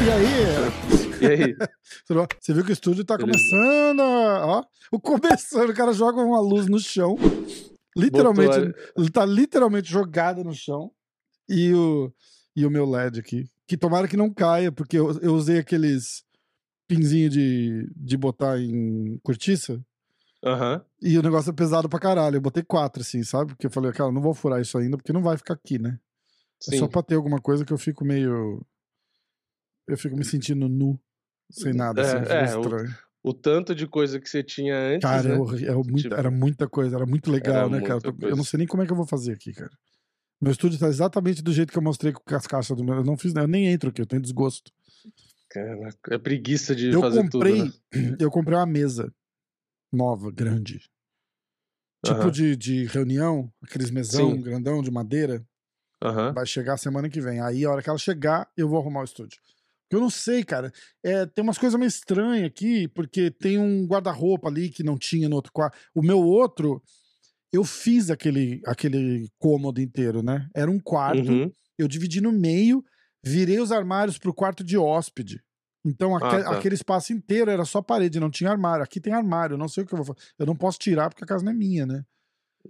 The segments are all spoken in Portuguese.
E aí? E aí? Você viu que o estúdio tá Beleza. começando. Ó, o começando, o cara joga uma luz no chão. Literalmente, Botou ele tá literalmente jogado no chão. E o, e o meu LED aqui. Que tomara que não caia, porque eu, eu usei aqueles pinzinhos de, de botar em cortiça. Aham. E o negócio é pesado pra caralho. Eu botei quatro, assim, sabe? Porque eu falei, cara, não vou furar isso ainda, porque não vai ficar aqui, né? É Sim. só pra ter alguma coisa que eu fico meio. Eu fico me sentindo nu, sem nada, assim, É, fica é, o- estranho. O tanto de coisa que você tinha antes, Cara, né? é horri- é muito- Tipo, era muita coisa, era muito legal, era né, cara? Eu, tô- eu não coisa. sei nem como é que eu vou fazer aqui, cara. Meu estúdio tá exatamente do jeito que eu mostrei com as caixas do meu. Eu não fiz, eu nem entro aqui, eu tenho desgosto. Caraca, é preguiça de Eu fazer comprei, tudo, né? eu comprei uma mesa nova, grande. Tipo Aham. de, de reunião, aqueles mesão Sim. grandão de madeira. Aham. Vai chegar semana que vem. Aí, a hora que ela chegar, eu vou arrumar o estúdio. Porque eu não sei, cara. É, tem umas coisas meio estranhas aqui, porque tem um guarda-roupa ali que não tinha no outro quarto. O meu outro, eu fiz aquele, aquele cômodo inteiro, né? Era um quarto, Uhum. eu dividi no meio, virei os armários pro quarto de hóspede. Então, Ah, tá. aquele espaço inteiro era só parede, não tinha armário. Aqui tem armário, eu não sei o que eu vou fazer. Eu não posso tirar porque a casa não é minha, né?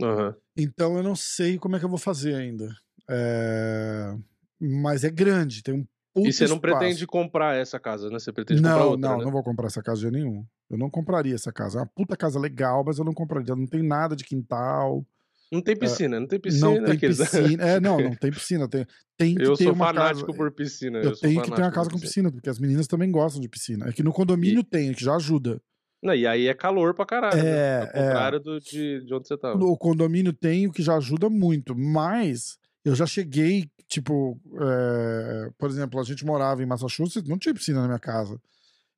Aham. Então eu não sei como é que eu vou fazer ainda. É, Mas é grande, tem um puta E você não espaço. pretende comprar essa casa, né? Você pretende comprar Não, outra, não, né? não vou comprar essa casa de nenhum. Eu não compraria essa casa. É uma puta casa legal, mas eu não compraria. Não tem nada de quintal. Não tem piscina, não tem piscina. É, não tem aqueles- piscina. É, não, não tem piscina. Tem, tem que Eu ter sou uma fanático casa. por piscina. Eu, sou tenho que ter uma casa com piscina, porque as meninas também gostam de piscina. É que no condomínio tem, que já ajuda. Não, e aí é calor pra caralho. É, né? Ao é. contrário do, de, de onde você tava. O condomínio tem, o que já ajuda muito. Mas eu já cheguei, tipo, é, por exemplo, a gente morava em Massachusetts, não tinha piscina na minha casa.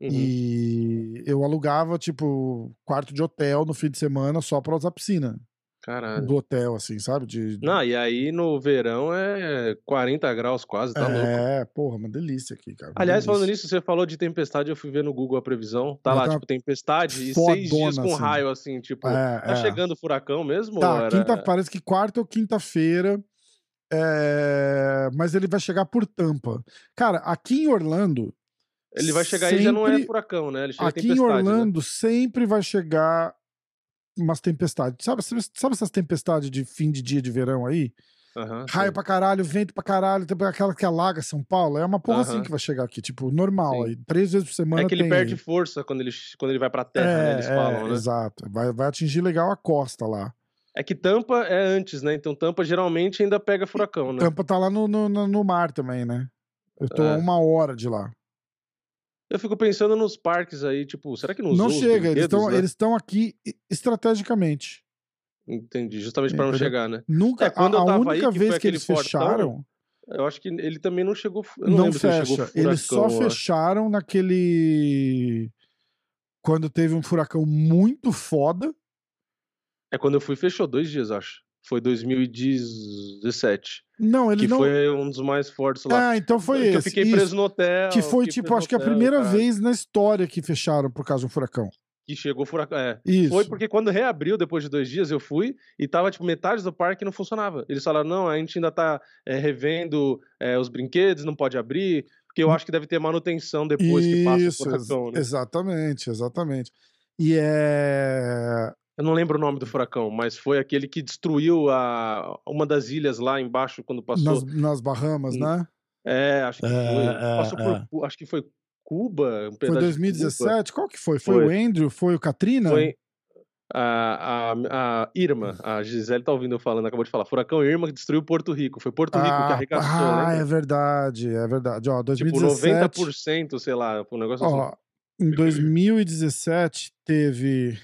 Uhum. E eu alugava, tipo, quarto de hotel no fim de semana só pra usar piscina. Caralho. Do hotel, assim, sabe? De, Não, e aí no verão é 40 graus quase, tá louco. é, porra, uma delícia aqui, cara. Aliás, falando delícia. nisso, você falou de tempestade, eu fui ver no Google a previsão. Tá Mas lá, tá tipo, tempestade e seis dias fodona, com assim. raio, assim, tipo, É, tá é. chegando furacão mesmo? Tá, era- quinta, parece que quarta ou quinta-feira. é, Mas ele vai chegar por tampa. Cara, aqui em Orlando, Ele vai chegar aí já não é sempre- furacão, né? Ele chega aqui em né? Orlando sempre vai chegar umas tempestades. Sabe, sabe, sabe essas tempestades de fim de dia de verão aí? Aham, Raio sim. pra caralho, vento pra caralho, tem aquela que alaga São Paulo. É uma porra assim Aham. que vai chegar aqui, tipo, normal. Sim. Aí, três vezes por semana É que ele perde força quando ele, quando ele vai pra terra, né? Eles É, falam, é, né? Exato. Vai, vai atingir legal a costa lá. É que Tampa é antes, né? Então Tampa geralmente ainda pega furacão, né? Tampa tá lá no, no, no- mar também, né? Eu tô É. uma hora de lá. Eu fico pensando nos parques aí, tipo, será que não Não chega, eles estão né? eles aqui estrategicamente. Entendi, justamente pra não chegar, né? Nunca, É, quando a, eu a tava aí, única que vez que eles fortão, fecharam, Eu acho que ele também não chegou. Eu não, não, se ele chegou fecha. Eles só furacão, fecharam naquele. Quando teve um furacão muito foda. É quando eu fui, fechou dois dias, acho. Foi 2017. Não, eles Que não. foi um dos mais fortes lá. Ah, então foi que esse. eu fiquei isso. preso no hotel. Que foi, tipo, acho no que a hotel, primeira caralho. vez na história que fecharam por causa de um furacão. Que chegou furacão. É. Isso. Foi porque quando reabriu depois de dois dias, eu fui e tava, tipo, metade do parque não funcionava. Eles falaram, não, a gente ainda tá é, revendo é, os brinquedos, não pode abrir, porque eu acho que deve ter manutenção depois que passa o Isso, furacão, né? exatamente, exatamente. E é. Eu não lembro o nome do furacão, mas foi aquele que destruiu a, uma das ilhas lá embaixo quando passou. Nas, nas Bahamas, né? É, acho que É, foi. é, Passou por é. Cu- acho que foi Cuba, um Foi pedaço de Cuba. 2017? Qual que foi? Foi, Foi. o Andrew? Foi o Katrina? Foi a, a, a Irma, a Gisele tá ouvindo eu falando, acabou de falar. Furacão Irma que destruiu Porto Rico. Foi Porto Rico que Ah, arregaçou, ah, é lembra? verdade, é verdade. Ó, Tipo, 2017, 90%, sei lá, um negócio assim. ó, em 2017 teve...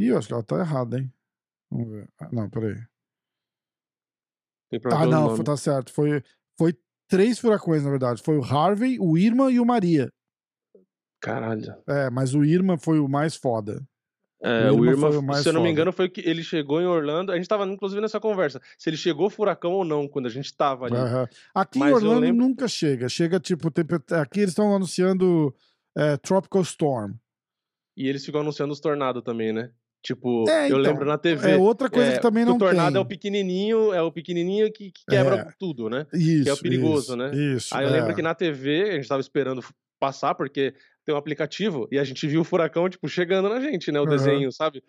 Ih, eu acho que ela tá errada, hein? Vamos ver. Ah, não, peraí. Tem Ah, não, nome. tá certo. Foi, foi três furacões, na verdade. Foi o Harvey, o Irma e o Maria. Caralho. É, mas o Irma foi o mais foda. É, O Irma Irma, foi o mais se eu não me engano, foi que ele chegou em Orlando. A gente tava, inclusive, nessa conversa. Se ele chegou furacão ou não, quando a gente tava ali. Aham. Aqui Mas em Orlando lembro- nunca chega. Chega, tipo, aqui eles estão anunciando é, Tropical Storm. E eles ficam anunciando os tornados também, né? Tipo, É, eu então, lembro na TV. É outra coisa é, que também não o tornado tem. é o pequenininho, é o pequenininho que, que quebra É. tudo, né? Isso, que é o perigoso, isso, né? Isso. Aí eu é. lembro que na TV a gente tava esperando passar, porque tem um aplicativo, e a gente viu o furacão, tipo, chegando na gente, né? O Aham. desenho, sabe?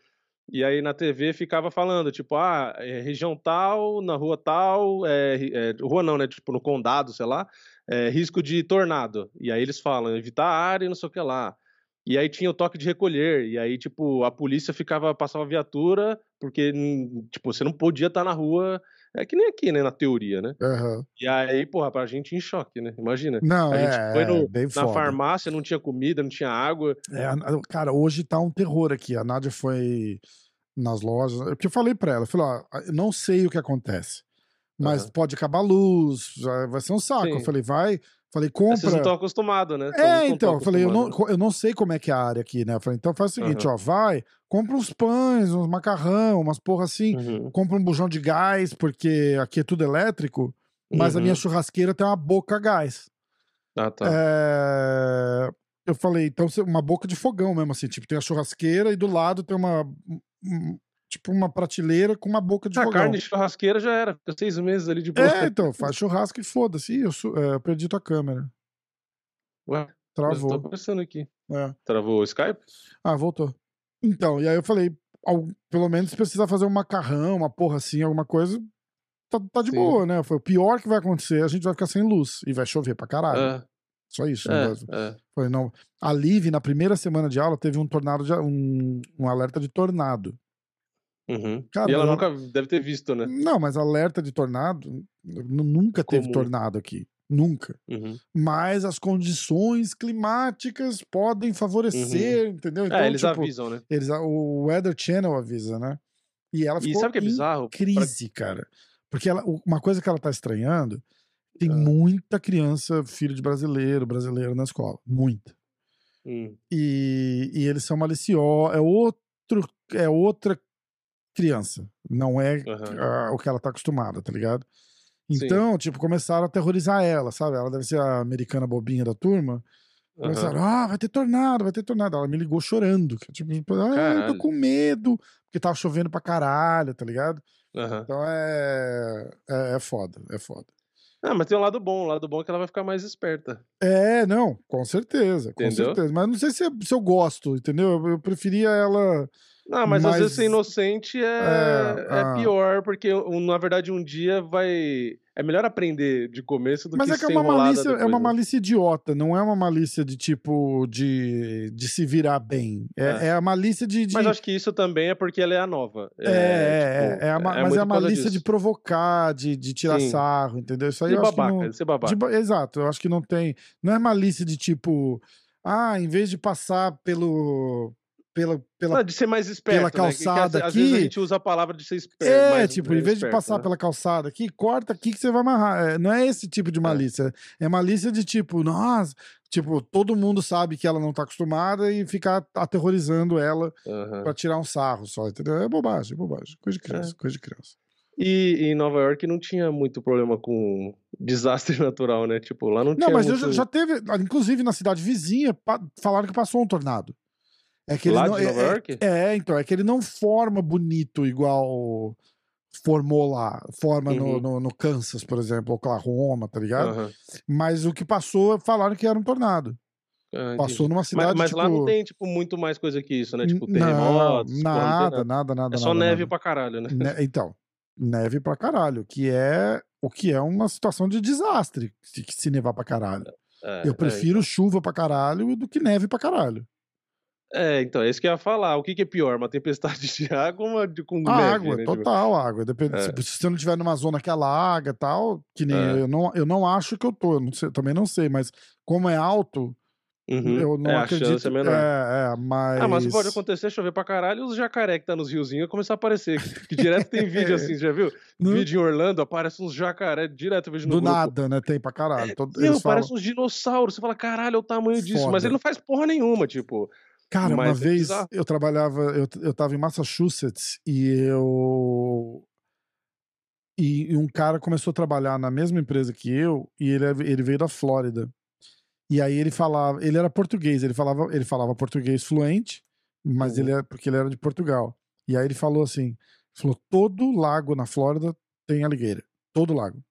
E aí na TV ficava falando, tipo, ah, é região tal, na rua tal, é, é, rua não, né? Tipo, no condado, sei lá, é, risco de tornado. E aí eles falam, evitar a área e não sei o que lá. E aí tinha o toque de recolher, e aí, tipo, a polícia ficava, passava viatura, porque, tipo, você não podia estar na rua, é que nem aqui, né, na teoria, né? Aham. E aí, porra, pra gente em choque, né? Imagina. Não, A gente é, foi é no- Na foda. farmácia não tinha comida, não tinha água. É, cara, hoje tá um terror aqui. A Nádia foi nas lojas. Porque eu falei pra ela, eu falei, ó, eu não sei o que acontece. Mas Aham. pode acabar a luz, vai ser um saco. Eu Sim. falei, vai. Falei, Mas Vocês não compra. estão acostumados, né? É, então, eu falei, eu não, eu não sei como é que é a área aqui, né? Eu falei, então faz o seguinte, ó, vai, compra uns pães, uns macarrão, umas porra assim? Uhum, compra um bujão de gás, porque aqui é tudo elétrico, mas a minha uhum. churrasqueira tem uma boca a gás. Ah, tá. É, Eu falei, então uma boca de fogão mesmo, assim, tipo, tem a churrasqueira e do lado tem uma. Tipo, uma prateleira com uma boca de a fogão. carne de churrasqueira já era. Fica seis meses ali de boa. É, então, faz churrasco e foda-se. Ih, eu, é, eu perdi tua câmera. Ué, mas eu tô Travou. pensando aqui. É. Travou o Skype? Ah, voltou. Então, e aí eu falei, al- pelo menos se precisar fazer um macarrão, uma porra assim, alguma coisa, tá, tá de Sim. boa, né? Foi o pior que vai acontecer, a gente vai ficar sem luz e vai chover pra caralho. É, Só isso. é, é. Falei, não. A Liv, na primeira semana de aula, teve um tornado, de, um, um alerta de tornado. Uhum. Cara, e ela mas nunca deve ter visto, né? Não, mas alerta de tornado, nunca teve Comum. tornado aqui. Nunca. Uhum. Mas as condições climáticas podem favorecer, entendeu? Então, é, eles tipo, avisam, né? eles, o Weather Channel avisa, né? E ela E ficou sabe o que é em bizarro? Pra- crise, cara. Porque ela, uma coisa que ela tá estranhando, tem Ah. muita criança, filho de brasileiro, brasileiro na escola. Muita. Hum, E, e eles são maliciosos. É, outro, é outra criança. Não é ah, o que ela tá acostumada, tá ligado? Sim. Então, tipo, começaram a aterrorizar ela, sabe? Ela deve ser a americana bobinha da turma. Começaram, ah, vai ter tornado, vai ter tornado. Ela me ligou chorando. que, Tipo, ah, eu tô com medo. Porque tava chovendo pra caralho, tá ligado? aham. Então é, é, é foda, é foda. Ah, mas tem um lado bom. O lado bom é que ela vai ficar mais esperta. É, não, com certeza, com Entendeu? certeza. Mas não sei se, se eu gosto, entendeu? Eu, eu preferia ela. Não, mas, às vezes Mas- ser inocente é, É, é ah. pior, porque na verdade um dia vai. É melhor aprender de começo do Mas que é que é uma malícia, é depois, uma né? malícia idiota, não é uma malícia de tipo de, de se virar bem. É, É. é a malícia de. de- Mas acho que isso também é porque ela é a nova. É, é, tipo, é, é a ma- mas é a malícia de provocar, de, de tirar Sim. sarro, entendeu? Isso aí De eu acho que babaca, não. de ser babaca. de exato, eu acho que não tem. Não é malícia de tipo, ah, em vez de passar pelo. Pela, pela Não, de ser mais esperto, pela né? Que- que calçada às, às vezes a aqui- gente usa a palavra de ser esperto. É, tipo, em vez de passar né? pela calçada aqui, corta aqui que você vai amarrar. É, não é esse tipo de malícia. É malícia de tipo, nossa, tipo, todo mundo sabe que ela não tá acostumada e ficar aterrorizando ela Aham. pra tirar um sarro só, entendeu? É bobagem, bobagem. Coisa de criança, coisa de criança. E, em Nova York não tinha muito problema com desastre natural, né? Tipo, lá não, Não, tinha mas eu muito... já, já teve, inclusive na cidade vizinha, falaram que passou um tornado. É que ele Lá não, de é- Nova é- York? É, então, é que ele não forma bonito igual formou lá, forma no, Uhum. no, no Kansas, por exemplo, Oklahoma, tá ligado? Aham. Mas o que passou, falaram que era um tornado. Ah, Passou numa Mas, cidade, mas tipo... lá não tem, tipo, muito mais coisa que isso, né? Tipo, terremotos, Não, não tem nada, nada, nada, É só nada, neve nada. pra caralho, né? Ne- Então, neve pra caralho, que é o que é uma situação de desastre, se, se nevar pra caralho. É, Eu é, prefiro chuva pra caralho do que neve pra caralho. É, então, é isso que eu ia falar. O que, que é pior, uma tempestade de água ou uma de, com A neve, água, né? Tipo, total água. Depende, É. se, se você não estiver numa zona que alaga e tal, que nem É. eu, não, eu não acho que eu tô, eu não sei- também não sei, mas como é alto, uhum. eu não é, a acredito. chance é. É, é, mas. Ah, mas pode acontecer, chover pra caralho, os jacaré que tá nos riozinhos começar a aparecer. Que, que direto tem vídeo assim, já viu? No- Vídeo em Orlando, aparece uns jacaré direto, vejo no do grupo. nada, né? Tem pra caralho. Todo- Meu, eles falam, parece uns dinossauros. Você fala, caralho, é o tamanho disso. Mas Foda. ele não faz porra nenhuma, tipo. Cara, uma Mas é vez eu trabalhava, eu, eu tava em Massachusetts e eu. E, e um cara começou a trabalhar na mesma empresa que eu e ele, é- ele veio da Flórida. E aí ele falava, ele era português, ele falava, ele falava português fluente, mas Uhum. ele é porque ele era de Portugal. E aí ele falou assim, falou todo lago na Flórida tem alligator, todo lago.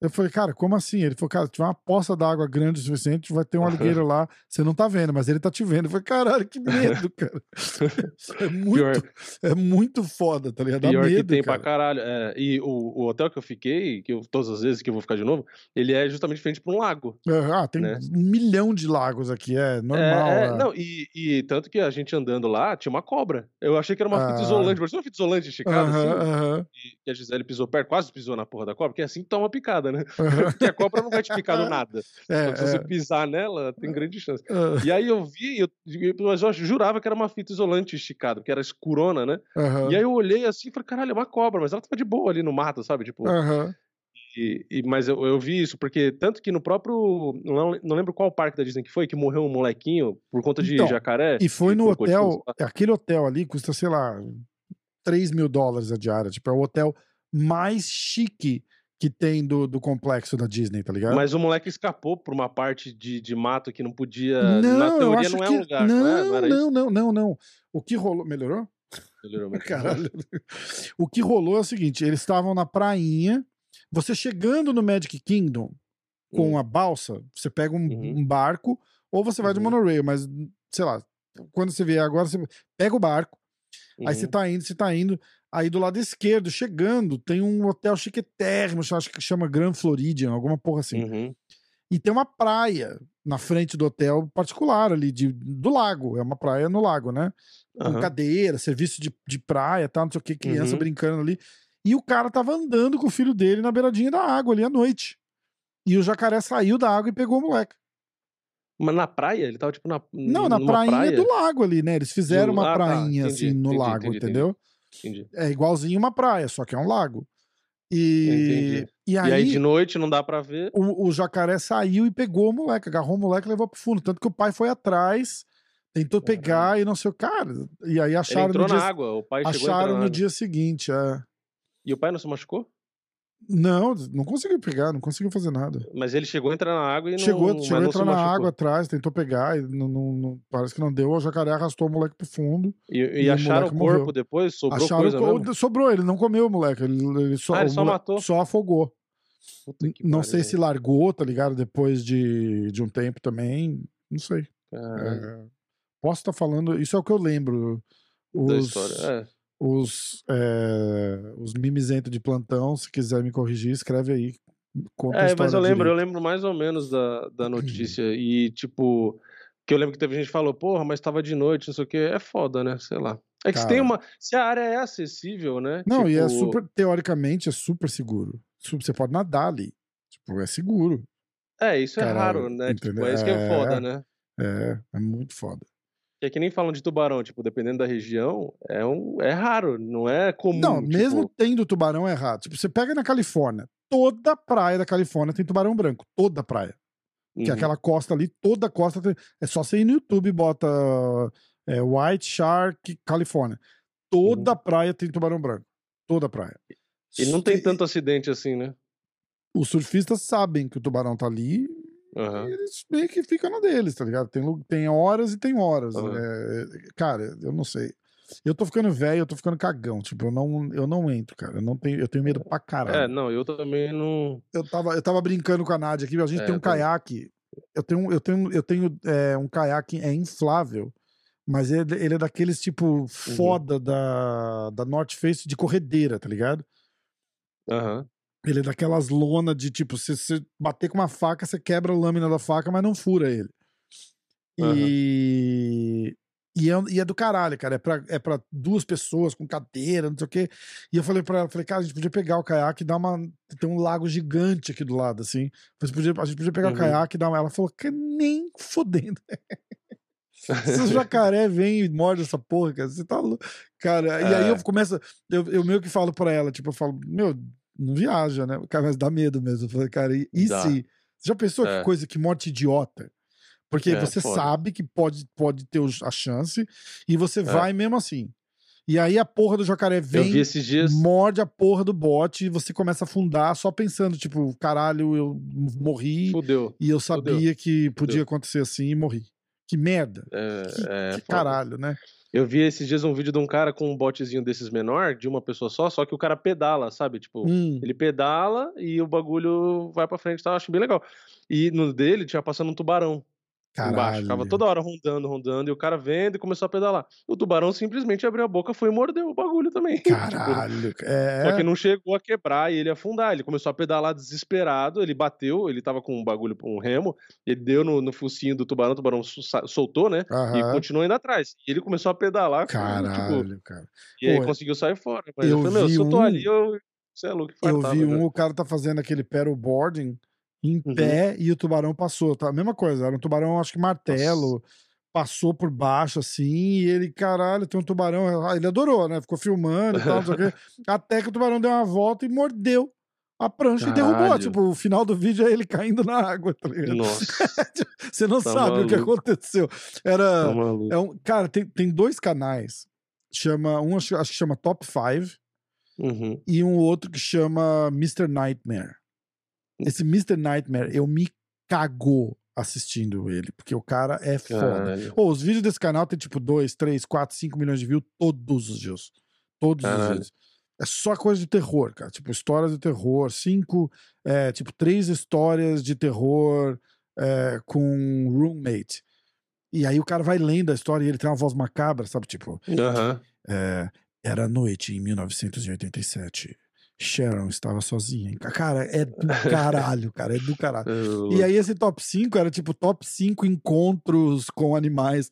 Eu falei, cara, como assim? Ele falou, cara, se tiver uma poça d'água grande o suficiente, vai ter um alligator lá, você não tá vendo, mas ele tá te vendo. Eu falei, caralho, que medo, cara. É muito, Pior, é muito foda, tá ligado? Dá pior que medo, tem cara. pra caralho. É, e o, o hotel que eu fiquei, que eu, todas as vezes que eu vou ficar de novo, ele é justamente frente pra um lago. Ah, tem né? um milhão de lagos aqui, é normal. É, é, é. não, e, e tanto que a gente andando lá, tinha uma cobra. Eu achei que era uma fita Ah. isolante, parecia uma fita isolante esticada, Aham, assim, aham, que- que a Gisele pisou perto, quase pisou na porra da cobra, porque assim toma picada, né? aham. Porque a cobra não vai te picar do nada. É, se você é. pisar nela, tem grande chance. E aí eu vi, eu, mas eu jurava que era uma fita isolante esticada, porque era escurona, né? aham, E aí eu olhei assim e falei, caralho, é uma cobra, mas ela tava de boa ali no mato, sabe? Tipo, e, e- mas eu, eu vi isso, porque tanto que no próprio. Não, não lembro qual parque da Disney que foi, que morreu um molequinho por conta de Então, jacaré. E foi no crocodilo, hotel, aquele hotel ali custa, sei lá, 3 mil dólares a diária. Tipo, é o hotel mais chique que tem do, do complexo da Disney, tá ligado? Mas o moleque escapou por uma parte de, de mato que não podia. na não, eu teoria acho não é que... um lugar, não, não, é? Não era não, não, não, não. O que rolou... Melhorou? Melhorou, melhorou. Caralho. O que rolou é o seguinte, eles estavam na prainha, você chegando no Magic Kingdom com Hum, a balsa, você pega um, Uhum. um barco, ou você vai de Uhum. monorail, mas, sei lá, quando você vier agora, você pega o barco, Aí você uhum, tá indo, você tá indo. Aí do lado esquerdo, chegando, tem um hotel chiquetérrimo, acho que chama Grand Floridian, alguma porra assim. uhum, E tem uma praia na frente do hotel particular ali, de, do lago. É uma praia no lago, né? Com aham. cadeira, serviço de, de praia, tal, não sei o que, criança Uhum. brincando ali. E o cara tava andando com o filho dele na beiradinha da água ali à noite. E o jacaré saiu da água e pegou o moleque. Mas na praia? Ele tava tipo na. Não, na prainha praia? do lago ali, né? Eles fizeram uma ah, tá, prainha entendi, assim no entendi, lago, entendi. entendeu? Entendi. É igualzinho uma praia, só que é um lago. E, Entendi. e E aí, aí de noite não dá pra ver. o, o jacaré saiu e pegou o moleque, agarrou o moleque e levou pro fundo. Tanto que o pai foi atrás, tentou pegar e não sei o cara. E aí Ele acharam entrou no na dia, água, o pai acharam no dia seguinte. é. E o pai não se machucou? Não, não conseguiu pegar, não conseguiu fazer nada. Mas ele chegou a entrar na água e não, chegou mas chegou a não entrar na machucou. água atrás, tentou pegar, e não, não- não- parece que não deu. O jacaré arrastou o moleque pro fundo. E, e E o acharam o moleque corpo morreu. depois? Sobrou acharam coisa co- sobrou, ele não comeu o moleque. Ele, ele só, Ah, ele o só matou? Só afogou. Não sei se largou, tá ligado? Depois de, de um tempo também. Não sei. É, posso estar falando. Isso é o que eu lembro. Da Os, história. É. os, é, os mimizentos de plantão, se quiser me corrigir, escreve aí. Conta É, mas eu lembro, eu direito. lembro mais ou menos da, da notícia. E, tipo, que eu lembro que teve gente que falou, porra, mas tava de noite, não sei o que. É foda, né? Sei lá. É que se tem Cara. uma. Se a área é acessível, né? Não, e é tipo, super, teoricamente, é super seguro. Você pode nadar ali. Tipo, é seguro. É, isso é Caralho, raro, né? Tipo, é isso que é É. foda, né? É, é muito foda. É que nem falam de tubarão, tipo, dependendo da região, é, um, é raro, não é comum. Não, mesmo tipo, tendo tubarão é errado. Tipo, você pega na Califórnia, toda praia da Califórnia tem tubarão branco. Toda praia. Que é uhum, aquela costa ali, toda a costa tem... É só você ir no YouTube e bota é, White Shark Califórnia. Toda praia tem tubarão branco. Toda praia. E não tem tanto acidente assim, né? Os surfistas sabem que o tubarão tá ali E eles meio que ficam na deles, tá ligado? Tem, tem horas e tem horas. Aham. É, cara, eu não sei. Eu tô ficando velho, eu tô ficando cagão. Tipo, eu não, eu não entro, cara. Eu, não tenho, eu tenho medo pra caralho. É, não, eu também não. eu tava, eu tava brincando com a Nádia aqui, a gente É, tem um caiaque. Eu tenho, eu tenho, eu tenho é, um caiaque é inflável, mas ele, ele é daqueles tipo Uhum. foda da, da North Face de corredeira, tá ligado? Aham. Ele é daquelas lona de tipo, se você bater com uma faca, você quebra a lâmina da faca, mas não fura ele. E. E é, e é do caralho, cara. É pra, é pra duas pessoas com cadeira, não sei o quê. E eu falei pra ela, falei, cara, a gente podia pegar o caiaque e dar uma. Tem um lago gigante aqui do lado, assim. Mas podia, a gente podia pegar Uhum. o caiaque e dar uma. Ela falou, que nem fodendo. Se o jacaré vem e morde essa porra, cara, você tá louco. Cara, e aí É. eu começo. Eu, eu meio que falo pra ela, tipo, eu falo, meu, não viaja, né? Cara, mas dá medo mesmo. Cara, e, e se? Você já pensou É. que coisa, que morte idiota? Porque É, você foda. sabe que pode, pode ter a chance e você vai mesmo assim. E aí a porra do jacaré vem, dias. morde a porra do bote e você começa a afundar só pensando, tipo, caralho, eu morri Fudeu. e eu sabia fudeu, que podia fudeu. acontecer assim e morri. Que merda. É, Que, é que caralho, né? Eu vi esses dias um vídeo de um cara com um botezinho desses menor, de uma pessoa só, só que o cara pedala, sabe? Tipo, Hum, ele pedala e o bagulho vai pra frente e tal, acho bem legal. E no dele tinha passando um tubarão embaixo. caralho. Ficava toda hora rondando, rondando, e o cara vendo e começou a pedalar. O tubarão simplesmente abriu a boca, foi e mordeu o bagulho também. Tipo, Caralho. Só que É. não chegou a quebrar e ele afundar. Ele começou a pedalar desesperado. Ele bateu, ele tava com um bagulho, um remo. Ele deu no, no focinho do tubarão, o tubarão soltou, né? E continuou indo atrás. E ele começou a pedalar. Tipo, Caralho, cara. e aí Pô, conseguiu sair fora. Mas eu eu falei, meu, vi se eu tô um- ali, eu. Você é louco, Eu vi um, o cara tá fazendo aquele paddleboarding em Uhum. pé e o tubarão passou, tá? A mesma coisa, era um tubarão, acho que martelo, passou por baixo assim, e ele, caralho, tem um tubarão, ah, ele adorou, né? Ficou filmando e tal, até que o tubarão deu uma volta e mordeu a prancha e derrubou. Caralho. Tipo, o final do vídeo é ele caindo na água, tá ligado? Nossa, Você não Tá sabe o que maluco. aconteceu. Era. tá maluco. É um, cara, tem, tem dois canais. Chama, um acho, acho que chama Top 5 Uhum. e um outro que chama Mr. Nightmare. Esse Mr. Nightmare, eu me cagou assistindo ele, porque o cara é foda. Pô, os vídeos desse canal tem tipo 2, 3, 4, 5 milhões de views todos os dias. Todos os Caralho. dias. É só coisa de terror, cara. Tipo, histórias de terror. Cinco, é, tipo, três histórias de terror é, com roommate. E aí o cara vai lendo a história e ele tem uma voz macabra, sabe? Tipo, Aham. é, era noite em 1987. Sharon estava sozinha. Cara, é do caralho, cara, é do caralho. E aí esse top 5 era tipo top 5 encontros com animais.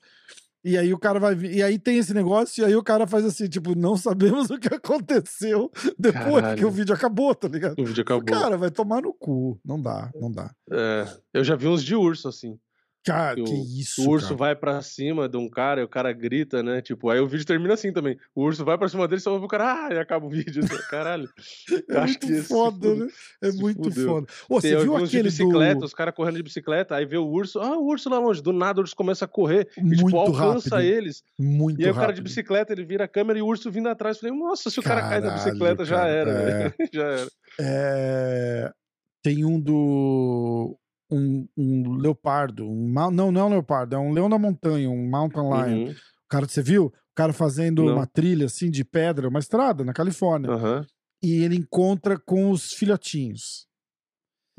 E aí o cara vai vir, e aí tem esse negócio, e aí o cara faz assim, tipo, não sabemos o que aconteceu depois que Caralho. o vídeo acabou, tá ligado? O vídeo acabou. Cara, vai tomar no cu. Não dá, não dá. É, eu já vi uns de urso, assim. Cara, que que o- isso, O urso cara. vai pra cima de um cara e o cara grita, né? Tipo, aí o vídeo termina assim também. O urso vai pra cima dele, só ouve o cara, ah, e acaba o vídeo. Caralho. É acho muito foda, né? É muito fudeu. foda. Ô, Tem, você eu viu vi uns de aquele bicicleta, do... os caras correndo de bicicleta, aí vê o urso, ah, o urso lá longe. Do nada o urso começa a correr e, tipo, Muito alcança rápido. eles. Muito E aí o cara de rápido. bicicleta, ele vira a câmera e o urso vindo atrás. Falei, nossa, se o cara cai da bicicleta, já cara, era, é. já era. É, Tem um do. Um, um leopardo. Um... Não, não é um leopardo, é um leão da montanha, um mountain lion. Uhum, O cara, você viu? O cara fazendo Não. uma trilha assim de pedra, uma estrada na Califórnia. aham. E ele encontra com os filhotinhos.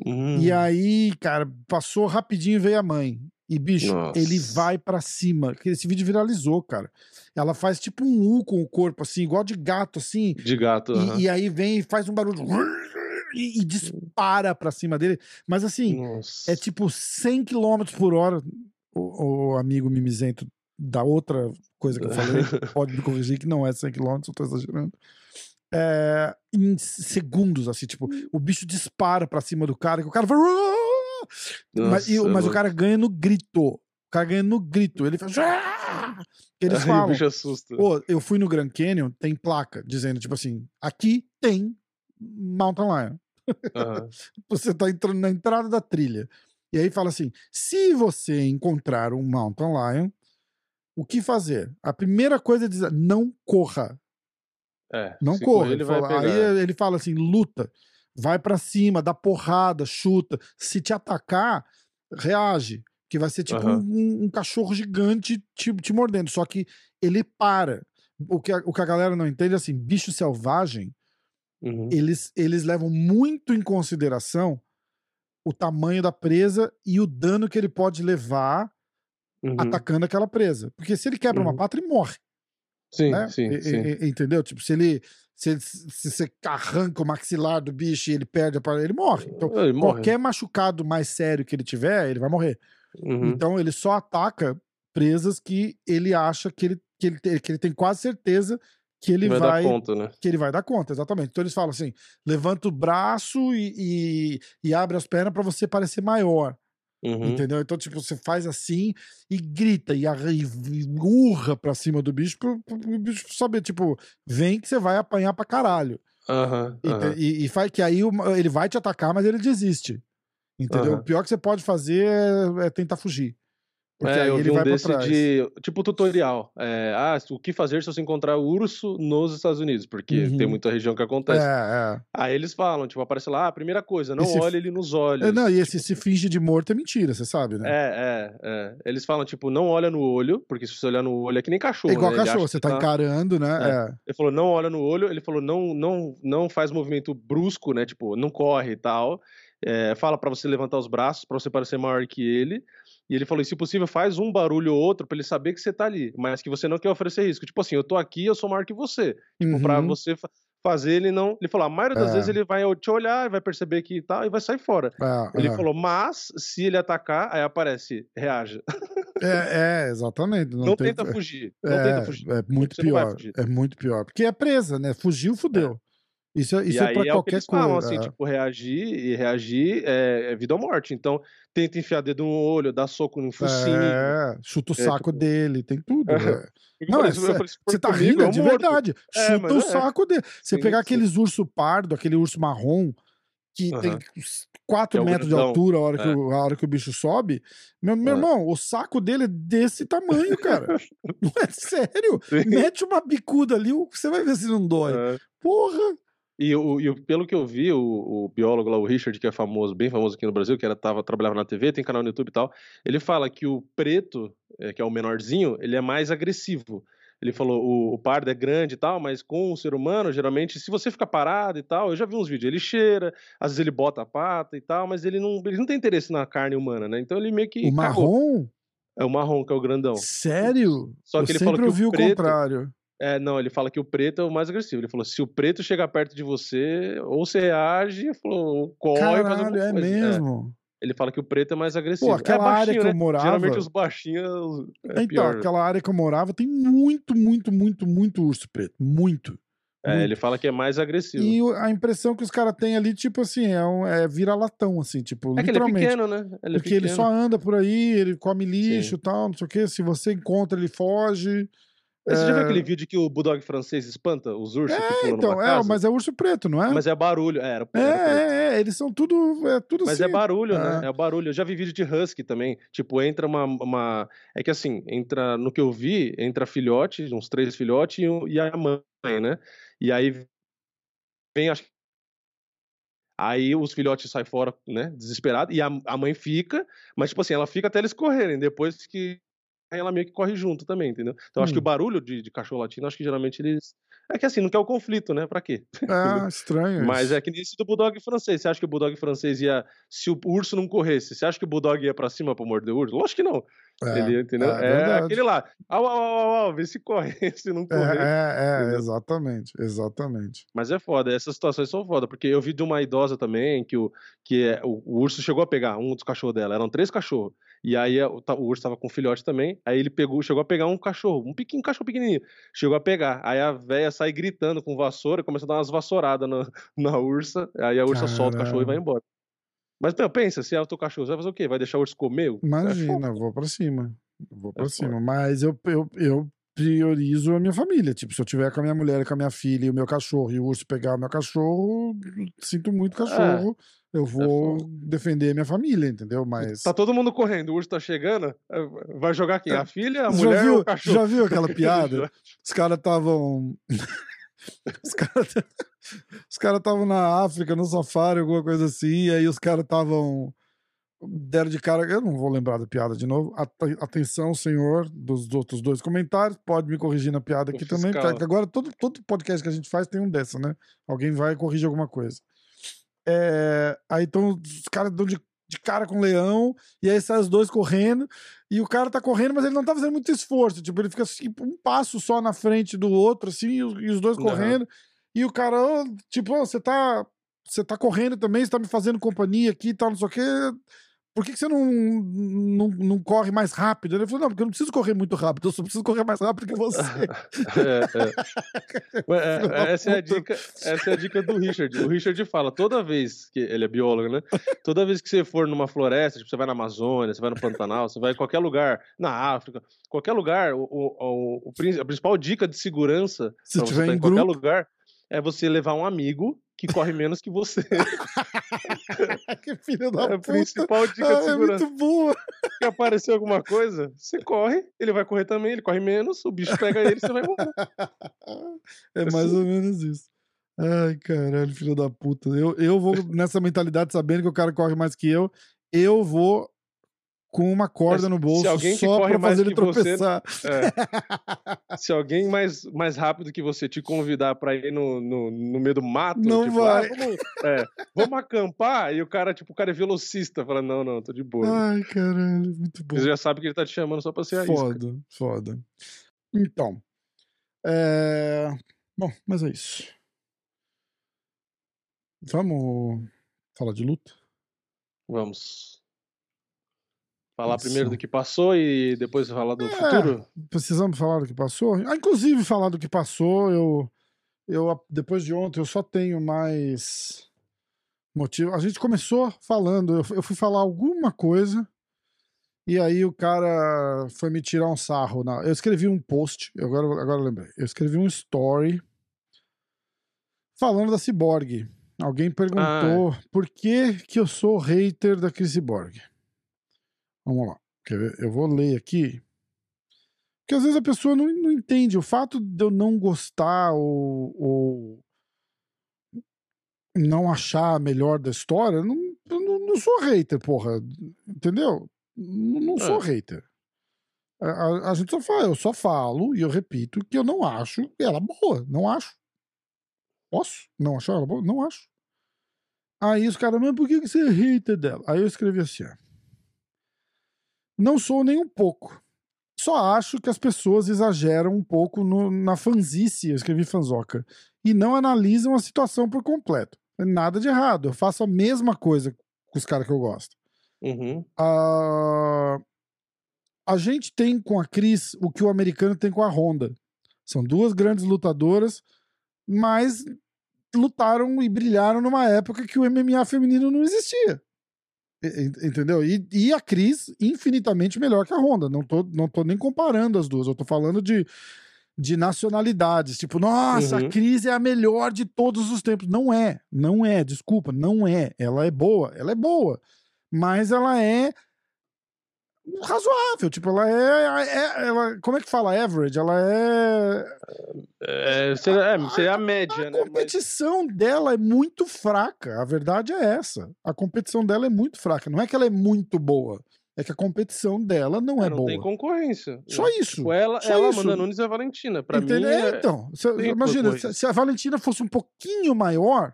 Uhum. E aí, cara, passou rapidinho e veio a mãe. E, bicho, Nossa. ele vai pra cima. que Esse vídeo viralizou, cara. Ela faz tipo um U com o corpo, assim, igual de gato, assim. De gato, E- aham. E, aí vem e faz um barulho. E, e dispara pra cima dele. Mas assim, Nossa. é tipo 100 km por hora. O, o amigo mimizento da outra coisa que eu falei pode me corrigir que não é 100 km, eu tô exagerando. É, em segundos, assim, tipo, o bicho dispara pra cima do cara, que o cara vai. mas, e o- mas o cara ganha no grito. O cara ganha no grito. Ele faz. Eles Aí o falam. bicho assusta. Pô, eu fui no Grand Canyon, tem placa dizendo, tipo assim, aqui tem Mountain Lion. Aham. Você tá entrando na entrada da trilha. E aí fala assim: se você encontrar um Mountain Lion, o que fazer? A primeira coisa é dizer, não corra. É, Não corra. Ele fala- aí ele fala assim: luta, vai pra cima, dá porrada, chuta. Se te atacar, reage. Que vai ser tipo Aham. um, um cachorro gigante te, te mordendo. Só que ele para. O que, a, o que a galera não entende é assim: bicho selvagem, Uhum. eles, eles levam muito em consideração o tamanho da presa e o dano que ele pode levar Uhum. atacando aquela presa. Porque se ele quebra uma Uhum. pata, ele morre. Sim, né? sim, E- sim. e- entendeu? Tipo, se ele. Se, ele- se você arranca o maxilar do bicho e ele perde a parada, ele morre. Então, Ele morre. qualquer machucado mais sério que ele tiver, ele vai morrer. Uhum. Então, ele só ataca presas que ele acha que ele, que ele, que ele tem quase certeza que ele vai, vai dar conta, né? que ele vai dar conta, exatamente. Então eles falam assim: levanta o braço e, e, e abre as pernas para você parecer maior, Uhum. entendeu? Então, tipo, você faz assim e grita e, e urra pra cima do bicho pro, pro- pro bicho saber, tipo, vem que você vai apanhar pra caralho. Aham, E, aham. e, e faz que aí ele vai te atacar, mas ele desiste. Entendeu? Aham. O pior que você pode fazer é, é tentar fugir. Porque É, eu vi um desse de. Tipo tutorial. É, ah, o que fazer se você encontrar urso nos Estados Unidos? Porque tem Uhum. muita região que acontece. É, é. Aí eles falam, tipo, aparece lá, ah, primeira coisa, não Esse- olhe ele nos olhos. É, Não, e Tipo, esse se finge de morto é mentira, você sabe, né? É, é, é. Eles falam, tipo, não olha no olho, porque se você olhar no olho é que nem cachorro. É igual né? Cachorro, você que tá encarando, né? É. Ele falou, não olha no olho, ele falou, não, não, não faz movimento brusco, né? Tipo, não corre e tal. É, fala pra você levantar os braços, pra você parecer maior que ele. E ele falou, e se possível, faz um barulho ou outro pra ele saber que você tá ali, mas que você não quer oferecer risco. Tipo assim, eu tô aqui, eu sou maior que você. Tipo, pra Uhum. você fa- fazer ele não. Ele falou, a maioria das É. vezes ele vai te olhar, vai perceber que tá e vai sair fora. É, Ele é. falou, mas se ele atacar, aí aparece, reaja. É, é, exatamente. Não, Não, tem- tenta fugir. Não é, tenta fugir. É muito Você pior. É muito pior. Porque é presa, né? Fugiu, fudeu. Isso, é- isso é pra é que qualquer eles falam, coisa. assim, é. tipo, reagir e reagir é, é vida ou morte. Então, tenta enfiar dedo no olho, dar soco no focinho. É, chuta o É, saco tipo- dele, tem tudo. É. Não, é Você tá comigo, rindo, é de mordo. verdade. É, Chuta o é. saco dele. Você pegar aqueles urso pardo, aquele urso marrom, que tem Aham. 4 Que é metros de grandão. altura a hora, que É. o, a hora que o bicho sobe. Meu, meu É. irmão, o saco dele é desse tamanho, cara. Não é sério. Sim. Mete uma bicuda ali, você vai ver se não dói. É. Porra! E, o, e o- pelo que eu vi, o, o biólogo lá, o Richard, que é famoso, bem famoso aqui no Brasil, que era, tava, trabalhava na TV, tem canal no YouTube e tal, ele fala que o preto, é, que é o menorzinho, ele é mais agressivo. Ele falou, o, o pardo é grande e tal, mas com o ser humano, geralmente, se você fica parado e tal, eu já vi uns vídeos, ele cheira, às vezes ele bota a pata e tal, mas ele não, ele não tem interesse na carne humana, né? Então ele meio que O cagou. marrom? É o marrom, que é o grandão. Sério? Só Eu que ele sempre falou que ouvi o o preto, contrário. É, não, ele fala que o preto é o mais agressivo. Ele falou: se o preto chegar perto de você, ou você reage, falou, ou corre, faz Caralho, alguma é coisa. mesmo. Ele fala que o preto é mais agressivo. aquela é área que eu né? morava- Geralmente os baixinhos é então, pior. aquela área que eu morava tem muito, muito, muito, muito urso preto. Muito. É, muito. ele fala que é mais agressivo. E a impressão que os caras têm ali, tipo assim, é, um, é vira-latão, assim, tipo, É que ele é literalmente. pequeno, né? Ele é porque ele pequeno. só anda por aí, ele come lixo e tal, não sei o quê. Se você encontra, ele foge. Você já viu é- aquele vídeo que o bulldog francês espanta os ursos que É, pulam então, numa é, casa? mas é urso preto, não é? Mas é barulho. É, era, É, era preto. é, é, eles são tudo, é tudo Mas assim. é barulho, né? É. É barulho. Eu já vi vídeo de husky também. Tipo, entra uma, uma. É que assim, entra. No que eu vi, entra filhote, uns três filhotes e, um- e a mãe, né? E aí vem, acho que. Aí os filhotes saem fora, né? Desesperado. E a, a mãe fica, mas, tipo assim, ela fica até eles correrem. Depois que. Ela meio que corre junto também, entendeu? Então acho que Hum. o barulho de, de cachorro latino, acho que geralmente eles. É que assim, não quer o conflito, né? Pra quê? É, estranho. Mas é que nem esse do Bulldog francês. Você acha que o Bulldog francês ia. Se o urso não corresse, você acha que o Bulldog ia pra cima pra morder o urso? Lógico que não. É, Ele, entendeu? é É, aquele lá. Au, au, au, au, vê se corre. se não É, correr. é, é, exatamente, exatamente. Mas é foda, essas situações são foda, porque eu vi de uma idosa também que o, que é, o, o urso chegou a pegar um dos cachorros dela, eram três cachorros. E aí a- o, urso tava com um filhote também, aí ele pegou, chegou a pegar um cachorro, um pequeno cachorro pequenininho, chegou a pegar. Aí a véia sai gritando com vassoura, começa a dar umas vassouradas na, na ursa, aí a ursa solta o cachorro e vai embora. Mas meu, pensa, se é o teu cachorro, você vai fazer o quê? Vai deixar o urso comer? É. Imagina, eu vou pra cima. Vou pra É cima. foda. Mas eu, eu, eu priorizo a minha família. Tipo, se eu tiver com a minha mulher, com a minha filha e o meu cachorro, e o urso pegar o meu cachorro, sinto muito cachorro. eu vou defender a minha família, entendeu? Mas. Tá todo mundo correndo, o urso tá chegando, é, vai jogar quem? A filha, a já, mulher viu, o cachorro? já viu aquela piada? Os caras estavam. os caras os caras estavam na África, no safari, alguma coisa assim, e aí os caras estavam. Deram de cara. Eu não vou lembrar da piada de novo. At- Atenção, senhor, dos outros dois comentários. Pode me corrigir na piada aqui também, agora todo, todo podcast que a gente faz tem um dessa, né? Alguém vai corrige alguma coisa. É, aí então os caras dão de, de cara com o leão, e aí saem os dois correndo, e o cara tá correndo, mas ele não tá fazendo muito esforço. Tipo, ele fica assim, um passo só na frente do outro, assim, e os, e os dois correndo. E o cara, "Ô, tipo, "Ô, você tá. Você tá correndo também, você tá me fazendo companhia aqui e tal, não sei o quê. Por que, que você não, não, não corre mais rápido? Ele falou, não, porque eu não preciso correr muito rápido, eu só preciso correr mais rápido que você. É, é. É, da essa, é a dica, essa é a dica do Richard. O Richard fala, toda vez que ele é biólogo, né? Toda vez que você for numa floresta, tipo, você vai na Amazônia, você vai no Pantanal, você vai em qualquer lugar, na África, qualquer lugar, o, o, o- a principal dica de segurança Se tiver em em qualquer grupo. lugar é você levar um amigo que corre menos que você. que filho da É a puta. principal dica Ah, de é segurança. muito boa. Se aparecer alguma coisa, você corre, ele vai correr também, ele corre menos, o bicho pega ele, você vai morrer. É mais ou menos isso. Ai, caralho, filho da puta. Eu, eu vou nessa mentalidade sabendo que o cara corre mais que eu. Eu vou com uma corda no bolso só mais fazer ele que você- tropeçar. É. Se alguém mais, mais rápido que você te convidar pra ir no, no, no meio do mato, Não tipo, vai. "Ah, vamos, é, vamos acampar, e o cara, tipo, o cara é velocista, fala, não, não, tô de boa. Ai, caralho, muito bom. Você já sabe que ele tá te chamando só pra ser a isca. Foda, foda. Então. É... Bom, mas é isso. Vamos falar de luta? Vamos. Falar Isso. primeiro do que passou e depois falar do É. futuro? Precisamos falar do que passou? Ah, inclusive, falar do que passou, eu, eu depois de ontem, eu só tenho mais motivo. A gente começou falando, eu, eu fui falar alguma coisa, e aí o cara foi me tirar um sarro. Na, eu escrevi um post, agora, agora eu lembrei. Eu escrevi um story falando da Cyborg. Alguém perguntou por que, que eu sou hater da Cyborg. Vamos lá. Quer ver? Eu vou ler aqui. Porque às vezes a pessoa não, não entende. O fato de eu não gostar ou, ou não achar a melhor da história, não, eu não, não sou hater, porra. Entendeu? Não, não sou É. hater. A, a- a gente só fala, eu só falo e eu repito que eu não acho ela boa. Não acho. Posso não achar ela boa? Não acho. Aí os caras, mas por que que você é hater dela? Aí eu escrevi assim, ó. Não sou nem um pouco. Só acho que as pessoas exageram um pouco no- na fanzice, eu escrevi fanzoca, e não analisam a situação por completo. Nada de errado, eu faço a mesma coisa com os caras que eu gosto. Uhum. Ah, a gente tem com a Cris o que o americano tem com a Honda. São duas grandes lutadoras, mas lutaram e brilharam numa época que o MMA feminino não existia. Entendeu? E, e a Cris infinitamente melhor que a Honda. Não tô, não tô nem comparando as duas. Eu tô falando de, de nacionalidades. Tipo, nossa, Uhum. a Cris é a melhor de todos os tempos. Não é. Não é. Desculpa. Não é. Ela é boa. Ela é boa. Mas ela é razoável. Tipo, ela é. é- ela, como é que fala average? Ela é. É, seria, é, seria a média, A né? Mas, competição dela é muito fraca. A verdade é essa. A competição dela é muito fraca. Não é que ela é muito boa. É que a competição dela não é não boa. tem concorrência. Só né? isso. Tipo, ela, Só ela isso. Amanda Nunes e a Valentina. Pra Entendeu? mim, É, é, então, imagina, se, se a Valentina fosse um pouquinho maior,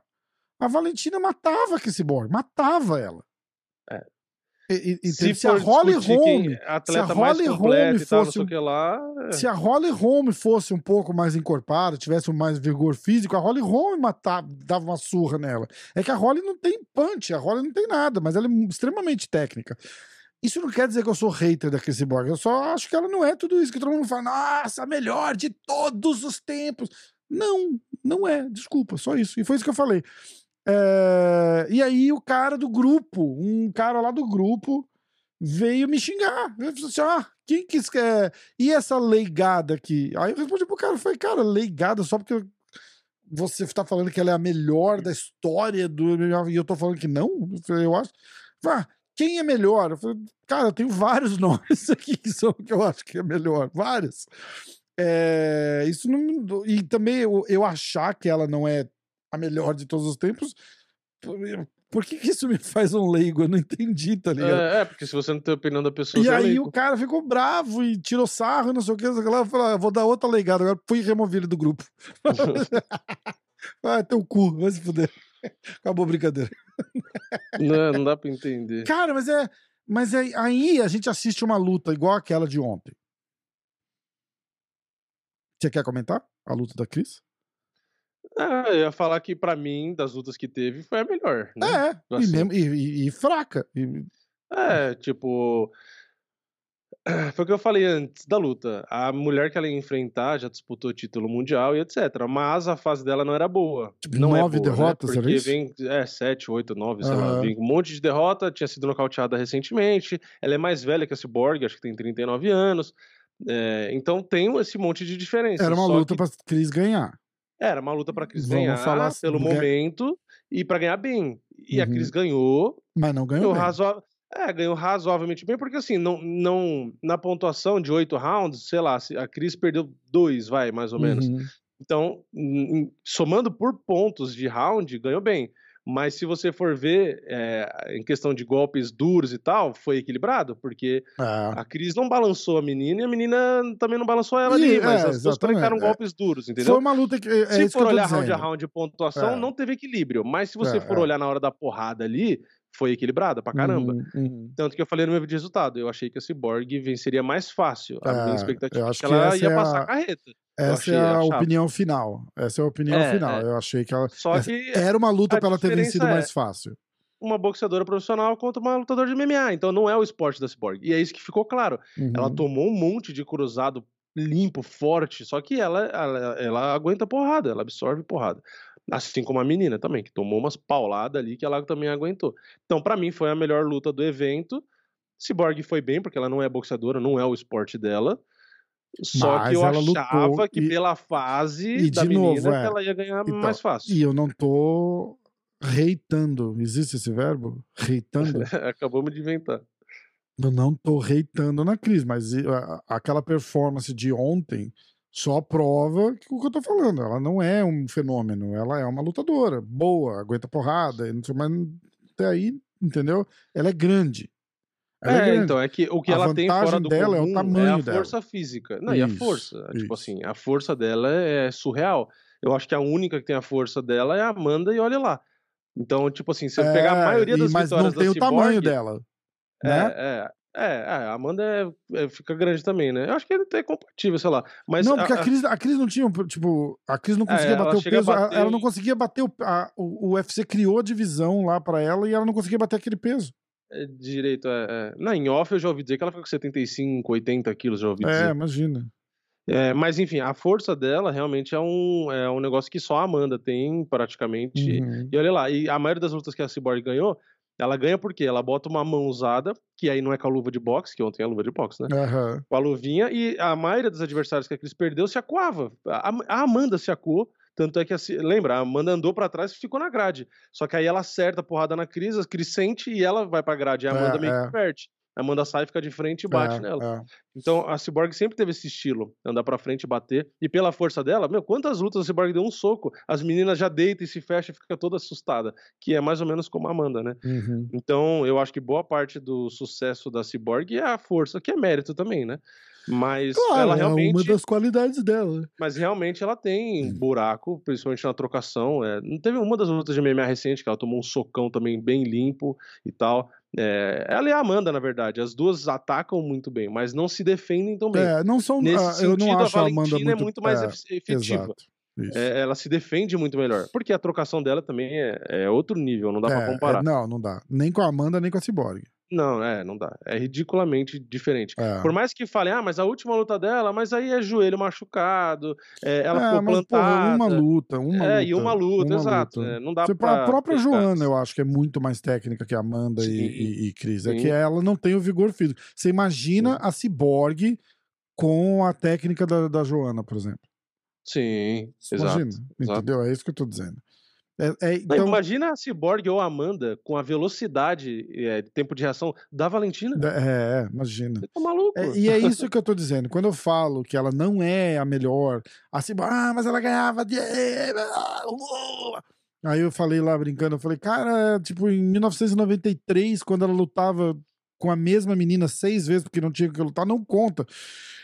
a Valentina matava a Cyborg, matava ela. É. E- e- se se a Holly Holm, é se a Holly Holm tal, fosse um- que lá... é. se a Holly Holm fosse um pouco mais encorpada, tivesse um mais vigor físico, a Holly Holm matava, dava uma surra nela. É que a Holly não tem punch, a Holly não tem nada, mas ela é extremamente técnica. Isso não quer dizer que eu sou hater da Chris Borg, eu só acho que ela não é tudo isso que todo mundo fala, nossa, a melhor de todos os tempos. Não, não é, desculpa, só isso. E foi isso que eu falei. É, E aí o cara do grupo, um cara lá do grupo, veio me xingar. Ele falou assim: ah, quem que quer. E essa leigada aqui? Aí eu respondi pro cara, falei, cara, leigada só porque você tá falando que ela é a melhor da história do e eu tô falando que não? Eu falei, Eu acho. Ah, quem é melhor? Eu falei, cara, eu tenho vários nomes aqui que são que eu acho que é melhor. Vários. É, isso não. E também eu, eu achar que ela não é a melhor de todos os tempos. Por, que, que isso me faz um leigo? Eu não entendi, tá ligado? É, é, porque se você não tem a opinião da pessoa, E é aí leigo. o cara ficou bravo e tirou sarro e não sei o que. não sei o que lá. Eu falei, ah, vou dar outra legada. Agora fui removido do grupo. ah, teu cu, vai se fuder. Acabou a brincadeira. Não, não dá pra entender. Cara, mas é. Mas é, aí a gente assiste uma luta igual aquela de ontem. Você quer comentar a luta da Cris? Ah, eu ia falar que pra mim, das lutas que teve, foi a melhor. Né? É, e, assim. mesmo- e- e- e fraca. E- É, tipo. Foi o que eu falei antes da luta. A mulher que ela ia enfrentar já disputou título mundial e etc. Mas a fase dela não era boa. Tipo, não nove é boa, derrotas, né? Porque vem, é, sete, oito, nove, sei lá. Vem um monte de derrota, tinha sido nocauteada recentemente. Ela é mais velha que a Cyborg, acho que tem 39 anos. É, então tem esse monte de diferença. era uma luta que- pra Cris ganhar. Era uma luta pra Cris Vamos ganhar falar pelo momento e pra ganhar bem. E a Uhum. Cris ganhou, Mas não ganhou razo... é, ganhou razoavelmente bem, porque assim, não, não, na pontuação de oito rounds, sei lá, se a Cris perdeu dois, vai, mais ou menos. Uhum. Então, somando por pontos de round, ganhou bem. Mas se você for ver é, em questão de golpes duros e tal, foi equilibrado, porque É. a Cris não balançou a menina e a menina também não balançou ela E, ali, mas é, as duas conectaram é. golpes duros, entendeu? Foi uma luta que. É, é se que for tô olhar round a dizendo. round de pontuação, É. não teve equilíbrio. Mas se você É, for é. olhar na hora da porrada ali, foi equilibrada pra caramba. Uhum, uhum. Tanto que eu falei no meu vídeo de resultado, eu achei que a Cyborg venceria mais fácil. A É, minha expectativa é que ela ia é passar a- carreta. Essa é a opinião final. Essa é a opinião É, final. é. Eu achei que ela. Só que Era uma luta pra ela ter vencido é- mais fácil. uma boxeadora profissional contra uma lutadora de MMA. Então não é o esporte da Cyborg. E é isso que ficou claro. Ela Uhum. tomou um monte de cruzado limpo, forte, só que ela, ela, ela aguenta porrada, ela absorve porrada. Assim como a menina também, que tomou umas pauladas ali que ela também aguentou. Então, pra mim, foi a melhor luta do evento. Cyborg foi bem, porque ela não é boxeadora, não é o esporte dela. Só Mas que eu achava que e- pela fase e da de menina novo, é. ela ia ganhar Então, mais fácil. E eu não tô reitando. Existe esse verbo? Reitando? Acabamos de inventar. eu não tô reitando na Cris, mas aquela performance de ontem só prova que o que eu tô falando. Ela não é um fenômeno, ela é uma lutadora boa, aguenta porrada, não mas até aí, entendeu? Ela é grande. Ela é, É, grande. então, é que o que A ela tem fora do dela é o comum tamanho a dela. força física. Não, e a Isso, força. Tipo isso. assim, a força dela é surreal. Eu acho que a única que tem a força dela é a Amanda e olha lá. Então, tipo assim, se eu pegar a É, maioria das mas não vitórias tem da o tamanho Cyborg, dela. É, Né? é, é, é, a Amanda é- é- fica grande também, né? Eu acho que ele é compatível, sei lá. Mas não, porque a, a- Cris, a Cris não tinha, tipo, a Cris não É, conseguia ela bater o peso, ela- bater ela não conseguia bater o, a- o, o UFC criou a divisão lá pra ela e ela não conseguia bater aquele peso. é direito, é, é. Na em off eu já ouvi dizer que ela fica com 75, 80 quilos, já ouvi É, dizer. imagina. É, mas enfim, a força dela realmente é um, é um negócio que só a Amanda tem, praticamente. Uhum. E olha lá, e a maioria das lutas que a Cyborg ganhou, ela ganha porque ela bota uma mão usada, que aí não é com a luva de boxe, que ontem é a luva de boxe, né? Aham. Com a luvinha, e a maioria dos adversários que a Cris perdeu se acuava. A, a Amanda se acuou, tanto é que, a, Ci- lembra, a Amanda andou pra trás e ficou na grade. Só que aí ela acerta a porrada na Cris, a Cris sente e ela vai pra grade. E a Amanda É, meio é. que perde. A Amanda sai, fica de frente e bate É, nela. é. Então a Cyborg sempre teve esse estilo, andar pra frente e bater. E pela força dela, meu, quantas lutas a Cyborg deu um soco, as meninas já deitam e se fecham e fica toda assustada, que é mais ou menos como a Amanda, né? Uhum. Então eu acho que boa parte do sucesso da Cyborg é a força, que é mérito também, né? Mas Claro, ela é realmente, uma das qualidades dela. né? mas realmente ela tem buraco, principalmente na trocação. É, não teve uma das lutas de MMA recente que ela tomou um socão também bem limpo e tal. É, ela e a Amanda, na verdade, as duas atacam muito bem, mas não se defendem tão bem. É, não são. Nesse ah, eu sentido, não a acho a Amanda Valentina muito, é muito mais é, efe- efetiva. É, ela se defende muito melhor. Porque a trocação dela também é, é outro nível, não dá pra É, é, comparar. não, não dá. Nem com a Amanda, nem com a Cyborg. Não, é, não dá. É ridiculamente diferente. É. Por mais que falem, ah, mas a última luta dela, mas aí é joelho machucado, é, ela É, ficou mas, porra, plantada. uma luta, uma é, luta. e uma luta, uma exato. luta. é, não dá Você- pra. a própria Joana, eu acho que é muito mais técnica que a Amanda e, Sim, e, e Cris. É que ela não tem o vigor físico. Você imagina Sim. a Cyborg com a técnica da, da Joana, por exemplo. Sim, exato. imagina, exato. entendeu? É isso que eu tô dizendo. É, é, então, Imagina a Cyborg ou a Amanda com a velocidade, é, tempo de reação da Valentina. é, é, imagina. Você tá maluco? É, e é isso que eu tô dizendo. Quando eu falo que ela não é a melhor, assim, ah, mas ela ganhava de. Aí eu falei lá brincando, eu falei, cara, tipo, em 1993, quando ela lutava com a mesma menina seis vezes porque não tinha que lutar, não conta.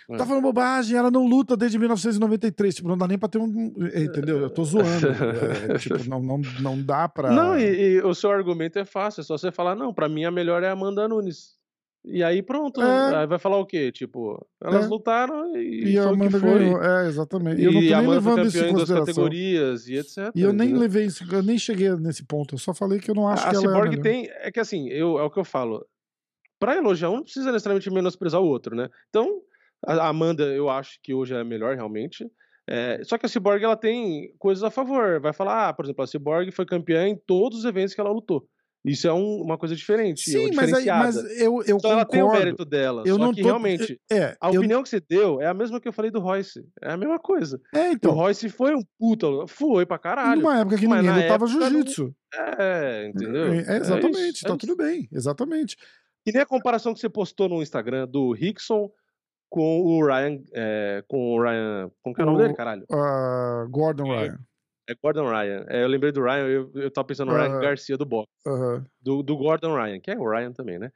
É. Tá falando bobagem, ela não luta desde 1993. Tipo, não dá nem pra ter um. Entendeu? Eu tô zoando. É, tipo, não, não, não dá pra. Não, e, e o seu argumento é fácil, é só você falar, não, pra mim a melhor é a Amanda Nunes. E aí pronto, É. aí vai falar o quê? Tipo, elas É. lutaram e, E a que Amanda foi. ganhou. É, exatamente. E eu E não tô a nem levando isso em consideração. categorias e etc. E eu nem levei isso, eu nem cheguei nesse ponto. Eu só falei que eu não acho a que ela é a Cyborg melhor. tem. É que assim, eu, é o que eu falo. Pra elogiar um, não precisa necessariamente menosprezar o outro, né? Então, a Amanda, eu acho que hoje é a melhor, realmente. É, só que a Cyborg, ela tem coisas a favor. Vai falar, ah, por exemplo, a Cyborg foi campeã em todos os eventos que ela lutou. Isso é um- uma coisa diferente. é Sim, mas, aí, mas eu, eu Então ela tem o concordo. mérito dela. Eu só não que tô- realmente, É, a eu- opinião que você deu é a mesma que eu falei do Royce. É a mesma coisa. é, o então, Royce foi um puta, foi pra caralho. numa época que mas ninguém lutava época não- jiu-jitsu. É, entendeu? É, exatamente, isso, tá é tudo bem, exatamente. E nem a comparação que você postou no Instagram do Rickson com o Ryan. é, com o Ryan. Como que é o nome O- dele, caralho? Ah, Gordon É. Ryan. É Gordon Ryan. É, eu lembrei do Ryan, eu, eu tava pensando no Ryan Ah. Garcia do boxe. Aham. Do, do Gordon Ryan, que é o Ryan também, né?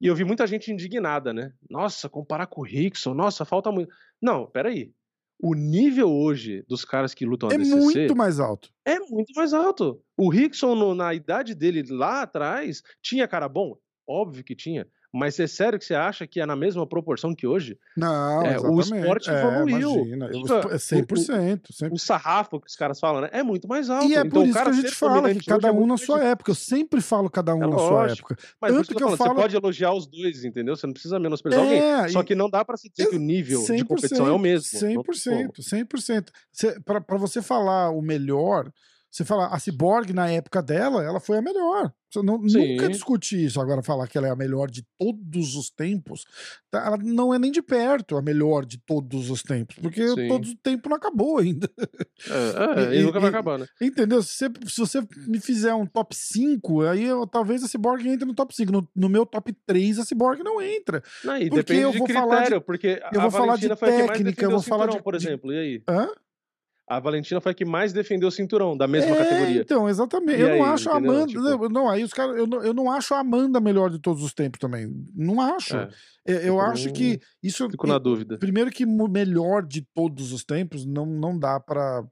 E eu vi muita gente indignada, né? Nossa, comparar com o Rickson, nossa, falta muito. Não, peraí. O nível hoje dos caras que lutam É ADCC muito mais alto. é muito mais alto. O Rickson, no- na idade dele lá atrás, tinha cara bom? Óbvio que tinha. Mas é sério que você acha que é na mesma proporção que hoje? Não, É, o esporte É, evoluiu. imagina, eu- Fica- é 100%, 100%. O sarrafo que os caras falam, né? É muito mais alto. E é então, por o isso que a gente fala que cada é um muito na sua época. Eu sempre falo cada um É na sua época. Mas Tanto que eu eu falo, você pode elogiar os dois, entendeu? Você não precisa menosprezar É, alguém. Só que não dá pra se dizer que o nível de competição é o mesmo. não tem como. 100%, 100%. Cê, pra, pra você falar o melhor, você falar a Cyborg na época dela, ela foi a melhor. Você não, Sim. nunca discutir isso. Agora, falar que ela é a melhor de todos os tempos, tá, ela não é nem de perto a melhor de todos os tempos, porque Sim. todo o tempo não acabou ainda. É, é, E- nunca vai acabar, né? Entendeu? Se você, se você me fizer um top 5, aí eu- talvez a Cyborg entre no top 5. No, no meu top 3, a Cyborg não entra. Não, Porque depende eu de vou falar de- critério, porque eu vou falar de técnica, eu vou falar de- por de- exemplo. E aí? Hã? A Valentina foi a que mais defendeu o cinturão, da mesma É, categoria. Então, exatamente. E eu não aí, acho a entendeu? Amanda. Tipo- não, Não, aí os caras. Eu, não- eu não acho a Amanda a melhor de todos os tempos também. Não acho. É, É, eu fico acho que isso. fico na dúvida. Primeiro que melhor de todos os tempos não, não dá pra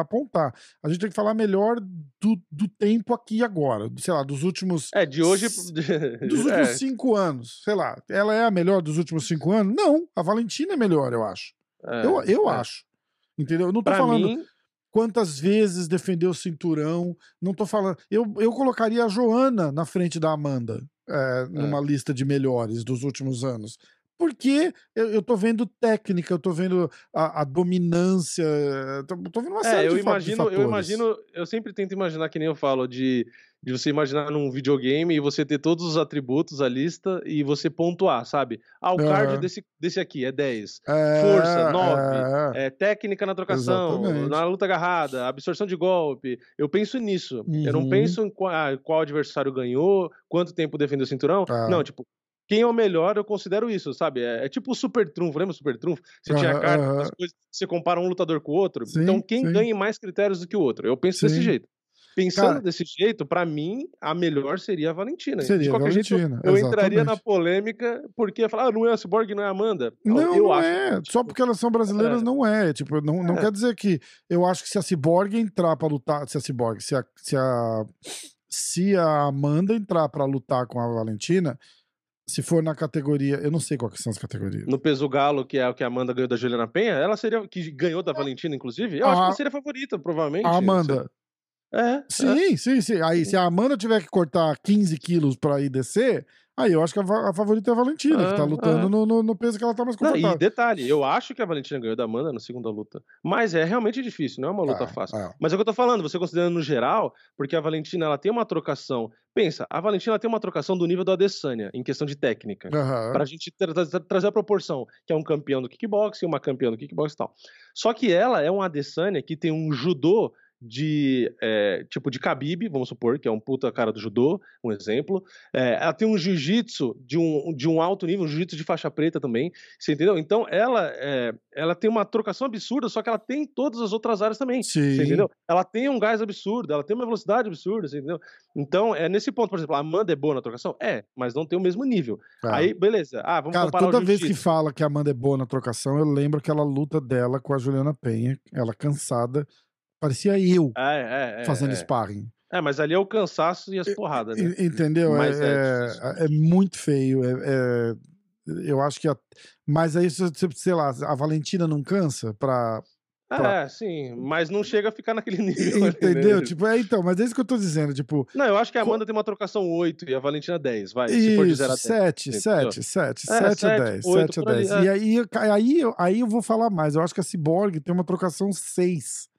apontar. A gente tem que falar melhor do, do tempo aqui e agora. Sei lá, dos últimos. É, de hoje. Dos últimos é, cinco anos. Sei lá. Ela é a melhor dos últimos cinco anos? Não. A Valentina é melhor, eu acho. é, eu eu é. acho. Entendeu? Eu não tô Pra falando mim, quantas vezes defendeu o cinturão. Não tô falando. Eu, eu colocaria a Joana na frente da Amanda é, numa lista de melhores dos últimos anos. Porque eu, eu tô vendo técnica, eu tô vendo a, a dominância, tô, tô vendo uma série É, eu de, imagino, fatores. eu imagino, eu sempre tento imaginar que nem eu falo de, de você imaginar num videogame e você ter todos os atributos, a lista e você pontuar, sabe? Ah, o card desse, desse aqui é 10. É, força, nove. é. É, técnica na trocação, Exatamente. na luta agarrada, absorção de golpe. Eu penso nisso. Eu não Uhum. penso em qual, ah, qual adversário ganhou, quanto tempo defendeu o cinturão. Ah. Não, tipo, quem é o melhor, eu considero isso, sabe? É, é tipo o super trunfo, lembra o super trunfo? Você tinha aham. as coisas, você compara um lutador com o outro. Sim, então, quem sim. ganha mais critérios do que o outro? Eu penso desse Sim. jeito. Pensando Cara- desse jeito, pra mim, a melhor seria a Valentina. de Seria a qualquer jeito, Valentina, eu entraria na polêmica porque ia falar, ah, não é a Cyborg, não é a Amanda. Não, eu não acho. é. que, Só tipo, porque elas são brasileiras, é. não é. Tipo, não, não É. quer dizer que. Eu acho que se a Cyborg entrar pra lutar. Se a Cyborg, se a. Se a, se a Amanda entrar pra lutar com a Valentina, se for na categoria. Eu não sei qual que são as categorias. no peso galo, que é o que a Amanda ganhou da Juliana Penha, ela seria, que ganhou da Valentina, inclusive, eu acho que A- ela seria a favorita, provavelmente. A Amanda. É, é. Sim, sim, sim. Aí, se a Amanda tiver que cortar 15 quilos pra ir descer, aí eu acho que a, favorita é a Valentina, que tá Ah, lutando ah. no, no- no peso que ela tá mais Não, confortável. e detalhe, eu acho que a Valentina ganhou da Amanda na segunda luta. Mas é realmente difícil, não é uma luta Ah, fácil. ah. Mas é o que eu tô falando, você considerando no geral, porque a Valentina ela tem uma trocação. Pensa, a Valentina ela tem uma trocação do nível da Adesanya, em questão de técnica. Aham. Pra gente tra- tra- trazer a proporção, que é um campeão do kickboxing, uma campeã do kickboxing e tal. Só que ela é uma Adesanya que tem um judô de é, tipo de Khabib, vamos supor, que é um puta cara do judô, um exemplo. É, ela tem um jiu-jitsu de um, de um alto nível, um jiu-jitsu de faixa preta também, você entendeu? Então ela é, ela tem uma trocação absurda, só que ela tem todas as outras áreas também, Sim. você entendeu? Ela tem um gás absurdo, ela tem uma velocidade absurda, você entendeu? Então, é nesse ponto, por exemplo, a Amanda é boa na trocação? É, mas não tem o mesmo nível. Ah. Aí, beleza. Ah, vamos Cara, comparar toda vez que fala que a Amanda é boa na trocação, eu lembro aquela luta dela com a Juliana Penha, ela cansada, parecia eu É, é, é, fazendo é. sparring. É, mas ali é o cansaço e as porradas, né? Entendeu? Mas é, difícil. é- muito feio. eu acho que. a- mas aí, sei lá, a Valentina não cansa pra. pra- É, sim, mas não chega a ficar naquele nível. ali, Entendeu? né? Tipo, é então, mas é isso que eu tô dizendo. Tipo, Não, eu acho que a Co- Amanda tem uma trocação 8 e a Valentina 10, vai. se for de 0 a isso, 10. 7, entendeu? 7, 7, É, 7 a sete, 10, oito, 7 a por ali, 10. é. E aí, aí, aí eu vou falar mais. Eu acho que a Cyborg tem uma trocação 6.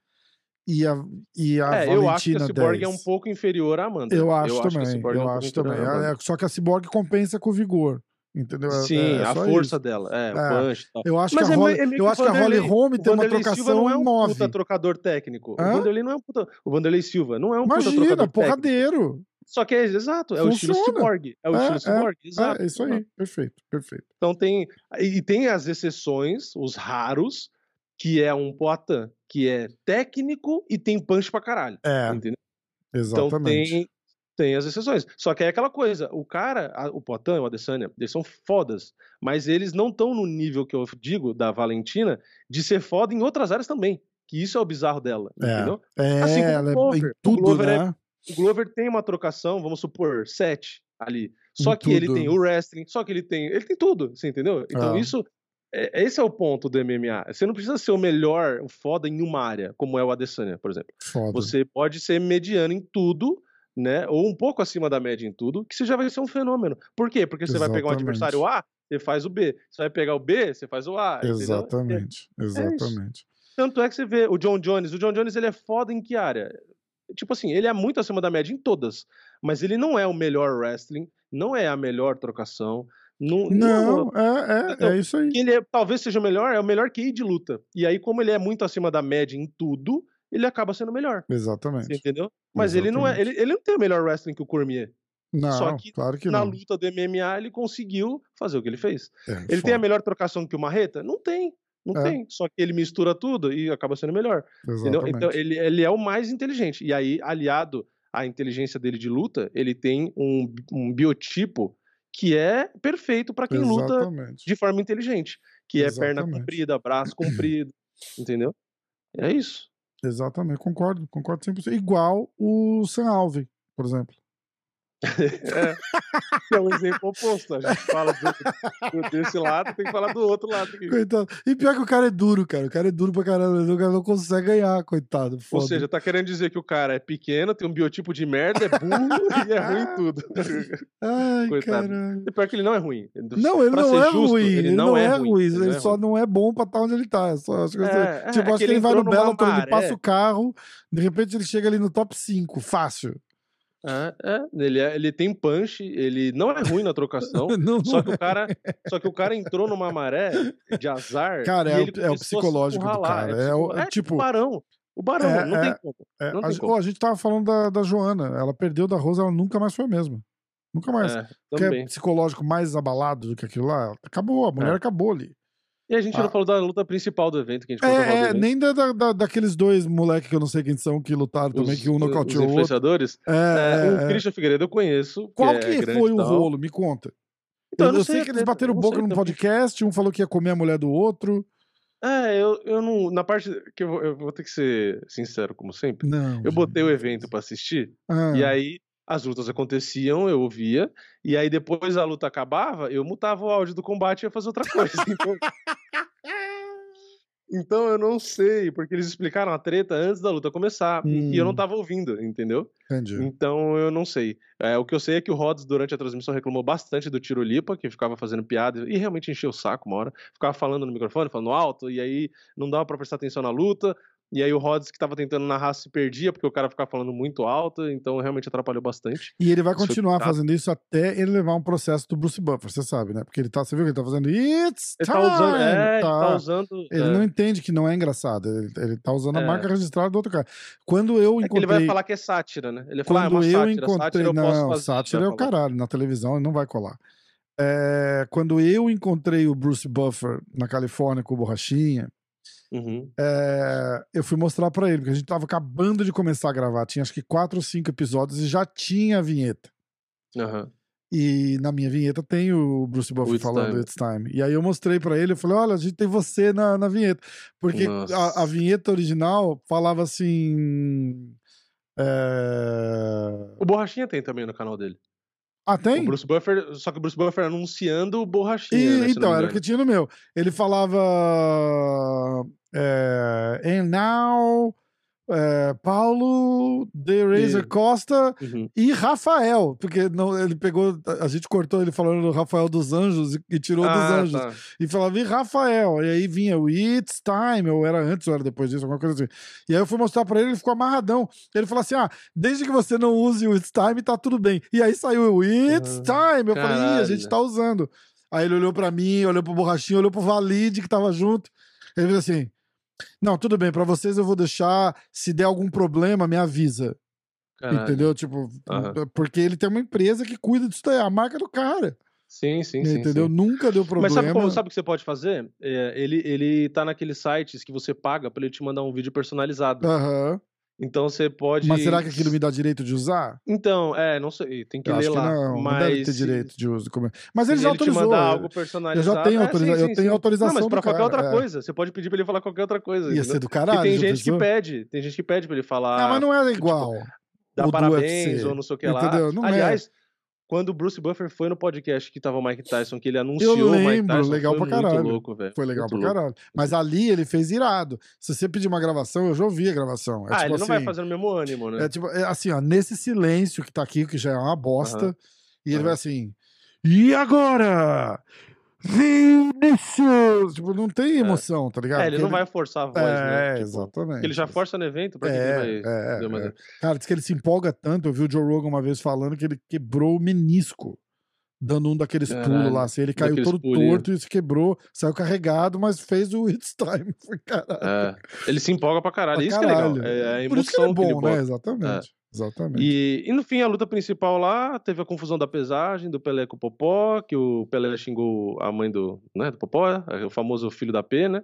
E a, e a É, eu acho que a Valentina Cyborg 10. é um pouco inferior à Amanda. Eu acho que a também, Cyborg é um eu acho também. É, só que a Cyborg compensa com o vigor, entendeu? É- Sim, é a força isso. dela, é, o É, punch e tal. Eu acho Mas que a é Holly, é eu acho o que a Holly Holm o tem uma Vanderlei Silva trocação não é um 9. puta trocador técnico. Hã? O Vanderlei não é um puta... O Vanderlei Silva não é um puta Imagina, trocador técnico. porradeiro. Só que é exato, é o estilo Funciona. Cyborg. É o É, estilo é, Cyborg, exato. É, isso aí. Perfeito, perfeito. Então tem. E tem as exceções, os raros, que é um Poitin que é técnico e tem punch pra caralho. É, Entendeu? Então exatamente. tem, tem as exceções. Só que é aquela coisa, o cara, a- o Poitin, o Adesanya, eles são fodas, mas eles não estão no nível que eu digo da Valentina de ser foda em outras áreas também. Que isso é o bizarro dela, É. entendeu? É, Assim como ela o é Glover. O tudo, Glover é- né? O Glover tem uma trocação, vamos supor, sete ali. Só Em que ele tudo. tem o wrestling, só que ele tem. Ele tem tudo, você entendeu? Então Ah. isso. É- esse é o ponto do MMA. Você não precisa ser o melhor, o foda em uma área, como é o Adesanya, por exemplo. Foda. Você pode ser mediano em tudo, né? Ou um pouco acima da média em tudo, que você já vai ser um fenômeno. Por quê? Porque você vai pegar um Exatamente. adversário A, você faz o B. Você vai pegar o B, você faz o A. Exatamente, É exatamente. Tanto é que você vê o John Jones. O John Jones ele é foda em que área? Tipo assim, ele é muito acima da média em todas. Mas ele não é o melhor wrestling, não é a melhor trocação. Não, Não, é, é, Então, é isso aí. ele é- talvez seja o melhor, é o melhor QI de luta. E aí, como ele é muito acima da média em tudo, ele acaba sendo melhor. Exatamente. entendeu? Mas ele não é. Exatamente. Ele, ele não tem o melhor wrestling que o Cormier. Não, Só que claro que Na não. luta do MMA, ele conseguiu fazer o que ele fez. É, Ele tem a foda. melhor trocação que o Marreta? Não tem. Não É. tem. Só que ele mistura tudo e acaba sendo melhor. Entendeu? Exatamente. Então ele, ele é o mais inteligente. E aí, aliado à inteligência dele de luta, ele tem um, um biotipo que é perfeito para quem luta Exatamente. de forma inteligente. Que é perna Exatamente. comprida, braço comprido. entendeu? É isso. Exatamente, concordo, concordo 100%. Igual o Sam Alvey, por exemplo. É, é um exemplo oposto. A gente fala do- desse lado, tem que falar do outro lado. aqui. Coitado. E pior que o cara é duro, cara. O cara é duro pra caramba. O cara não consegue ganhar, coitado. Ou Foda. seja, tá querendo dizer que o cara é pequeno, tem um biotipo de merda, é burro e é ruim em tudo. Ai, coitado. caralho. E pior que ele não é ruim. Não, ele Pra não é justo, ruim. Ele, não, é ruim. Ele, não é só ruim. não é bom pra estar onde ele tá. Só, acho que, É, é, tipo, é acho que ele ele vai no Bellator, ele passa o carro, de repente ele chega ali no top 5, fácil. É, é, ele, é- ele tem punch, ele não é ruim na trocação. Não, Só que o cara, só que o cara entrou numa maré de azar. Cara, é o- ele é o a se psicológico do cara, é o- psico- tipo- o barão. O barão, É, não é, tem como. É, Não a, tem ge- como. ó, a gente tava falando da, da Joana. Ela perdeu da Rosa, ela nunca mais foi a mesma. Nunca mais. É, Quer psicológico mais abalado do que aquilo lá? Acabou, a mulher É. acabou ali. E a gente Ah. não falou da luta principal do evento, que a gente falou É, é, nem da, da- da- daqueles dois moleques que eu não sei quem são que lutaram também, que um nocauteou o outro. influenciadores. É, É, é, o é. Christian Figueiredo eu conheço. Qual que, que é grande foi o tal. rolo? Me conta. Então, eu, não eu sei sei que eles bateram boca num podcast, um falou que ia comer a mulher do outro. É, eu, eu não. Na parte. que eu vou, eu vou ter que ser sincero, como sempre. Não. Eu botei o gente. evento pra assistir, Ah, e aí as lutas aconteciam, eu ouvia, e aí depois a luta acabava, eu mutava o áudio do combate e ia fazer outra coisa. Então, então eu não sei, porque eles explicaram a treta antes da luta começar, e eu não Hum. tava ouvindo, entendeu? Entendi. Então eu não sei. É, o que eu sei é que o Rhodes, durante a transmissão, reclamou bastante do Tiro Lipa, que ficava fazendo piada e realmente encheu o saco uma hora. Ficava falando no microfone, falando alto, e aí não dava pra prestar atenção na luta. E aí o Rhodes, que tava tentando narrar, se perdia, porque o cara ficava falando muito alto, então realmente atrapalhou bastante. E ele vai Isso continuar fazendo isso até ele levar um processo do Bruce Buffer, você sabe, né? Porque ele tá, você viu que ele tá fazendo It's Ele time! tá usando. É, ele Tá. tá usando. Ele é, não entende que não é engraçado. Ele, ele tá usando a É. marca registrada do outro cara. Quando eu é encontrei. ele vai falar que é sátira, né? Ele vai falar, ah, é Quando eu sátira. encontrei. Sátira não, fazer. sátira é o falar. caralho. Na televisão ele não vai colar. É, quando eu encontrei o Bruce Buffer na Califórnia com o Borrachinha, Uhum. é, eu fui mostrar pra ele, porque a gente tava acabando de começar a gravar. Tinha acho que quatro ou cinco episódios e já tinha a vinheta. aham. E na minha vinheta tem o Bruce Buffer It's falando Time. It's Time. E aí eu mostrei pra ele, eu falei, olha, a gente tem você na, na vinheta. Porque a, a vinheta original falava assim... é, O Borrachinha tem também no canal dele. Ah, tem? O Bruce Buffer, só que o Bruce Buffer anunciando o Borrachinha. E- né, então, era o que tinha no meu. Ele falava... É, And now... é, Paulo de Razor E- Costa Uhum. e Rafael, porque não, ele pegou, a gente cortou ele falando do Rafael dos Anjos e, e tirou dos Ah, Anjos. tá. E falava, e Rafael? E aí vinha o It's Time, ou era antes ou era depois disso, alguma coisa assim. E aí eu fui mostrar pra ele, ele ficou amarradão. Ele falou assim: ah, desde que você não use o It's Time, tá tudo bem. E aí saiu o It's Ah, Time. Eu falei, ih, a gente caralho. tá usando. Aí ele olhou pra mim, olhou pro Borrachinho, olhou pro Valide que tava junto. Ele falou assim: não, tudo bem, pra vocês eu vou deixar, se der algum problema, me avisa. Caralho. Entendeu? Tipo, Aham. porque ele tem uma empresa que cuida disso daí, a marca do cara. Sim, sim, sim. entendeu? sim. Nunca deu problema. Mas sabe, como, sabe o que você pode fazer? É, ele, ele tá naqueles sites que você paga pra ele te mandar um vídeo personalizado. Aham. Então você pode. Mas será que aquilo me dá direito de usar? Então, é, não sei, tem que Eu ler acho que lá. não, mas não deve ter direito de uso. Como- Mas se ele já ele te autorizou. mandar eu- algo personalizado. tenho é, autoriza- sim, eu sim, tenho sim. autorização Não, mas pra qualquer cara, outra é. coisa. Você pode pedir pra ele falar qualquer outra coisa. Ia entendeu? ser do Porque caralho. tem já gente que pede, tem gente que pede pra ele falar. Ah, mas não era tipo, igual. dar o do parabéns ou não sei o que lá. entendeu? Não é. Quando o Bruce Buffer foi no podcast que tava o Mike Tyson, que ele anunciou Eu o Mike lembro, Tyson, legal foi pra muito caralho. louco, velho. Foi legal muito pra louco. caralho. Mas ali ele fez irado. Se você pedir uma gravação, eu já ouvi a gravação. É ah, tipo ele assim, não vai fazer no mesmo ânimo, né? É tipo, é assim, ó, nesse silêncio que tá aqui, que já é uma bosta, Aham. e ele Aham. vai assim. E agora? Vinicius! Tipo, não tem emoção, tá ligado? É, ele Porque não vai forçar a voz, né? É, Tipo, exatamente. Ele já força no evento, pra que É, ele vai... é, é. Cara, diz que ele se empolga tanto. Eu vi o Joe Rogan uma vez falando que ele quebrou o menisco. Dando um daqueles pulos Caralho, lá. Assim, ele caiu todo pulinhos. torto e se quebrou, saiu carregado, mas fez o It's Time. Foi caralho. É, ele se empolga pra caralho. Pra Isso que é legal. caralho. É a Por isso que é que bom, bota. né? Exatamente. Exatamente. E, e no fim, a luta principal lá, teve a confusão da pesagem, do Pelé com o Popó, que o Pelé xingou a mãe do, né, do Popó, é, o famoso filho da P, né?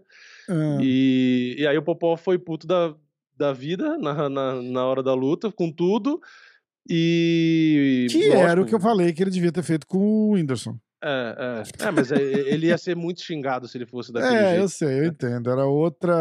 Ah, E, e aí o Popó foi puto da, da vida na, na, na hora da luta, com tudo. E. que era o que eu falei que ele devia ter feito com o Whindersson. É, é. É, mas é, ele ia ser muito xingado se ele fosse daquele É, jeito. eu sei, eu entendo. Era outra.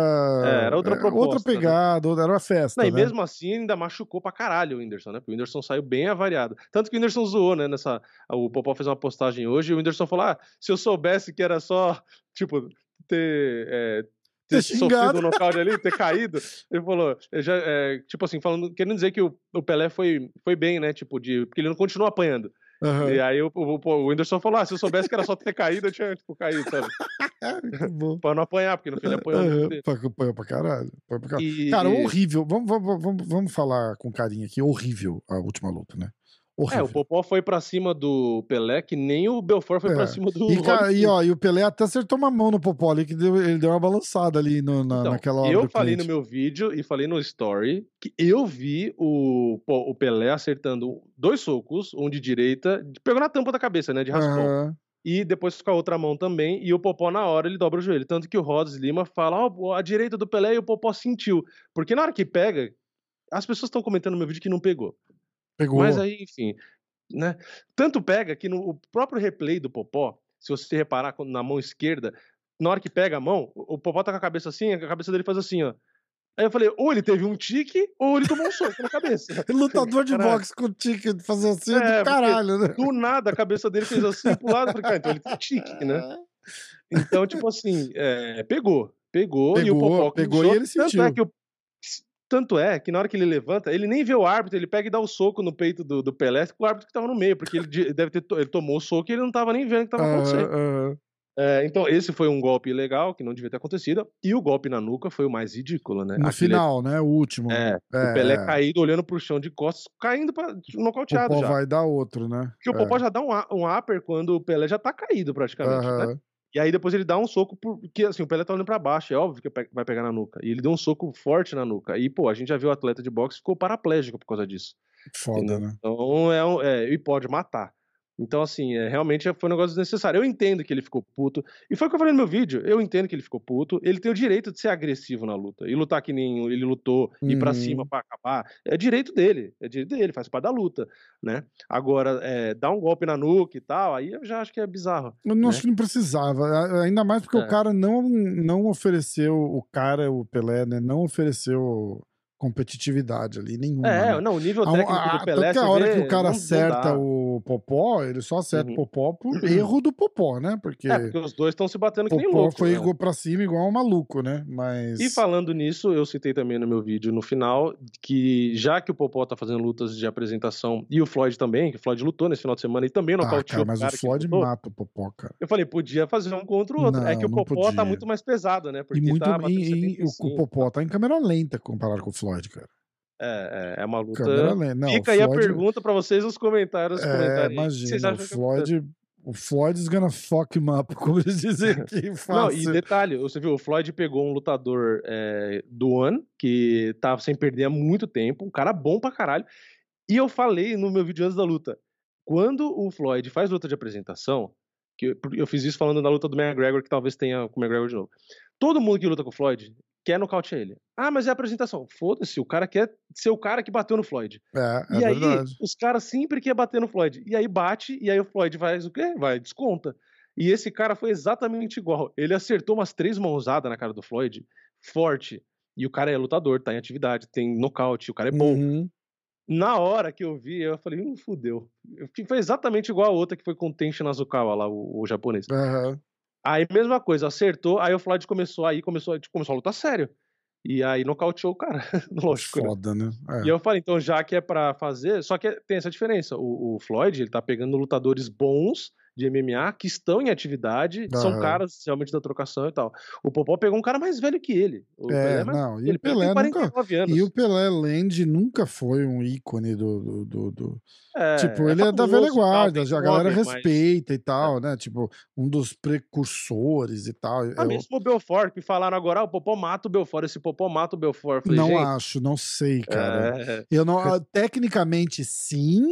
É, era outra proposta, Outra né? pegada, outra- era uma festa. Não, e né? mesmo assim ainda machucou pra caralho o Whindersson, né? Porque o Whindersson saiu bem avariado. Tanto que o Whindersson zoou, né? Nessa, o Popó fez uma postagem hoje e o Whindersson falou: Ah, se eu soubesse que era só, tipo, ter. é, ter sofrido um nocaute ali, ter caído. Ele falou, já, é, tipo assim, falando, querendo dizer que o, o Pelé foi, foi bem, né? Tipo, de, porque ele não continuou apanhando. Aham. E aí o, o, o Whindersson falou: Ah, se eu soubesse que era só ter caído, eu tinha, tipo, caído, sabe? Pra não apanhar, porque no fim ele apanhou. Pra- Apanhou pra caralho. apanhou pra caralho. E- Cara, horrível. Vamos, vamos, vamos, vamos falar com carinho aqui. Horrível a última luta, né? É, Horrível. o Popó foi pra cima do Pelé, que nem o Belfort foi É. pra cima do E, cara, e, ó, e o Pelé até acertou uma mão no Popó ali, que deu- ele deu uma balançada ali no- na, Então, naquela hora eu falei no meu vídeo e falei no story que eu vi o, o Pelé acertando dois socos, um de direita, pegou na tampa da cabeça, né, de raspão, Aham. e depois com a outra mão também, e o Popó na hora ele dobra o joelho, tanto que o Rhodes Lima fala, ó, a direita do Pelé e o Popó sentiu, porque na hora que pega, as pessoas estão comentando no meu vídeo que não pegou, Pegou. mas aí, enfim, né, tanto pega que no próprio replay do Popó, se você reparar na mão esquerda, na hora que pega a mão, o Popó tá com a cabeça assim, a cabeça dele faz assim, ó. Aí eu falei, ou ele teve um tique, ou ele tomou um soco na cabeça. Lutador de boxe com tique de fazer assim É, do caralho, né? Do nada, a cabeça dele fez assim pro lado, eu falei, cara, então ele tem tique, né? Então, tipo assim, é, pegou, pegou, e o Pegou, Popó pegou e ele tanto sentiu. É que o- tanto é que na hora que ele levanta, ele nem vê o árbitro, ele pega e dá o soco no peito do, do Pelé, o árbitro que tava no meio, porque ele de- deve ter ele tomou o soco e ele não tava nem vendo o que tava acontecendo. É, então, esse foi um golpe legal, que não devia ter acontecido. E o golpe na nuca foi o mais ridículo, né? No Aquele- final, né? O último. É, É, o Pelé é. caído, olhando pro chão de costas, caindo pra O nocauteado Popó já. vai dar outro, né? Porque o Popó já dá um, um upper quando o Pelé já tá caído praticamente, né? E aí depois ele dá um soco, porque assim, o Pelé tá olhando pra baixo, é óbvio que vai pegar na nuca. E ele deu um soco forte na nuca. E, pô, a gente já viu o atleta de boxe ficou paraplégico por causa disso. Foda, né? Então, é, um- é, e pode matar. Então, assim, é, realmente foi um negócio desnecessário. Eu entendo que ele ficou puto. E foi o que eu falei no meu vídeo. Eu entendo que ele ficou puto. Ele tem o direito de ser agressivo na luta. E lutar que nem ele lutou, ir pra Uhum. cima pra acabar. É direito dele. É direito dele, faz parte da luta, né? Agora, é, dar um golpe na nuca e tal, aí eu já acho que é bizarro. Eu não né? acho que não precisava. Ainda mais porque É. o cara não, não ofereceu, o cara, o Pelé, né? Não ofereceu competitividade ali, nenhuma. É, né? não, o nível A, técnico a, do Pelé, tanto que a hora que o cara não- não acerta o Popó, ele só acerta Uhum. o Popó por erro do Popó, né? Porque É, porque os dois estão se batendo que nem Popó louco. foi né? pra cima igual um maluco, né? Mas. E falando nisso, eu citei também no meu vídeo no final que já que o Popó tá fazendo lutas de apresentação e o Floyd também, que o Floyd lutou nesse final de semana e também Ah, nocauteou cara, o mas cara o que Floyd mata o Popó, cara. Eu falei, podia fazer um contra o outro. é que o Não, não Popó tá podia. muito mais pesado, né? Porque E muito. tá e- e- o- o 75. Popó tá em câmera lenta comparado com o Floyd, cara. É, é, é uma luta. Não, Fica o aí a Floyd- pergunta pra vocês nos comentários. É, vocês imagina, o acham que? Floyd. O Floyd is gonna fuck him up, como eles dizem aqui. Não, e detalhe, você viu, o Floyd pegou um lutador é, do One, que tava sem perder há muito tempo, um cara bom pra caralho. E eu falei no meu vídeo antes da luta, quando o Floyd faz luta de apresentação, que eu, eu fiz isso falando da luta do McGregor, que talvez tenha com o McGregor de novo. Todo mundo que luta com o Floyd quer nocautear ele. Ah, mas é a apresentação. Foda-se, o cara quer ser o cara que bateu no Floyd. É, é e aí, verdade. os caras sempre querem bater no Floyd. E aí bate, e aí o Floyd faz o quê? Vai, desconta. E esse cara foi exatamente igual. Ele acertou umas três mãozadas na cara do Floyd, forte. E o cara é lutador, tá em atividade, tem nocaute, o cara é bom. Uhum. Na hora que eu vi, eu falei, hum, fudeu. Foi exatamente igual a outra que foi com o Tenshin Azukawa lá, o, o japonês. Aham. Aí, mesma coisa, acertou, aí o Floyd começou, aí começou, tipo, começou a lutar sério. E aí nocauteou o cara, lógico, né? Foda, né? É. E eu falei, então já que é pra fazer, só que tem essa diferença. O, o Floyd, ele tá pegando lutadores bons de MMA que estão em atividade, são Aham. caras realmente da trocação e tal. O Popó pegou um cara mais velho que ele. O É, Pelé é mais- não, ele o Pelé tem nunca. 49 anos. E o Pelé Land nunca foi um ícone do. do, do- do- É, tipo, ele é da famoso velha tal, guarda, já a galera nome, mas- respeita e tal, né? Tipo, um dos precursores e tal. Ah, Eu mesmo o Belfort, que falaram agora, ah, o Popó mata o Belfort, esse Popó mata o Belfort. Falei, não acho, não sei, cara. é, Eu não, ah, tecnicamente sim,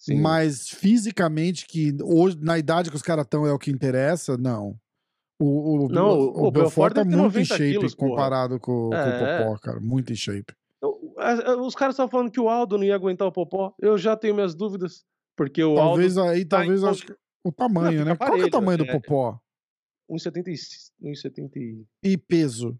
sim. mas fisicamente que hoje na idade que os caras estão é o que interessa, não. O, o, Não, o, o- o Belfort Belfort tá muito em 90 shape quilos, comparado com, com É. o Popó, cara, muito em shape. As- Os caras estavam falando que o Aldo não ia aguentar o Popó. Eu já tenho minhas dúvidas. Porque o Talvez Aldo aí, tá talvez acho que o tamanho, Não, né? Qual que é o tamanho do é. Popó? 1,70 e- 1,70 e- peso?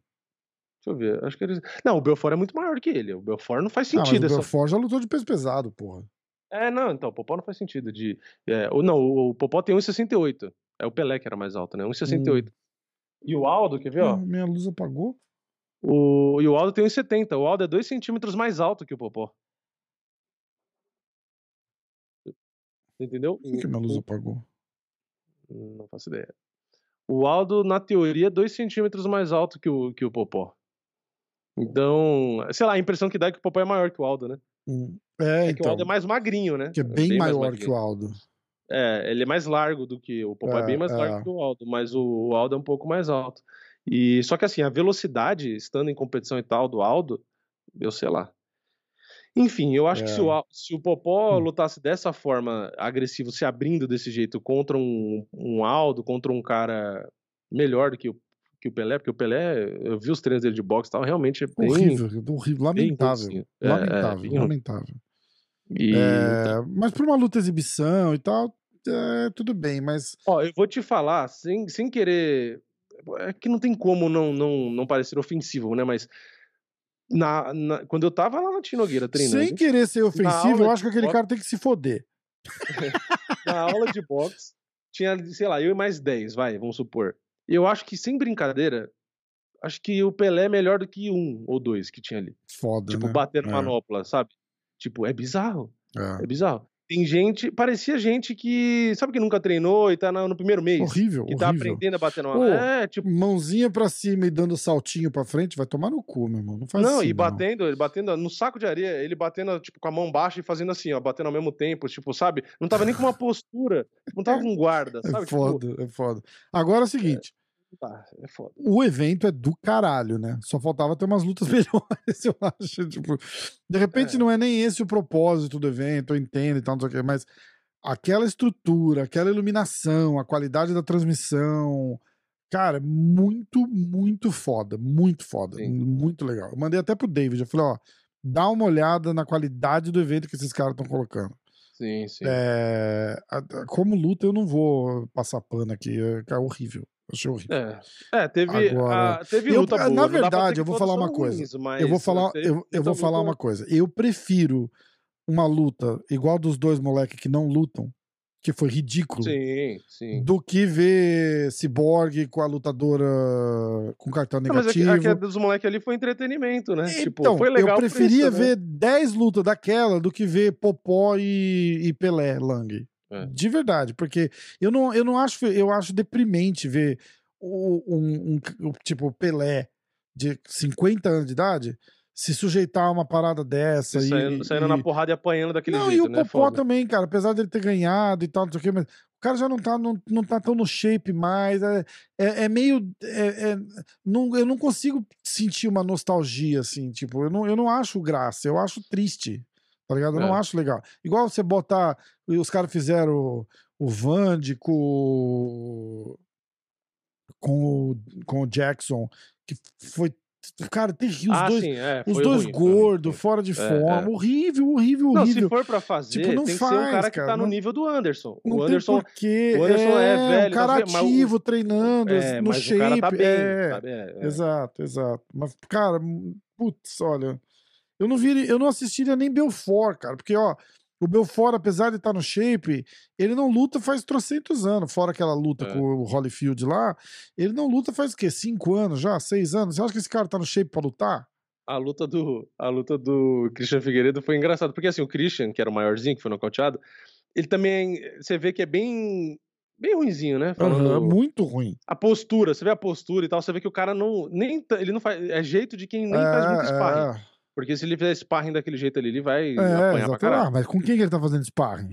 Deixa eu ver. Acho que eles. Não, o Belfort é muito maior que ele. O Belfort não faz Ah, sentido. o essa- Belfort já lutou de peso pesado, porra. É, não, então, o Popó não faz sentido. De... É, o, não, o, o Popó tem 1,68. É o Pelé que era mais alto, né? 1,68. E o Aldo, quer ver, ó? Minha luz apagou? O... E o Aldo tem 1,70. O Aldo é 2 centímetros mais alto que o Popó. Entendeu? Por que, minha luz apagou? Hum, Não faço ideia. O Aldo, na teoria, é 2 centímetros mais alto que o, que o Popó. Então, sei lá, a impressão que dá é que o Popó é maior que o Aldo, né? Hum. É, É que o então. Aldo é mais magrinho, né? Que é bem, mais maior que o Aldo. É, ele é mais largo do que o Popó é, É, bem mais largo é. que o Aldo, mas o, o Aldo é um pouco mais alto. E só que assim, a velocidade estando em competição e tal do Aldo, eu sei lá. Enfim, eu acho que se É. o, Al- se o Popó Hum. lutasse dessa forma agressivo, se abrindo desse jeito contra um, um Aldo, contra um cara melhor do que o, que o Pelé, porque o Pelé, eu vi os treinos dele de boxe e tal, realmente é bem, Horrível, horrível, bem lamentável. ruimzinho. É, é, lamentável, bem ruim. lamentável. E, É, mas pra uma luta exibição e tal, é, tudo bem, mas Ó, eu vou te falar, sem, sem querer. É que não tem como não, não, não parecer ofensivo, né? Mas. Na, na- quando eu tava lá na Tinogueira treinando, sem querer ser ofensivo, eu acho que aquele boxe- cara tem que se foder. na aula de boxe, tinha, sei lá, eu e mais 10, vai, vamos supor. Eu acho que, sem brincadeira, acho que o Pelé é melhor do que um ou dois que tinha ali. Foda, Tipo, né? batendo É, manopla, sabe? Tipo, é bizarro. é. É bizarro. Tem gente, parecia gente que, sabe que nunca treinou e tá na- no primeiro mês. Horrível, que tá horrível. aprendendo a bater no Ô, É, tipo, Mãozinha pra cima e dando saltinho pra frente, vai tomar no cu, meu irmão. Não faz não, assim, e batendo, ele batendo no saco de areia, ele batendo, tipo, com a mão baixa e fazendo assim, ó, batendo ao mesmo tempo, tipo, sabe? Não tava nem com uma postura, não tava com guarda, É sabe? foda, é foda. Agora é o seguinte, Tá, é foda. o evento é do caralho, né? Só faltava ter umas lutas melhores, eu acho. Tipo, de repente É. não é nem esse o propósito do evento, eu entendo e tal, não sei o quê, mas aquela estrutura, aquela iluminação, a qualidade da transmissão, cara, muito, muito foda, muito foda, Sim. muito legal. Eu mandei até pro David, eu falei, ó, dá uma olhada na qualidade do evento que esses caras estão colocando. Sim, sim. É, como luta, eu não vou passar pano aqui, é, é horrível. Achei horrível. É, é teve, Agora, a, teve eu- luta na boa. não dá pra verdade, eu vou falar uma coisa. ruins, eu vou falar, teve eu, eu vou falar boa. uma coisa. Eu prefiro uma luta igual dos dois moleques que não lutam, que foi ridículo, Sim, sim. do que ver Cyborg com a lutadora com cartão Não, mas a, que- negativo. a que dos moleques ali foi entretenimento, né? tipo, Então, foi legal eu preferia isso, né? ver 10 lutas daquela do que ver Popó e, e Pelé, Lang. É. De verdade, porque eu não, eu não acho, eu acho deprimente ver o, um, um- o tipo Pelé de 50 anos de idade se sujeitar a uma parada dessa. e- Saindo, saindo e- na porrada e apanhando daquele não, jeito, e o né? Popó Foda. também, cara, apesar dele ter ganhado e tal, não sei o quê, mas o cara já não tá, não, não tá tão no shape mais. É, é, é meio. é- é- não, eu não consigo sentir uma nostalgia, assim, tipo, eu não, eu não acho graça, eu acho triste. Tá ligado? Eu não É. acho legal. Igual você botar. Os caras fizeram o, o Vand com. Com o, com o Jackson, que foi. Cara, terrível. Os ah, dois, sim, é. os dois gordos, fora de É, forma. é. Horrível, horrível, Não, se horrível. for pra fazer, Tipo, não tem que ser um faz, cara que cara, tá no não- nível do Anderson. Não o tem Anderson. porquê. o Anderson é velho, um cara tá vendo? Mas ativo, treinando, É, no mas shape. o cara tá bem, é. É, é. Exato, exato. Mas, cara, hum, putz, olha. Eu não vi, eu não assistiria nem Belfort, cara, porque, ó, o Belfort, apesar de estar no shape, ele não luta faz trocentos anos, fora aquela luta É. com o Holyfield lá. Ele não luta faz o quê? Cinco anos já? Seis anos? Você acha que esse cara tá no shape pra lutar? A luta do a luta do Christian Figueiredo foi engraçado, porque assim, o Christian, que era o maiorzinho, que foi nocauteado, ele também, você vê que é bem bem ruinzinho, né? Falando Aham, muito ruim. a postura, você vê a postura e tal, você vê que o cara não nem ele não faz, é jeito de quem nem faz muito sparring. é, Porque se ele fizer sparring daquele jeito ali, ele vai é, apanhar pra caralho. Ah, mas com quem que ele tá fazendo sparring?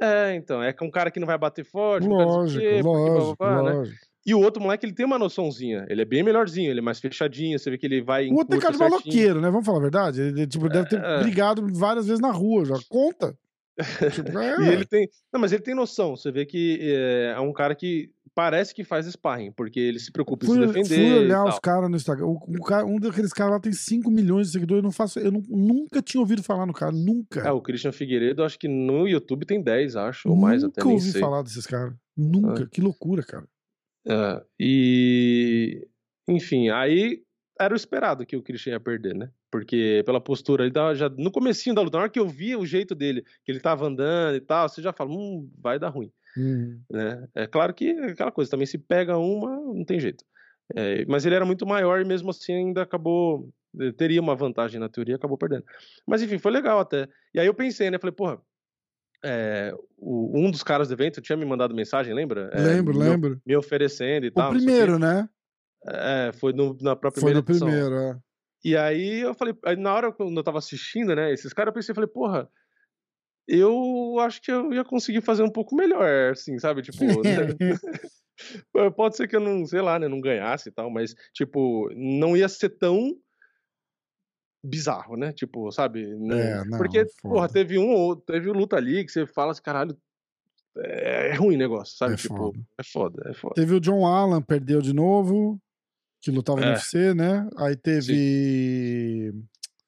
É, então, é com um cara que não vai bater forte, Lógico, lógico, blá, blá, blá, né? lógico. E o outro moleque, ele tem uma noçãozinha, ele é bem melhorzinho, ele é mais fechadinho, você vê que ele vai O outro é cara de maloqueiro, né? Vamos falar a verdade? Ele tipo, deve ter É. brigado várias vezes na rua já. Conta. Tipo, é, E ele tem. Não, mas ele tem noção. Você vê que é, é um cara que parece que faz sparring, porque ele se preocupa em fui, se defender. fui olhar os caras no Instagram. O cara- um daqueles caras lá tem 5 milhões de seguidores. Eu não faço. Eu não- nunca tinha ouvido falar no cara. Nunca. É, o Christian Figueiredo, acho que no YouTube tem 10, acho, ou mais nunca até, nem ouvi sei. falar desses caras. Nunca. É. Que loucura, cara. É, e. Enfim, aí era o esperado que o Christian ia perder, né? Porque pela postura, ele dava já no comecinho da luta, na hora que eu via o jeito dele, que ele tava andando e tal, você já fala, hum, vai dar ruim. Uhum. né? É claro que é aquela coisa, também se pega uma, não tem jeito. É, mas ele era muito maior e mesmo assim ainda acabou. eh, Teria uma vantagem na teoria, acabou perdendo. Mas enfim, foi legal até. E aí eu pensei, né? Falei, porra, é, o- um dos caras do evento tinha me mandado mensagem, lembra? É, lembro, me, lembro. Me oferecendo e O tal. sei primeiro, né? É, foi no- na própria Foi primeira no edição. primeiro, é. E aí eu falei, aí na hora quando eu tava assistindo, né, esses caras, eu pensei, falei, porra, eu acho que eu ia conseguir fazer um pouco melhor, assim, sabe? Tipo, né? pode ser que eu não, sei lá, né, não ganhasse e tal, mas, tipo, não ia ser tão bizarro, né? Tipo, sabe? Não- É, não, Porque, foda. porra, teve um ou teve luta ali que você fala assim, caralho, é, é ruim o negócio, sabe? É tipo, foda. é foda, é foda. Teve o John Allen, perdeu de novo. Que lutava no É. UFC, né? Aí teve.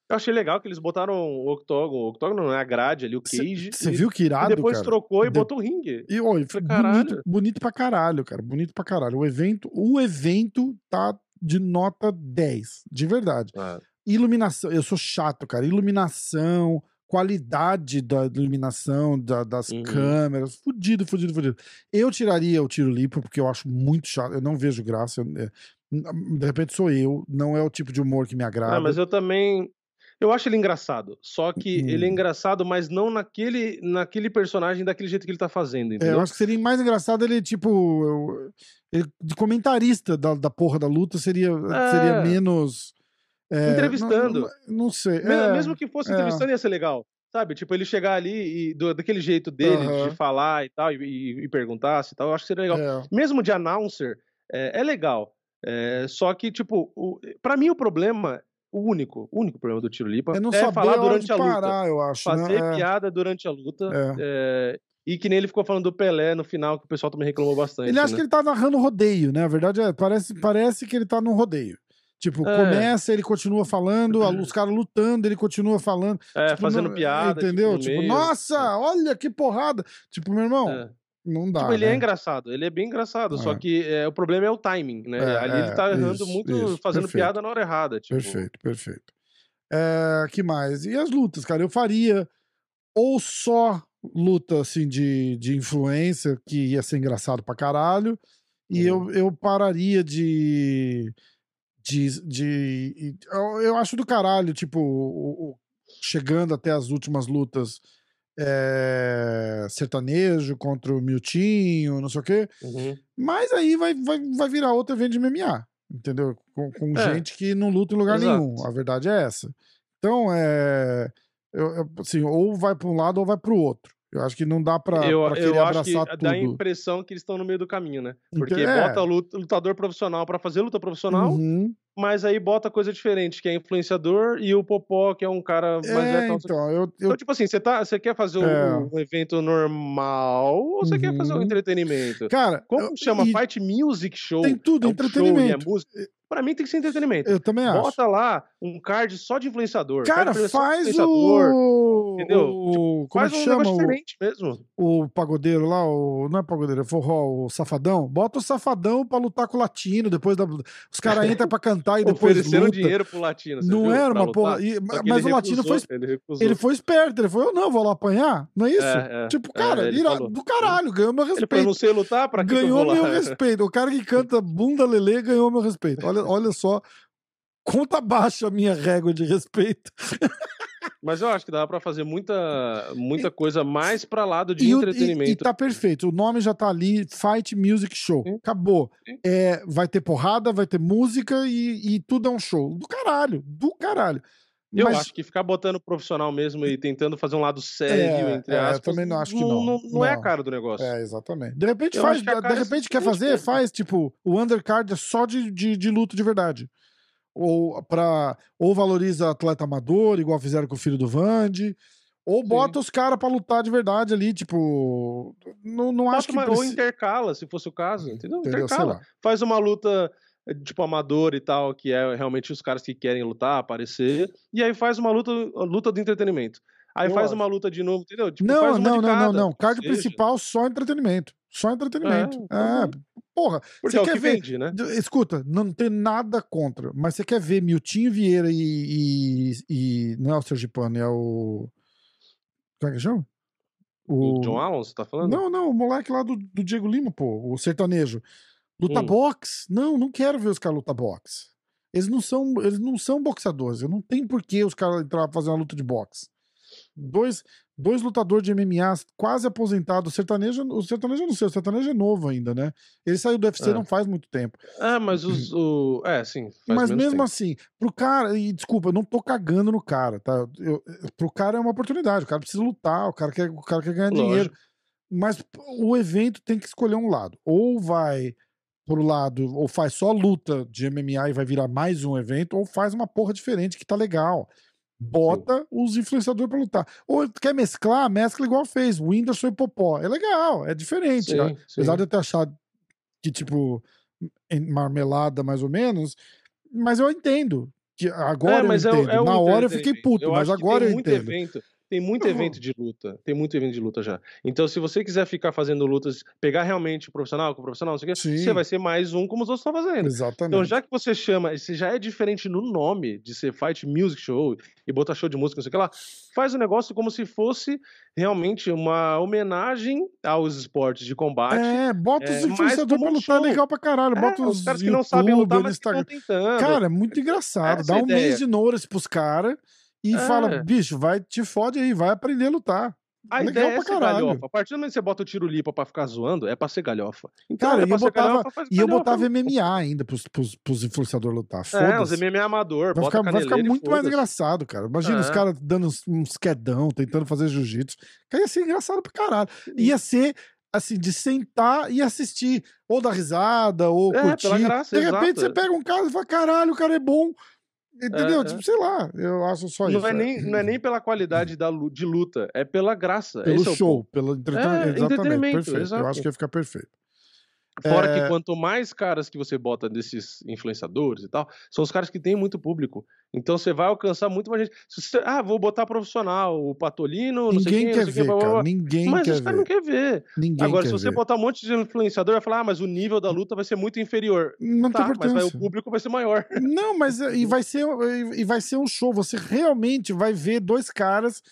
Eu achei legal que eles botaram o octógono, o octógono não é a grade ali, o cage, Você e, viu que e irado, depois cara? trocou e De- botou o ringue. E oi, foi Falei, bonito, bonito pra caralho, cara. Bonito pra caralho. O evento, o evento tá de nota 10, de verdade. Ah, Iluminação, eu sou chato, cara. Iluminação, qualidade da iluminação, da- das Uhum. câmeras, fudido, fudido, fudido. Eu tiraria o tiro limpo, porque eu acho muito chato. Eu não vejo graça. eu- é, de repente sou eu, não é o tipo de humor que me agrada. Ah, mas eu também. Eu acho ele engraçado. Só que ele é Hum. engraçado, mas não naquele, naquele personagem daquele jeito que ele tá fazendo, É, eu acho que seria mais engraçado ele, tipo. ele- de comentarista da, da porra da luta seria, seria É. menos. é, Entrevistando. Não, não- não sei. Me- é, Mesmo que fosse é. entrevistando, ia ser legal. Sabe? Tipo, ele chegar ali e do- daquele jeito dele, de falar e tal, e, e, e perguntasse e tal, eu acho que seria legal. é. Mesmo de announcer, é, legal. É, só que, tipo, o, pra mim o problema, o único, o único problema do Tiro Lipa É não é falar durante a luta. eu acho. né? fazer É. piada durante a luta. É. é, e que nem ele ficou falando do Pelé no final, que o pessoal também reclamou bastante. Ele acha né? que ele tá narrando rodeio, né? A verdade é, parece, parece que ele tá num rodeio. Tipo, É. começa, ele continua falando, os caras lutando, ele continua falando. É, tipo, fazendo piada. Entendeu? Tipo, meio. nossa, olha que porrada. Tipo, meu irmão, É. Não dá. Tipo, ele né? é engraçado, ele é bem engraçado, só É. que é, o problema é o timing, né? É, Ali ele é, tá errando isso, muito, isso, fazendo perfeito. piada na hora errada. Tipo, Perfeito, perfeito. É, que mais? E as lutas, cara? Eu faria ou só luta assim de, de influência, que ia ser engraçado pra caralho, e Uhum. eu, eu pararia de. de, de eu, eu acho do caralho, tipo, o- o- chegando até as últimas lutas. É, sertanejo contra o Miltinho, não sei o quê. uhum. Mas aí vai, vai, vai virar outro evento de MMA, entendeu? Com, com É. gente que não luta em lugar Exato. nenhum. A verdade é essa. Então, é. Eu, eu, assim, ou vai para um lado ou vai para o outro. Eu acho que não dá para eu, querer eu acho que abraçar dá a tudo. impressão que eles estão no meio do caminho, né? Porque é. bota lut- lutador profissional pra fazer luta profissional, Uhum. Mas aí bota coisa diferente, que é influenciador, e o Popó, que é um cara mais É, então, eu, eu, Então, tipo assim, você, tá, quer fazer um, É. um evento normal ou você quer fazer um Uhum. entretenimento? cara, Como chama? e Fight Music Show. tem tudo, é um show e é entretenimento. música. Pra mim tem que ser entretenimento. Eu também acho. Bota lá um card só de influenciador. Cara, card faz influenciador, o. entendeu? o como Faz é um chama? negócio O, diferente mesmo. o pagodeiro lá, o, não é pagodeiro, é forró, o safadão. Bota o safadão pra lutar com o latino. Depois da, os caras entram pra cantar e depois Ofereceram luta. dinheiro pro latino. Não viu? era Pra uma porra. lutar. e- mas o latino foi, Ele ele foi esperto. Ele falou: eu não, vou lá apanhar. Não é isso? É, é. tipo, É, cara, ele ira- do caralho, ganhou meu Ele falou, respeito. não sei lutar, pra que ganhou meu respeito. O cara que canta bunda lelê ganhou meu respeito. Olha, olha só. Conta baixa a minha régua de respeito. Mas eu acho que dá pra fazer muita, muita coisa mais pra lado de E, o- e- entretenimento. e tá perfeito. O nome já tá ali, Fight Music Show. Sim. Acabou. Sim. É, vai ter porrada, vai ter música e, e tudo é um show. Do caralho, do caralho. Eu Mas- acho que ficar botando profissional mesmo e tentando fazer um lado sério, É, entre é, eu aspas, também não acho que não. Não, não é a Não. cara do negócio. É, exatamente. De repente Eu faz, que a de cara é repente quer fazer, faz tipo, o undercard é só de, de, de luta de verdade. Ou para ou valoriza atleta amador, igual fizeram com o filho do Vande, ou Sim. bota os caras pra lutar de verdade ali, tipo, não, não acho que uma- ou preci- intercala, se fosse o caso, entendeu? entendeu? Sei Intercala. Faz uma luta eh, tipo amador e tal, que é realmente os caras que querem lutar, aparecer, e aí faz uma luta, luta de entretenimento. Aí faz uma luta de novo, entendeu? Tipo, Não, não, não, não, não. Card principal só entretenimento. Só entretenimento. É, tá É, porra. Porque Você é o quer que ver- vende, né? Escuta, não tem nada contra, mas você quer ver Miltinho Vieira e, e, e- Não é o Sergipano, é o. Como é que chama? O John Allen, você tá falando? Não, não, o moleque lá do, do Diego Lima, pô, o sertanejo. Luta Hum. boxe? Não, não quero ver os caras lutar boxe. Eles não são, eles não são boxeadores. Eu não tem por que os caras entrar fazer uma luta de boxe. Dois, dois lutadores de MMA quase aposentados. O sertanejo, o sertanejo não sei, o sertanejo é novo ainda, né? Ele saiu do UFC É. não faz muito tempo. Ah, mas os. O... É, sim. Mas mesmo tempo. assim, pro cara, e desculpa, eu não tô cagando no cara, tá? Eu, pro cara é uma oportunidade, o cara precisa lutar, o cara quer, o cara quer ganhar dinheiro. Lógico. Mas o evento tem que escolher um lado. Ou vai pro lado, ou faz só luta de MMA e vai virar mais um evento, ou faz uma porra diferente que tá legal. Bota os influenciadores pra lutar. Ou quer mesclar, mescla igual fez, o Whindersson e Popó. É legal, é diferente. Sim, né? sim. Apesar de eu ter achado que, tipo, marmelada mais ou menos, mas eu entendo. Que agora É, eu é entendo. é Na hora eu fiquei puto, mas agora eu entendo. Evento, tem muito evento de luta. Tem muito evento de luta já. Então, se você quiser ficar fazendo lutas, pegar realmente o profissional com o profissional, não sei o quê, você vai ser mais um como os outros estão fazendo. Exatamente. Então, já que você chama, se já é diferente no nome de ser Fight Music Show e botar show de música, não sei o que lá, faz o negócio como se fosse realmente uma homenagem aos esportes de combate. É, bota os é, influenciadores pra um lutar show. legal pra caralho. É, Bota os, os caras que não sabem lutar, mas Instagram. Cara, é muito engraçado. Dá um ideia. mês de Nouras pros caras e É. fala, bicho, vai, te fode aí, vai aprender a lutar. A Legal ideia é pra ser caralho. galhofa. A partir do momento que você bota o tiro lipa pra ficar zoando, é pra ser galhofa. Então, Cara, é eu botava, galhofa, e eu botava MMA ainda pros, pros, pros influenciadores lutar. É, os. MMA amador, Vai ficar, vai ficar muito mais engraçado, cara. Imagina os É. caras dando uns, uns quedão, tentando fazer jiu-jitsu. Ia ser engraçado pra caralho. Ia ser, assim, de sentar e assistir. Ou dar risada, ou É, curtir. graça, de repente exato. você pega um cara e fala, caralho, o cara é bom. Entendeu? É, tipo, é. sei lá, eu acho só isso. Não é, nem, não é nem pela qualidade da, de luta, é pela graça. Pelo Esse é o show, pelo entretenimento. É, Exatamente, entretenimento, perfeito. Eu exato. acho que ia ficar perfeito. Fora É. que quanto mais caras que você bota desses influenciadores e tal, são os caras que têm muito público. Então você vai alcançar muito mais gente. Se você, ah, vou botar profissional, o Patolino, não sei Ninguém quem, quer não sei quem, ver, blá, blá, cara. blá. Ninguém Mas quer os caras não querem ver. Ninguém Agora, quer se você ver. botar um monte de influenciador, vai falar, ah, mas o nível da luta vai ser muito inferior. Não tem Tá, mas vai, o público vai ser maior. Não, mas é, e vai ser e vai ser um show. Você realmente vai ver dois caras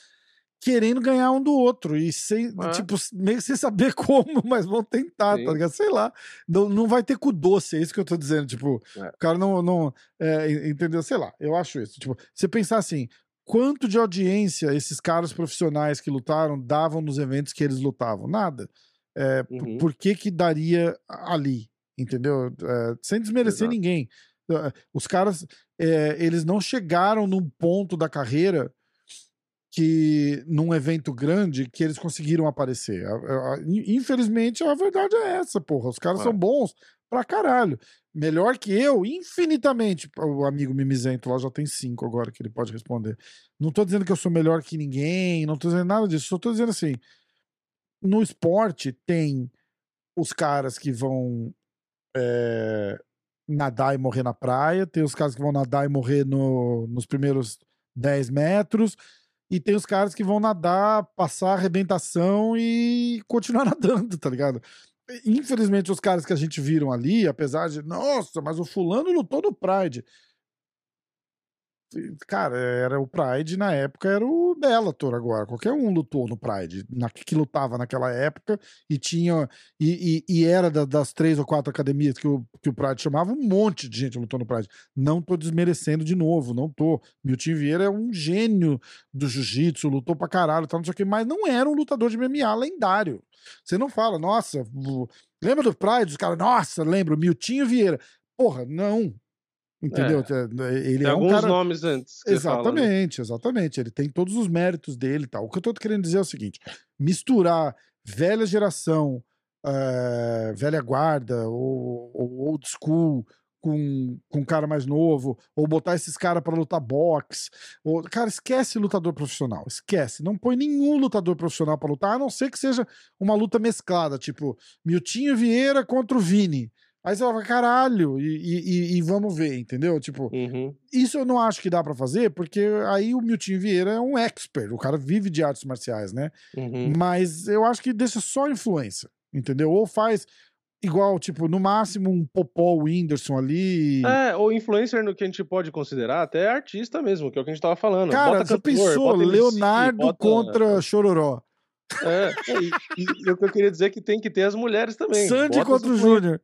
querendo ganhar um do outro e sem, É. tipo, meio sem saber como, mas vão tentar, Sim. tá ligado? Sei lá. Não, não vai ter cu doce, é isso que eu tô dizendo. Tipo, É. o cara não, não é, en- entendeu? Sei lá. Eu acho isso. Tipo, você pensar assim, quanto de audiência esses caras profissionais que lutaram davam nos eventos que eles lutavam? Nada. É, Uhum. Por que que daria ali? Entendeu? É, sem desmerecer Exato. ninguém. Eh, Os caras, é, eles não chegaram num ponto da carreira que, num evento grande, que eles conseguiram aparecer. Infelizmente, a verdade é essa, porra. Os caras É. são bons pra caralho. Melhor que eu, infinitamente. O amigo Mimizento lá já tem cinco agora que ele pode responder. Não tô dizendo que eu sou melhor que ninguém, não tô dizendo nada disso. Só tô dizendo assim: no esporte tem os caras que vão é, nadar e morrer na praia, tem os caras que vão nadar e morrer no- nos primeiros 10 metros, e tem os caras que vão nadar, passar arrebentação e continuar nadando, tá ligado? Infelizmente, os caras que a gente viram ali, apesar de, nossa, mas o fulano lutou no Pride. Cara, era o Pride na época, era o Bellator agora. Qualquer um lutou no Pride, na, que lutava naquela época e tinha. E, e- e era da- das três ou quatro academias que o, que o Pride chamava, um monte de gente lutou no Pride. Não tô desmerecendo de novo, não tô. Milton Vieira é um gênio do jiu-jitsu, lutou pra caralho, tal, não sei o que, mas não era um lutador de MMA lendário. Você não fala, nossa, lembra do Pride? Os caras, nossa, lembro, Miltinho Vieira. Porra, não. Entendeu? Ele Tem é um alguns cara. nomes antes. você fala, né? Exatamente, exatamente. Ele tem todos os méritos dele e tal. O que eu tô querendo dizer é o seguinte: misturar velha geração, eh, velha guarda, ou, ou old school. Com, com um cara mais novo, ou botar esses caras pra lutar boxe. Ou, cara, esquece lutador profissional. Esquece. Não põe nenhum lutador profissional pra lutar, a não ser que seja uma luta mesclada, tipo Miltinho Vieira contra o Vini. Aí você vai, caralho, e, e- e- vamos ver, entendeu? Tipo, Uhum. isso eu não acho que dá pra fazer, porque aí o Milton Vieira é um expert, o cara vive de artes marciais, né? Uhum. Mas eu acho que deixa só influência, entendeu? Ou faz igual, tipo, no máximo um Popó Whindersson ali. É, ou influencer no que a gente pode considerar até artista mesmo, que é o que a gente tava falando. Cara, Bota você cantor, pensou bota MC, Leonardo bota- contra Chororó. É, é, e, e o que eu queria dizer é que tem que ter as mulheres também. Sandy contra o Júnior.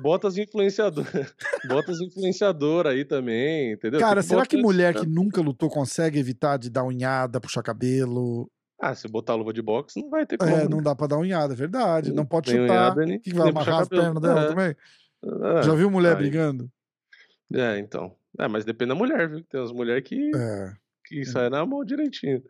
Bota as influenciadoras. Bota as influenciadoras aí também, entendeu? Cara, Tem será que esse- mulher que nunca lutou consegue evitar de dar unhada, puxar cabelo? Ah, se botar luva de boxe, não vai ter como. É, né? não dá pra dar unhada, é verdade. Não pode Nem chutar. unhada, nem- que vai amarrar as pernas dela É. também? É, Já viu mulher aí- brigando? É, então. É, mas depende da mulher, viu? Tem umas mulheres que, É. que saem na mão direitinho.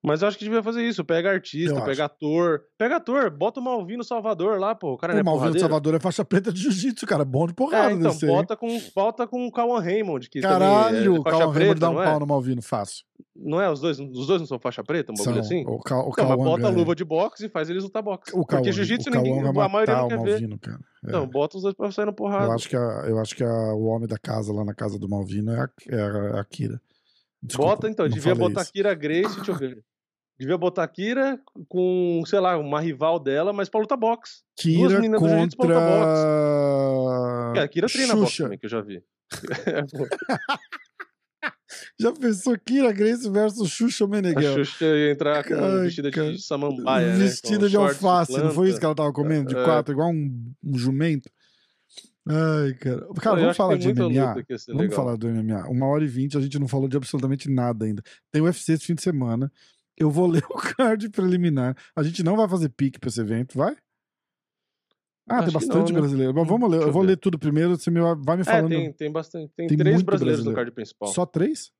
Mas eu acho que devia fazer isso. Pega artista, Eu pega ator. Pega ator, bota o Malvino Salvador lá, pô. O cara O é Malvino? Salvador é faixa preta de jiu-jitsu, cara. Bom de porrada É, então, desse aí. bota com, bota com o Cauan Raymond, que Caralho, também é o Cauã Raymond dá um é? pau no Malvino, fácil. Não é? Os dois, os dois não são faixa preta, um bagulho assim? O, Ca, o Não, mas bota a ganha. luva de boxe e faz eles lutar boxe. O Porque jiu-jitsu ninguém, a maioria não o quer ver. Malvino, cara. É. Não, bota os dois pra sair na porrada. eu acho que, a, eu acho que a- o homem da casa lá na casa do Malvino é a, é a, é a Kira. Desculpa, Bota então, devia botar isso. Kira Grace, deixa eu ver. Devia botar Kira com, sei lá, uma rival dela, mas pra lutar boxe. duas Kira meninas do jiu-jitsu pra lutar contra. É, a Kira treina boxe Xuxa. também, que eu já vi. Já pensou Kira Grace versus Xuxa A Meneghel? Xuxa ia entrar com Ai, vestida cara. de samambaia, né? Vestida com de alface, não foi isso que ela tava comendo? De É. quatro, igual um, um jumento? Ai, cara. Cara, Eu vamos falar de MMA? Vamos legal. falar do MMA. Uma hora e vinte, a gente não falou de absolutamente nada ainda. Tem UFC esse fim de semana. Eu vou ler o card preliminar. A gente não vai fazer pique pra esse evento, vai? Ah, Acho tem bastante não, né? brasileiro. Mas vamos ler. Eu eu vou ver. ler tudo primeiro, você me vai me É, falando. tem, tem bastante. Tem, Tem três brasileiros no brasileiro. card principal. Só três?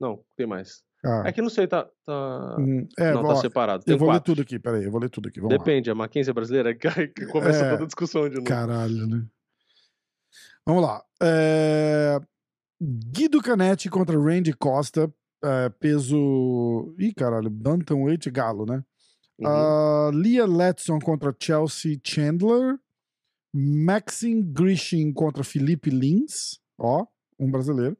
Não, tem mais. Ah, É que não sei, tá. tá... hum, é, não, ó, tá separado. Tem eu vou ler quatro. tudo aqui, peraí, eu vou ler tudo aqui. Vamos lá. Depende, a Mackenzie é brasileira? Que que começa É. toda a discussão de novo. Caralho, né? Vamos lá. É... Guido Canetti contra Randy Costa, é, peso. Ih, caralho, Bantamweight Galo, né? Uhum. Ah, Lia Letson contra Chelsea Chandler. Maxim Grishin contra Felipe Lins. Ó, um brasileiro.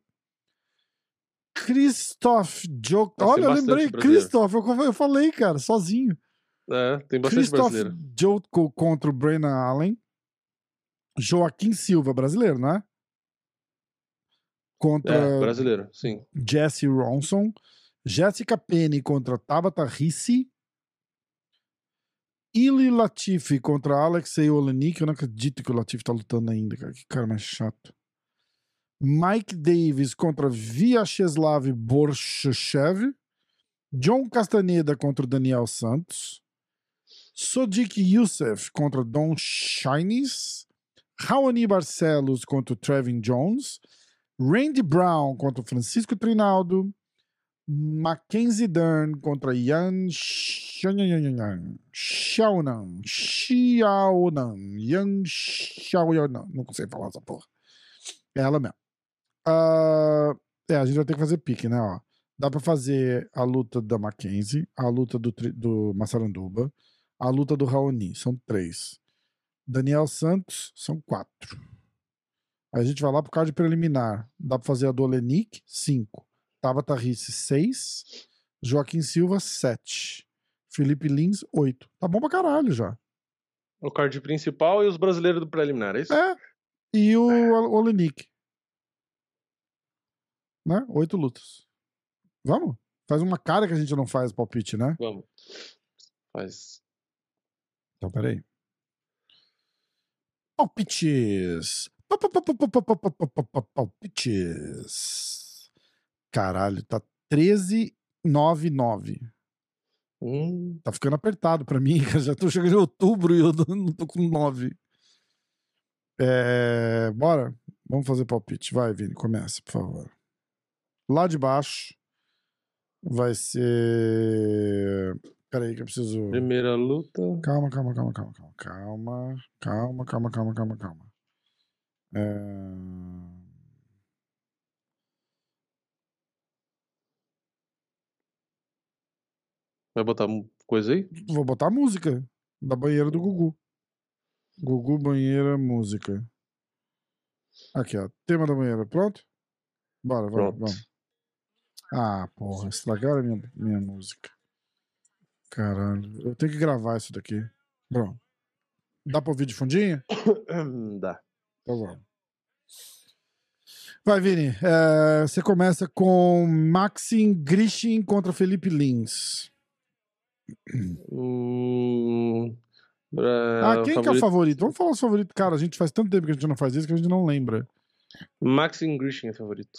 Christoph Jok. Nossa, Olha, eu lembrei. Christoph, eu, falei, cara, sozinho. É, tem bastante Christoph brasileiro. Contra o Brennan Allen. Joaquim Silva, brasileiro, não é? Contra É, brasileiro, sim. Jesse Ronson. Jessica Penny contra Tabata Rissi. Ili Latifi contra Alexei Olenik. Eu não acredito que o Latifi tá lutando ainda, cara. Que cara mais chato. Mike Davis contra Vyacheslav Borshev. John Castaneda contra Daniel Santos. Sodiq Youssef contra Don Shines. Raoni Barcelos contra o Trevin Jones. Randy Brown contra o Francisco Trinaldo. Mackenzie Dern contra Yan Xiaonan. Xiaonan. Yan Xiaonan. Não consigo falar essa porra. É ela mesmo. Ah, é, a gente vai ter que fazer pique, né? Ó. Dá pra fazer a luta da Mackenzie, a luta do, do Massaranduba, a luta do Raoni. São três. Daniel Santos, são quatro. Aí a gente vai lá pro card preliminar. Dá pra fazer a do Olenik, cinco. Tabata Risse, seis. Joaquim Silva, sete. Felipe Lins, oito. Tá bom pra caralho já. O card principal e os brasileiros do preliminar, é isso? É. E o Olenik. Né? Oito lutas. Vamos? Faz uma cara que a gente não faz palpite, né? Vamos. Faz. Então, peraí. Palpites. Palpites. Caralho, tá 13,99. Hum. Tá ficando apertado pra mim. Já tô chegando em outubro e eu não tô com 9. É... Bora? Vamos fazer palpite. Vai, Vini, começa, por favor. Lá de baixo vai ser Peraí, aí que eu preciso. Primeira luta. Calma, calma, calma, calma, calma. Calma, calma, calma, calma, calma, calma. É... Vai botar coisa aí? Vou botar música da banheira do Gugu. Gugu, banheira, música. Aqui, ó. Tema da banheira. Pronto? Bora, Pronto. Bora, vamos. Ah, porra, estragaram a minha, minha música. Caralho, eu tenho que gravar isso daqui. Pronto. Dá pra ouvir de fundinho? Dá. Então vamos. Vai, Vini. É, você começa com Maxim Grishin contra Felipe Lins. Hum, Ah, pra- quem que é o favorito? Vamos falar os favoritos. Cara, a gente faz tanto tempo que a gente não faz isso que a gente não lembra. Maxim Grishin é favorito.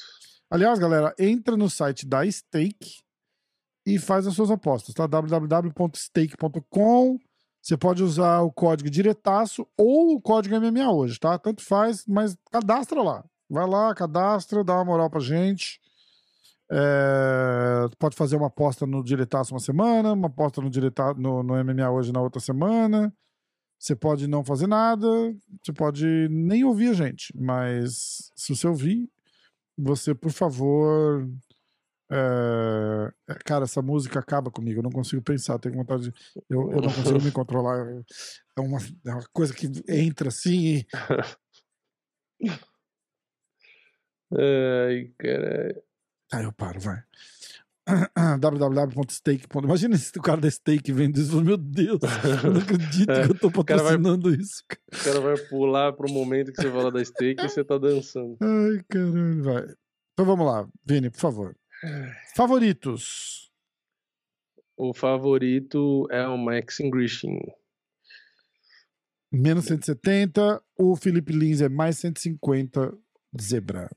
Aliás, galera, entra no site da Stake e faz as suas apostas, tá? www.stake.com. Você pode usar o código diretaço ou o código MMA hoje, tá? Tanto faz, mas cadastra lá. Vai lá, cadastra, dá uma moral pra gente. É, pode fazer uma aposta no diretaço uma semana, uma aposta no, direta, no, no MMA hoje na outra semana. Você pode não fazer nada, você pode nem ouvir a gente, mas se você ouvir, você, por favor. É, é, Cara, essa música acaba comigo, eu não consigo pensar, tenho vontade de. Eu, eu não consigo me controlar. É uma, é uma coisa que entra assim e. Ai, cara. Ah, eu paro, vai. www.stake. Imagina se o cara da Stake vendo isso. Meu Deus, eu não acredito É, que eu tô cara vai- patrocinando isso. O cara vai pular pro momento que você fala da steak e você tá dançando. Ai, caralho, vai. Então vamos lá, Vini, por favor. Favoritos. O favorito é o Maxim Grishin. Menos 170. O Felipe Lins é mais 150. Zebra.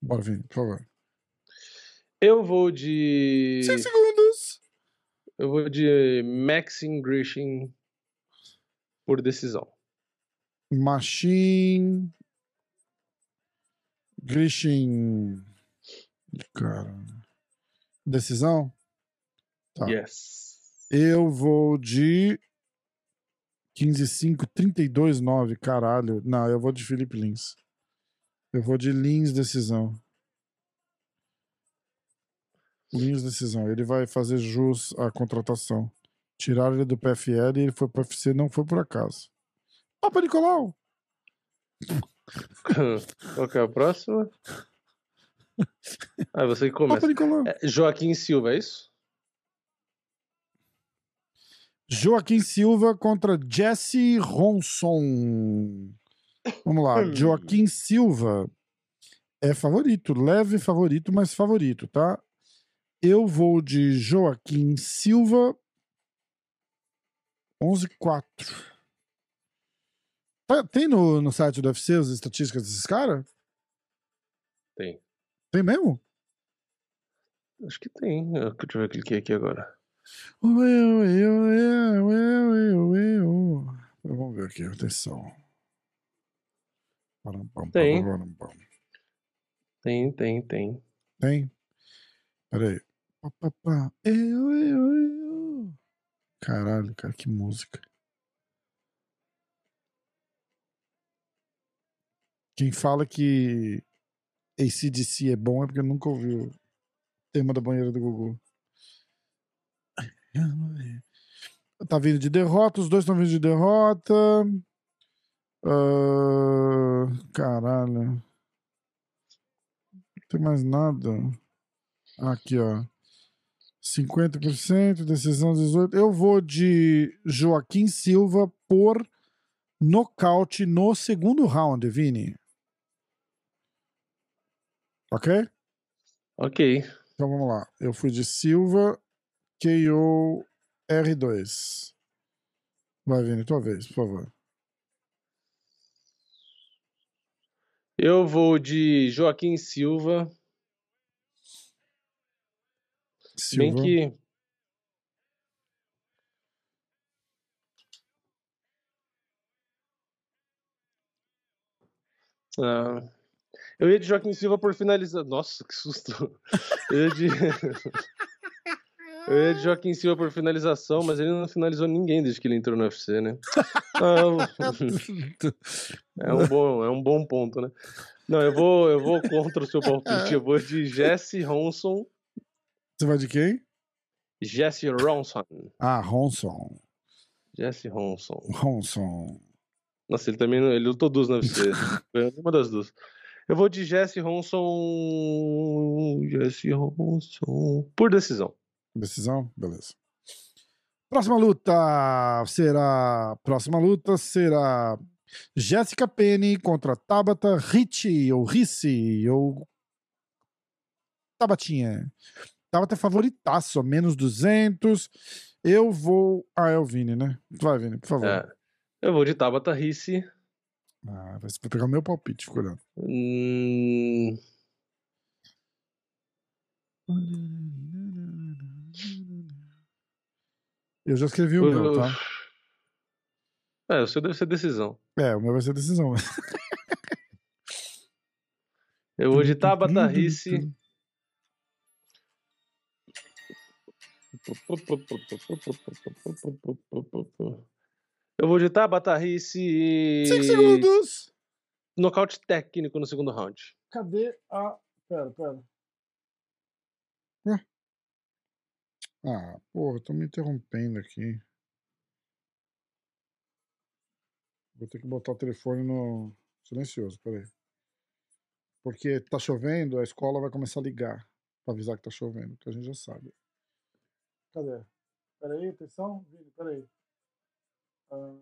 Bora, Vini, por favor. Eu vou de. 5 segundos. Eu vou de Maxim Grishin por decisão. Machine. Grishin. Cara. Decisão? Tá. Yes. Eu vou de 15-5, 32-9. Caralho. Não, eu vou de Felipe Lins. Eu vou de Lins decisão. Lins decisão. Ele vai fazer jus à contratação. Tiraram ele do PFL e ele foi pro UFC, não foi por acaso. Papa Nicolau. Qual que é a próxima? Ah, você começa. É, Joaquim Silva, é isso? Joaquim Silva contra Jesse Ronson. Vamos lá. Hum. Joaquim Silva é favorito, leve favorito, mas favorito, tá? Eu vou de Joaquim Silva 11-4. Tá- tem no, no site do UFC as estatísticas desses caras? Tem. Tem mesmo? Acho que tem. Eu- Deixa eu ver, cliquei aqui agora. Vamos ver aqui, atenção. Tem. Tem, tem, tem. Tem? Peraí. Eu, eu, eu. Caralho, cara, que música. Quem fala que ACDC é bom é porque nunca ouviu o tema da banheira do Gugu. Tá vindo de derrota, os dois estão vindo de derrota. Ah, caralho. Não tem mais nada. Aqui, ó. 50%, decisão 18%. Eu vou de Joaquim Silva por nocaute no segundo round, Vini. Ok? Ok. Então vamos lá. Eu fui de Silva, KO R2. Vai, Vini, tua vez, por favor. Eu vou de Joaquim Silva. Se bem Silva. que. Ah, eu ia de Joaquim Silva por finalizar. Nossa, que susto! Eu ia de. Eu ia de Joaquim Silva por finalização, mas ele não finalizou ninguém desde que ele entrou no UFC, né? Ah, é, um bom, é um bom ponto, né? Não, eu vou, eu vou contra o seu palpite. Eu vou de Jesse Ronson. Você vai de quem? Jesse Ronson. Ah, Ronson. Jesse Ronson. Ronson. Nossa, ele também ele lutou duas na UFC. Foi uma das duas. Eu vou de Jesse Ronson. Jesse Ronson. Por decisão. Decisão? Beleza. Próxima luta será. Próxima luta será Jéssica Penny contra Tabata Ricci, ou Ricci, ou. Tabatinha. Tabata é favoritaço, menos 200. Eu vou. Ah, é o Vini, né? Vai, Vini, por favor. É. Eu vou de Tabata Ricci. Ah, vai pegar o meu palpite, fica olhando. Hum, Eu já escrevi o meu, tá? É, o seu deve ser decisão. É, o meu vai ser decisão. Eu vou de Tabata Ricci. Eu vou de Tabata Ricci. 5 segundos! Nocaute técnico no segundo round. Cadê a. Pera, pera. Ué? Ah, porra, tô me interrompendo aqui. Vou ter que botar o telefone no silencioso, peraí. Porque tá chovendo, a escola vai começar a ligar pra avisar que tá chovendo, que a gente já sabe. Cadê? Peraí, atenção, Vini, peraí. Ah,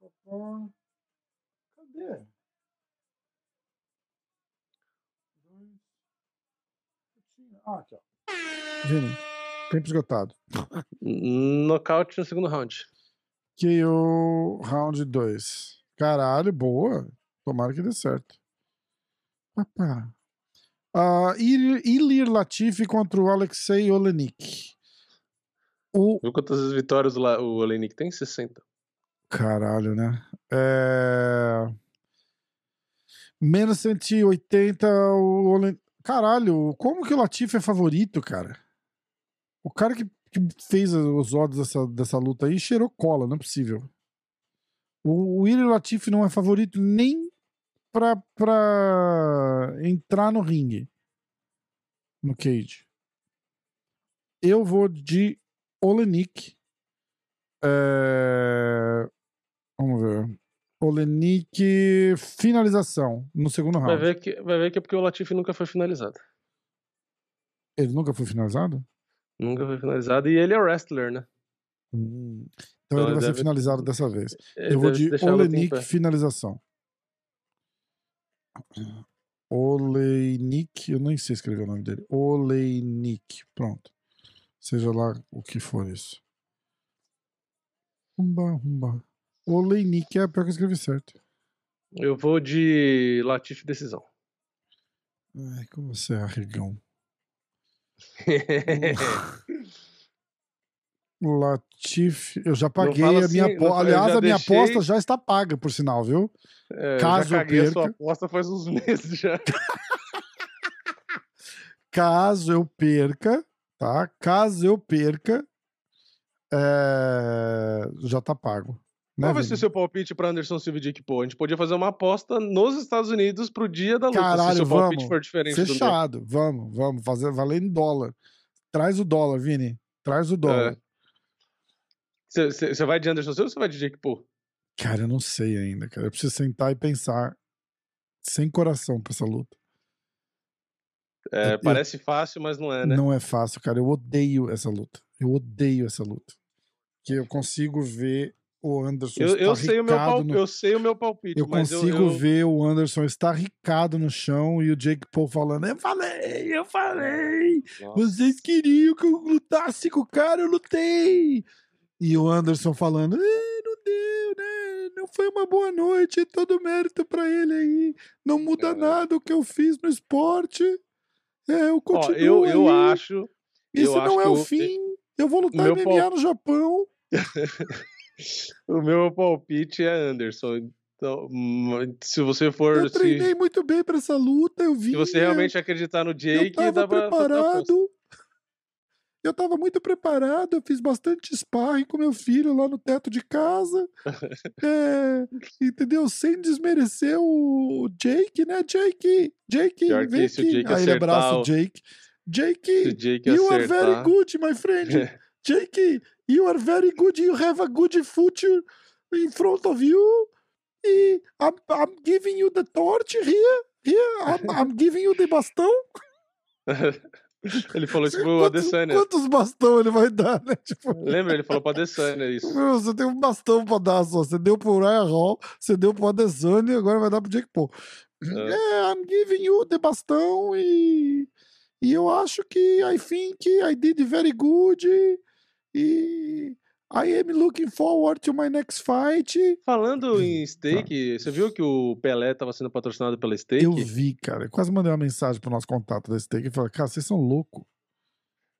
papá. Cadê? Dois. Ah, aqui, ó. Vini, tempo esgotado. Nocaute no segundo round. KO round 2. Caralho, boa. Tomara que dê certo. Papá. Uh, Ilir Latifi contra o Alexei Olenik. O Viu quantas vitórias o La- o Olenik tem? 60. Caralho, né? É... Menos 180 o. Caralho, como que o Latifi é favorito, cara? O cara que, que fez os odds dessa, dessa luta aí cheirou cola, não é possível. O, o William Latifi não é favorito nem pra, pra entrar no ringue. No cage. Eu vou de Olenik É... Vamos ver. Olenik, finalização no segundo Vai round. ver, que, vai ver que é porque o Latifi nunca foi finalizado. Ele nunca foi finalizado? Nunca foi finalizado e ele é wrestler, né? Hum. Então, Então ele vai ser deve- finalizado dessa vez. Ele Eu vou de Olenik, finalização. Oleinik, eu nem sei escrever o nome dele. Oleinik, pronto. Seja lá o que for isso. Humba, humba. Oleinik é pior que eu escrevi certo. Eu vou de Latifi decisão. Ai, como você é arregão. Latif, eu já paguei a minha assim, aposta. eu Aliás, a minha deixei- aposta já está paga, por sinal, viu? É, eu Caso já eu caguei a sua perca. aposta faz uns meses já. Caso eu perca, tá? Caso eu perca, é, já tá pago. Né, Qual vai ser seu palpite pra Anderson Silva e Jake Paul? A gente podia fazer uma aposta nos Estados Unidos pro dia da luta, se Caralho, o seu palpite vamos. for diferente do meu. Fechado, vamos, vamos, fazer valendo em dólar. Traz o dólar, Vini. Traz o dólar. Você vai de Anderson Silva ou você vai de Jake Paul? Cara, eu não sei ainda, cara. Eu preciso sentar e pensar sem coração pra essa luta. É, Eu- parece fácil, mas não é, né? Não é fácil, cara. Eu odeio essa luta. Eu odeio essa luta. Que eu consigo ver o Anderson Eu, eu, sei o meu no... eu sei o meu palpite, Eu consigo eu, ver o Anderson estarricado no chão e o Jake Paul falando: Eu falei, eu falei, Nossa. vocês queriam que eu lutasse com o cara, eu lutei. E o Anderson falando: "É, Não deu, né? Não foi uma boa noite, todo mérito pra ele aí. Não muda Caralho. nada o que eu fiz no esporte. É, eu Ó, continuo. eu, eu aí. acho. Isso eu acho não é o eu- fim. Eu vou lutar MMA pal- no Japão. O meu palpite é Anderson. Então, hum, se você for. Eu Se, treinei muito bem pra essa luta. Eu vi. se você realmente acreditar no Eu Jake, tava dá pra fazer a aposta. preparado. Eu tava muito preparado. Eu fiz bastante sparring com meu filho lá no teto de casa. É, entendeu? Sem desmerecer o Jake, né? Jake, Jake, Pior vem aqui. Jake Aí ele abraça acertar o Jake. Jake, Jake you are very acertar. good, my friend. Jake, you are very good. You have a good future in front of you. E I'm, I'm giving you the torch here. Here, I'm, I'm giving you the bastão. Ele falou isso pro Quantos, Adesanya. quantos bastão ele vai dar, né? Tipo, Lembra? Ele falou pro Adesanya isso. meu, você tem um bastão pra dar só. Você deu pro Ryan Hall, você deu pro Adesanya e agora vai dar pro Jake Paul. É. É, I'm giving you the bastão e, e eu acho que I think I did very good e I am looking forward to my next fight. Falando em steak, você viu que o Pelé tava sendo patrocinado pela steak? Eu vi, cara. Eu quase mandei uma mensagem pro nosso contato da Steak e falei, cara, vocês são loucos.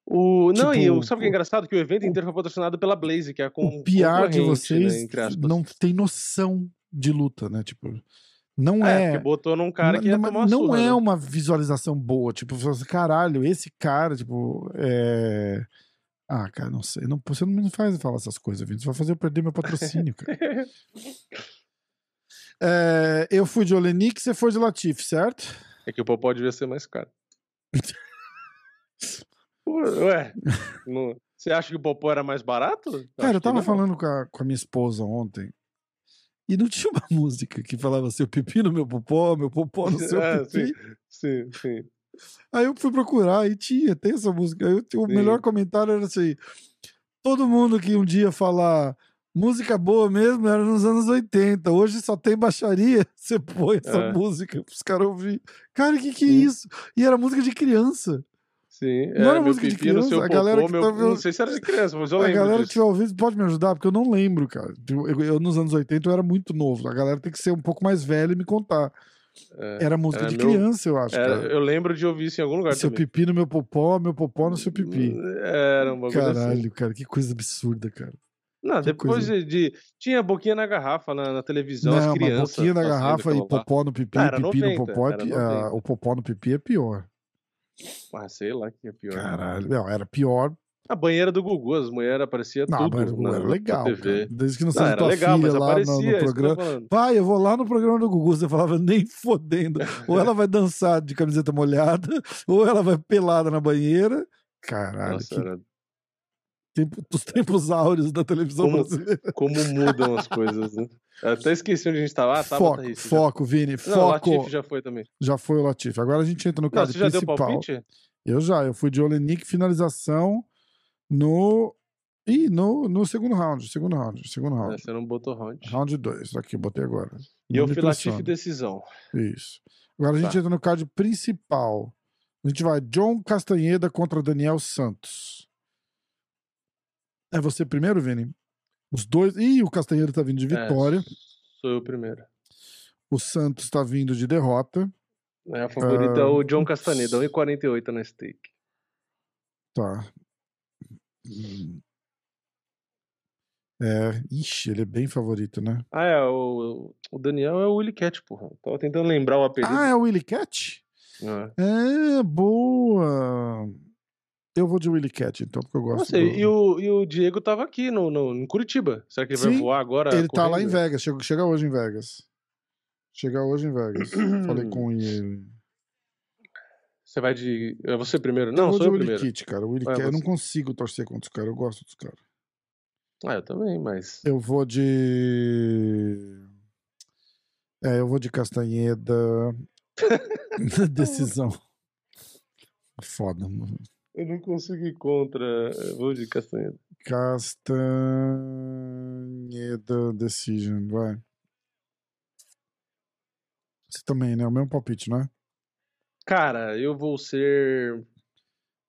O... Não, e Tipo, o... sabe o que é engraçado? Que o evento inteiro foi patrocinado pela Blaze, que é com... o PR de concorrente, vocês né, entre aspas. não tem noção de luta, né? Tipo, não É, é. porque botou num cara que ia não, tomar uma não surra, é né? uma visualização boa. Tipo, você assim, caralho, esse cara, tipo, é. Ah, cara, não sei. Não, você não me faz falar essas coisas, Vinícius. Você vai fazer eu perder meu patrocínio, cara. É, eu fui de Olenik, você foi de Latif, certo? É que o Popó devia ser mais caro. Ué, não- você acha que o Popó era mais barato? Cara, eu tava falando com a, com a minha esposa ontem. E não tinha uma música que falava seu pipi no meu popó, meu popó no seu É, pipi. Sim, sim. Aí eu fui procurar e tinha, tem essa música. Aí eu- o Sim. melhor comentário era assim: todo mundo que um dia falar música boa mesmo era nos anos 80. Hoje só tem baixaria. Você põe essa É. música pros caras ouvir. Cara, que que é isso? E era música de criança. Sim, Não era meu música de seu criança? A galera popô, que meu... Não sei se era de criança, mas eu a lembro galera que disso. tiver ouvido pode me ajudar, porque eu não lembro, cara. Tipo, Eu, eu, nos anos 80 eu era muito novo. A galera tem que ser um pouco mais velha e me contar. É, Era música era de meu- criança, eu acho. era- cara. eu lembro de ouvir isso em algum lugar Seu também. pipi no meu popó, meu popó no seu pipi. Era um bagulho Caralho, assim. cara, que coisa absurda, cara. Não, que depois coisa. de, Tinha boquinha na garrafa na, na televisão, Não, as mas crianças. boquinha na garrafa e popó no pipi, Ah, era pipi 90, no popó, é era ah, 90. o popó no pipi é pior. Ah, sei lá que é pior. Caralho, não, era pior. A banheira do Gugu, as mulheres apareciam Não, tudo mas na, era legal. Desde que não Não, seja era tua legal, filha lá no- aparecia, no, é eu tô programa. falando. Pai, eu vou lá no programa do Gugu. Você falava nem fodendo. Ou ela vai dançar de camiseta molhada, ou ela vai pelada na banheira. Caralho, Nossa, que era... Tempo, dos tempos áureos da televisão Como- brasileira. Como mudam as coisas, né? Eu até esqueci onde a gente tava. Ah, foco, já- foco, Vini, Não, o foco. Latifi já foi também. Já foi o Latifi. Agora a gente entra no Não, card você já deu principal. palpite? Eu já, eu fui de Olenik finalização no. Ih, no, no segundo round. Segundo round. Segundo É, round. você não botou round. Round 2. Aqui, botei agora. E eu fui impressiona. decisão. Isso. Agora a gente Tá. entra no card principal. A gente vai John Castanheda contra Daniel Santos. É você primeiro, Vini? Os dois. Ih, o Castanheda tá vindo de É, vitória. sou eu primeiro. O Santos tá vindo de derrota. É, a favorita é Ah, o John Castaneda, 1,48 na stake. Tá. Hum. É, ixi, ele é bem favorito, né? Ah, é, o, o Daniel é o Willy Cat, porra. Tava tentando lembrar o apelido. Ah, é o Willy Cat? É. É, boa. Eu vou de Willy Cat, então, porque eu gosto. Não sei, do- e, o, e o Diego tava aqui no, no, em Curitiba. Será que ele vai Sim, voar agora? Ele tá lá em correndo? Vegas, chega, chega hoje em Vegas. Chega hoje em Vegas. Falei com ele. Você vai de. É você primeiro? eu Não, vou sou eu primeiro. Kit, cara. Willy Ah, é Cat, eu não consigo torcer contra os caras, eu gosto dos caras. Ah, eu também, mas. Eu vou de. É, eu vou de Castanheda. Decisão. Foda, mano. Eu não consigo ir contra. Eu vou de Castanheira. Castanheda Decision, vai. Você também, né? O mesmo palpite, não é? Cara, eu vou ser.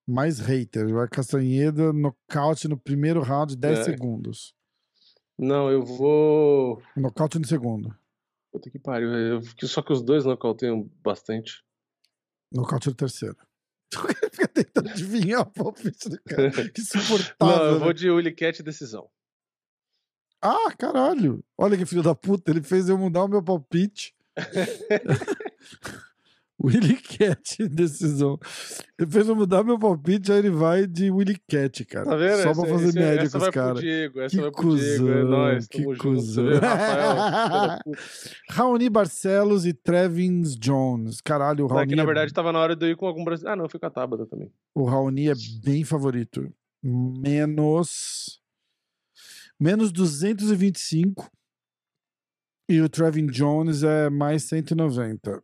Mais hater. Vai Castanheda, nocaute no primeiro round, 10 É. segundos. Não, eu vou. Nocaute no segundo. Puta que pariu. Eu... Só que os dois nocauteiam bastante. Nocaute no terceiro. Fica tentando adivinhar o palpite do cara. Que Não, insuportável. eu né? vou de Willy Cat decisão. Ah, caralho. Olha que filho da puta. Ele fez eu mudar o meu palpite. Willy Cat, decisão. Ele fez eu mudar meu palpite, aí ele vai de Willy Cat, cara. Tá vendo? Só pra Essa- fazer esse- média com os caras. Que vai Diego. É cuzão, nóis, que junto. Você cuzão. Rafael, puta. Raoni Barcelos e Trevins Jones. Caralho, o Não, é Raoni, na é- verdade tava na hora de eu ir com algum brasileiro. Ah, não, eu fui com a Tabata também. o Raoni é bem favorito. Menos. Menos 225. E o Trevin Jones é mais 190.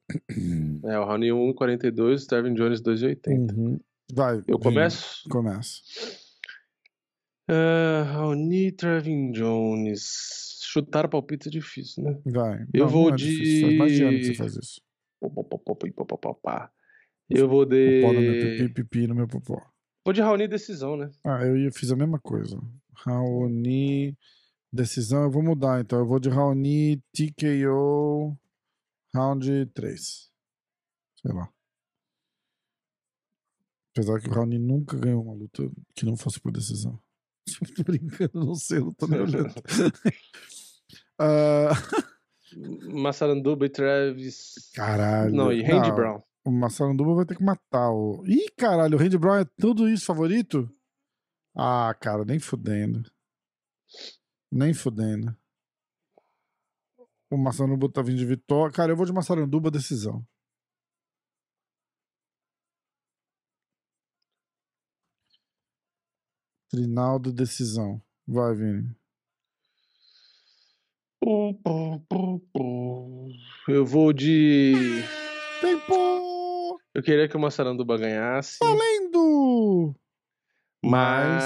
É, o Raoni 1,42, o Trevin Jones 2,80. Uhum. Vai. Eu começo? Começo. É, uh, Raoni, Trevin Jones. Chutar palpite é difícil, né? Vai. Eu não, vou não é de. Difícil. Imagina que você faz isso. Eu vou de. Pipi, pipi no meu popó. Vou de Raoni decisão, né? Ah, eu fiz a mesma coisa. Raoni. Decisão, eu vou mudar então. Eu vou de Raoni TKO round 3. Sei lá. Apesar que o Raoni nunca ganhou uma luta que não fosse por decisão. Tô brincando, não sei, não tô nem olhando. Ah, Massaranduba e Travis. caralho. Não, e Randy Não, Brown. O Massaranduba vai ter que matar o. Ih, caralho, o Randy Brown é tudo isso favorito? Ah, cara, nem fudendo. Nem fudendo. O Massaranduba tá vindo de vitória. Cara, eu vou de Massaranduba decisão. Trinaldo decisão. Vai, Vini. Eu vou de. Tempo! Eu queria que o Massaranduba ganhasse. Valendo! Mas.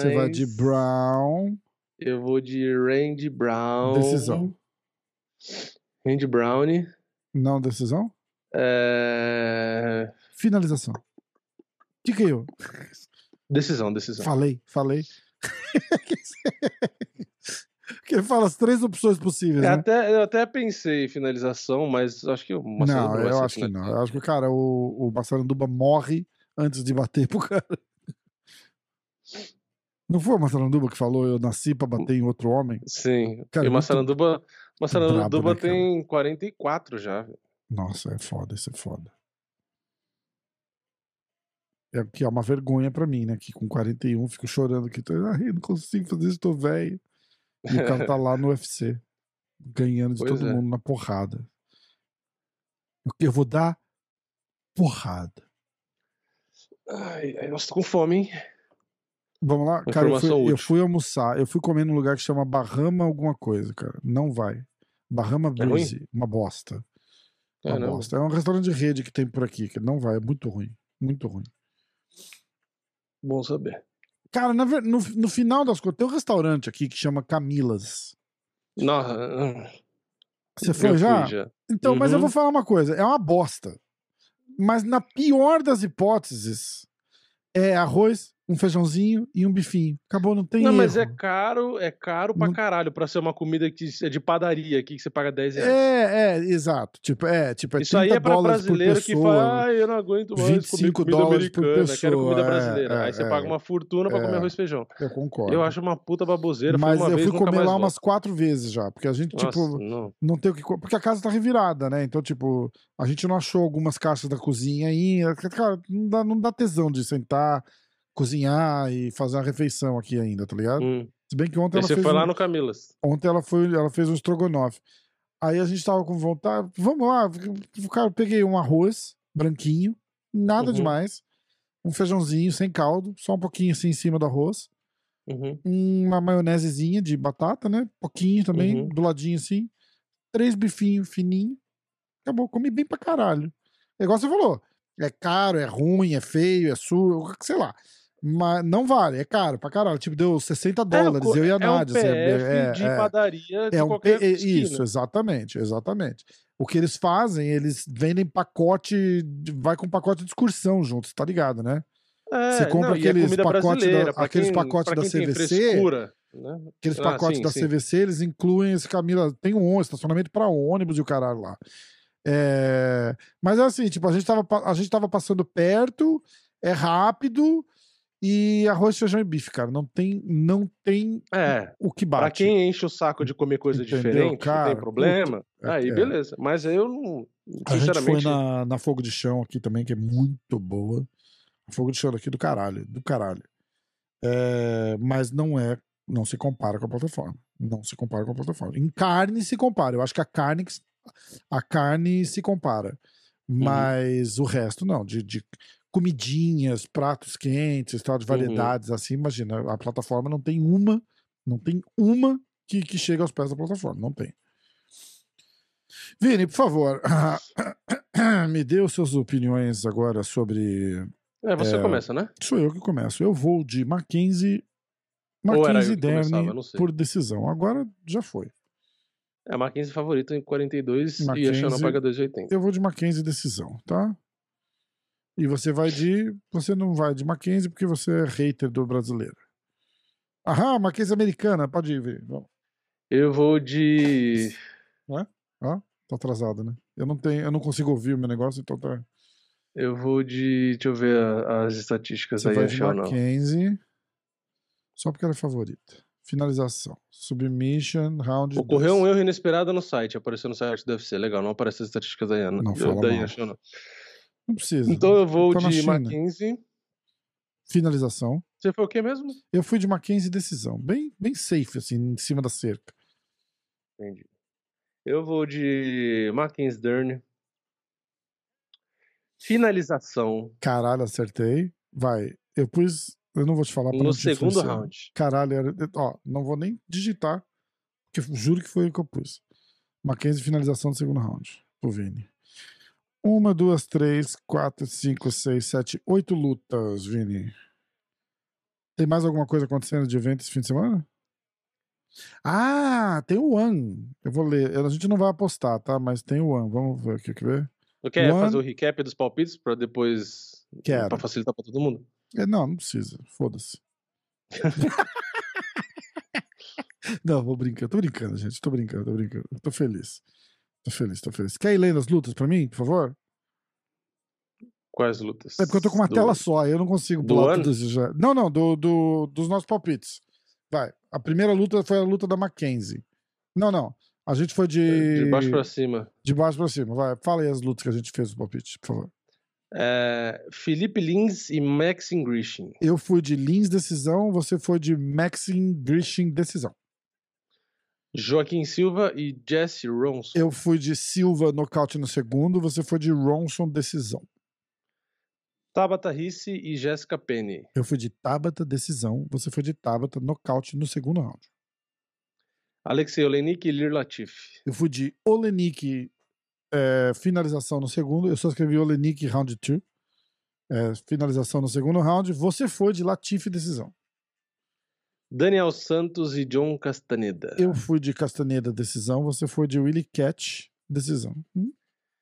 Você vai de Brown. Eu vou de Randy Brown. Decisão. Randy Brown. Não decisão? É... Finalização. TKO. Decisão, decisão. Falei, falei. Porque ele fala as três opções possíveis, Eu né? até, eu até pensei em finalização, mas acho que o Não, Massaranduba vai eu acho que não. Eu acho que, cara, o, o Massaranduba morre antes de bater pro cara. Não foi o Massaranduba que falou eu nasci pra bater em outro homem? Sim. Cara, e o muito Massaranduba, Massaranduba brabo, né, cara? tem 44 já. Nossa, é foda, isso é foda. É que é uma vergonha pra mim, né? Que com 41 fico chorando que tô, ai, não consigo fazer isso, tô velho. E o cara tá lá no UFC, ganhando de Pois todo é. mundo na porrada. Eu vou dar porrada. Ai, ai, nossa, tô com fome, hein? Vamos lá? Cara, eu fui, eu fui almoçar, eu fui comer num lugar que chama Bahama alguma coisa, cara. Não vai. Bahama É ruim? Breezy, uma bosta. Uma Caramba. bosta. É um restaurante de rede que tem por aqui, que não vai, é muito ruim. Muito ruim. Bom saber. Cara, no, no final das contas, tem um restaurante aqui que chama Camilas. Nossa, Você foi já? já. Então, mas eu Uhum. vou falar uma coisa, é uma bosta. Mas na pior das hipóteses, é arroz, um feijãozinho e um bifinho. Acabou, não tem Não, mas é erro. caro, é caro pra Não- caralho pra ser uma comida que é de padaria aqui, que você paga 10 reais. É, é, exato. Tipo, é, tipo, é Isso aí 30 é pra por brasileiro que fala, ah, eu não aguento mais comer 25 comida dólares por americana, quero pessoa, comida é, brasileira. é, aí você é. paga uma fortuna pra comer É. arroz e feijão. Eu concordo. Eu acho uma puta baboseira, Mas eu vez, fui comer lá umas quatro vezes já, porque a gente, Nossa, tipo, não. não tem o que. Porque a casa tá revirada, né? Então, tipo, a gente não achou algumas caixas da cozinha ainda. Cara, não dá, não dá tesão de sentar, cozinhar e fazer uma refeição aqui ainda, tá ligado? Hum. Se bem que ontem Aí ela você fez. foi um- lá no Camilas. Ontem ela, foi, ela fez um estrogonofe. Aí a gente tava com vontade. Vamos lá. Cara, peguei um arroz branquinho, nada Uhum. demais. Um feijãozinho sem caldo, só um pouquinho assim em cima do arroz. Uhum. Uma maionesezinha de batata, né? Pouquinho também, Uhum. do ladinho assim. Três bifinhos fininhos. Acabou, comi bem pra caralho. É igual você falou. É caro, é ruim, é feio, é sujo, sei lá. Mas não vale, é caro pra caralho. Tipo, deu 60 dólares, eu e a é um Nádia. PF assim, é- de é- padaria de é um é. Isso, exatamente, exatamente. O que eles fazem, eles vendem pacote, vai com pacote de excursão junto, tá ligado, né? É, Você compra não, é aqueles pacotes da- aqueles quem- pacotes da CVC, né? Aqueles Ah, pacotes sim, da sim. CVC, eles incluem esse Camila. Tem um estacionamento pra ônibus e o caralho lá. É, Mas é assim, tipo, a gente, tava, a gente tava passando perto, é rápido e arroz, feijão e bife, cara. Não tem, não tem É, o que pra bate. quem enche o saco de comer coisa Entendeu, diferente, cara? tem problema, Puta, aí é. beleza. Mas eu não, A gente foi sinceramente, na, na Fogo de Chão aqui também, que é muito boa. A Fogo de Chão daqui do caralho, do caralho. É, mas não é, não se compara com a plataforma. Não se compara com a plataforma. Em carne se compara. Eu acho que a carne, a carne se compara. Uhum. Mas o resto não. De, de comidinhas, pratos quentes, tal, de Uhum. variedades, assim, imagina. A plataforma não tem uma, não tem uma que, que chega aos pés da plataforma. Não tem. Vini, por favor, me dê suas opiniões agora sobre. é, você é, começa, né? Sou eu que começo. Eu vou de Mackenzie. Mackenzie Derne por decisão. Agora já foi. É Mackenzie favorita em 42 e a Mackenzie- Shannon paga 2,80. Eu vou de Mackenzie decisão, tá? E você vai de. Você não vai de Mackenzie porque você é hater do brasileiro. Aham, Mackenzie americana. Pode ir. Vamos. Eu vou de. Tá atrasado, né? Eu não tenho, eu não consigo ouvir o meu negócio, então tá. Eu vou de. Deixa eu ver a- as estatísticas Você aí, vai de Shannon. Mackenzie. Só porque ela é favorita. Finalização. Submission, round. Ocorreu um 10. erro inesperado no site. Apareceu no site do UFC. Legal, não aparece as estatísticas da Ana. Não fala da mal. Não precisa. Então eu vou na de. Mackenzie. Finalização. Você foi o quê mesmo? Eu fui de Mackenzie decisão. Bem, bem safe, assim, em cima da cerca. Entendi. Eu vou de Mackenzie Dern. Finalização Caralho, acertei. Vai. Eu pus. Eu não vou te falar pra no segundo round. Caralho, era... ó, não vou nem digitar, porque eu juro que foi o que eu pus. Mackenzie, finalização do segundo round, pro Vini. Uma, duas, três, quatro, cinco, seis, sete, oito lutas, Vini. Tem mais alguma coisa acontecendo de evento esse fim de semana? Ah, tem o One. Eu vou ler. A gente não vai apostar, tá? Mas tem o One. Vamos ver aqui, quer ver? Eu quero One- fazer o recap dos palpites pra depois. Quero. Pra facilitar pra todo mundo. É, não, não precisa. Foda-se. não, vou brincar. Tô brincando, gente. Tô brincando, tô brincando. Tô feliz. Tô feliz, tô feliz. Quer ir lendo as lutas pra mim, por favor? Quais lutas? É porque eu tô com uma Do- tela só, eu não consigo pular tudo isso já. Não, não, do, do- dos nossos palpites. Vai. A primeira luta foi a luta da Mackenzie. Não, não. A gente foi de. De baixo pra cima. de baixo pra cima. Vai. Fala aí as lutas que a gente fez no palpite, por favor. É, Felipe Lins e Maxim Grishin. Eu fui de Lins decisão, você foi de Maxim Grishin decisão. Joaquim Silva e Jesse Ronson. Eu fui de Silva nocaute no segundo, você foi de Ronson decisão. Tabata Risse e Jéssica Penny. Eu fui de Tabata, decisão. Você foi de Tabata, nocaute no segundo round. Alexei Olenik e Lir Latif. Eu fui de Olenik, é, finalização no segundo. Eu só escrevi Olenik round 2. É, finalização no segundo round. Você foi de Latif, decisão. Daniel Santos e John Castaneda. Eu fui de Castaneda, decisão. Você foi de Willie Catch, decisão. Hum?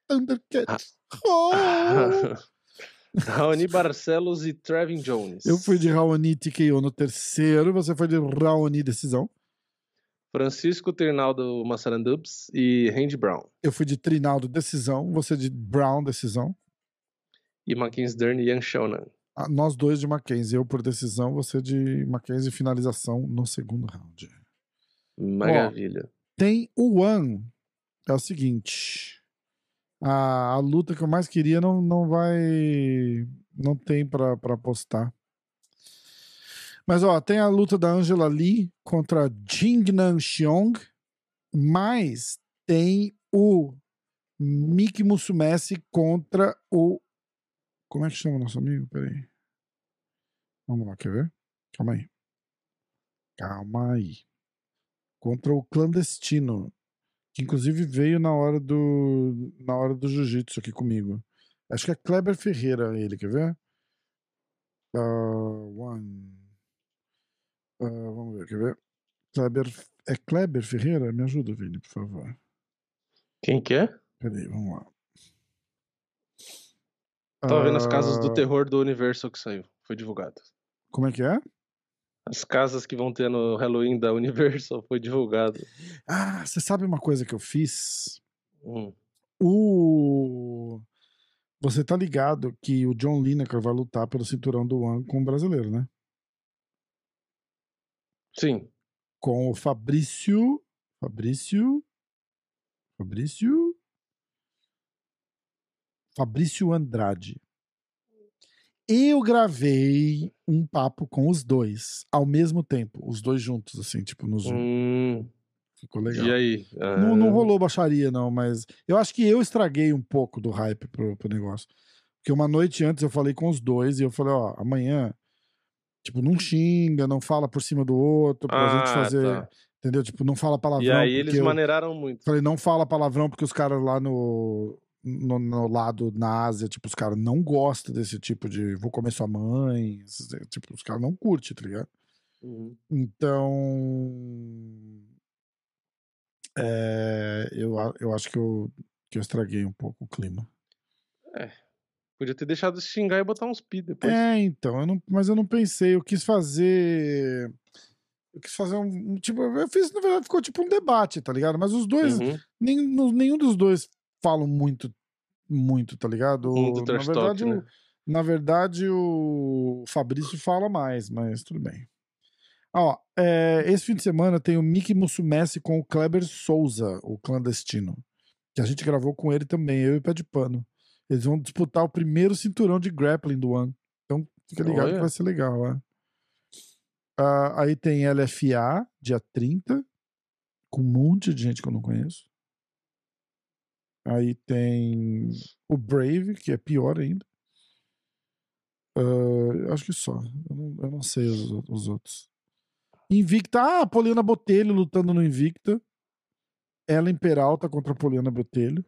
Thundercat. Ah. Oh! Raoni Barcelos e Trevin Jones. Eu fui de Raoni TKO no terceiro, você foi de Raoni decisão. Francisco Trinaldo Massarandubs e Randy Brown. Eu fui de Trinaldo decisão, você de Brown decisão. E Mackenzie Dern e Ian Shonan. Ah, nós dois de Mackenzie, eu por decisão, você de Mackenzie finalização no segundo round. Maravilha. Ó, tem o One. É o seguinte. A, a, luta que eu mais queria não, não vai. Não tem pra, pra apostar. Mas ó, tem a luta da Angela Lee contra Jingnan Xiong. Mas tem o Miki Musumeci contra o. Como é que chama o nosso amigo? Peraí. Vamos lá, quer ver? Calma aí. Calma aí. Contra o clandestino que inclusive veio na hora do na hora do jiu-jitsu aqui comigo. Acho que é Kleber Ferreira ele, quer ver? Uh, one. Uh, vamos ver, quer ver? Kleber, é Kleber Ferreira? Me ajuda, Vini, por favor. Quem que é? Peraí, vamos lá. Tava vendo as casas do terror do universo que saiu. Foi divulgado. Como é que é? As casas que vão ter no Halloween da Universal foi divulgado. Ah, você sabe uma coisa que eu fiz? Hum. O. Você tá ligado que o John Lineker vai lutar pelo cinturão do One com o brasileiro, né? Sim. Com o Fabrício. Fabrício. Fabrício. Fabrício Andrade. Eu gravei um papo com os dois ao mesmo tempo, os dois juntos, assim, tipo, no Zoom. Hum, Ficou legal. e aí? Ah, Não, não rolou baixaria, não, mas eu acho que eu estraguei um pouco do hype pro, pro negócio. Porque uma noite antes eu falei com os dois e eu falei, ó, amanhã, tipo, não xinga, não fala por cima do outro, pra Ah, gente fazer. tá. Entendeu? Tipo, não fala palavrão. E aí eles eu- maneiraram muito. Falei, não fala palavrão porque os caras lá no, no, no lado, na Ásia, tipo, os caras não gostam desse tipo de vou comer sua mãe. esses- tipo, os caras não curtem, tá ligado? Uhum. Então. é, eu, eu acho que eu, que eu estraguei um pouco o clima. Podia ter deixado de xingar e botar uns pi depois. É, então, eu não, mas eu não pensei, eu quis fazer. Eu quis fazer um. Tipo, eu fiz, na verdade, ficou tipo um debate, tá ligado? Mas os dois, Uhum. nem, nenhum dos dois falam muito, muito, tá ligado? Muito na verdade, talk, o, né? na verdade, o Fabrício fala mais, mas tudo bem. Ó, é, esse fim de semana tem o Mickey Musumeci com o Kleber Souza, o clandestino. Que a gente gravou com ele também, eu e o Pé de Pano. Eles vão disputar o primeiro cinturão de grappling do ano. Então fica ligado que Olha. vai ser legal, é. Ah, aí tem LFA, dia 30, com um monte de gente que eu não conheço. Aí tem o Brave, que é pior ainda. Ah, acho que só. Eu não, eu não sei os, os outros. Invicta. Ah, a Poliana Botelho lutando no Invicta. Ellen Peralta contra a Poliana Botelho.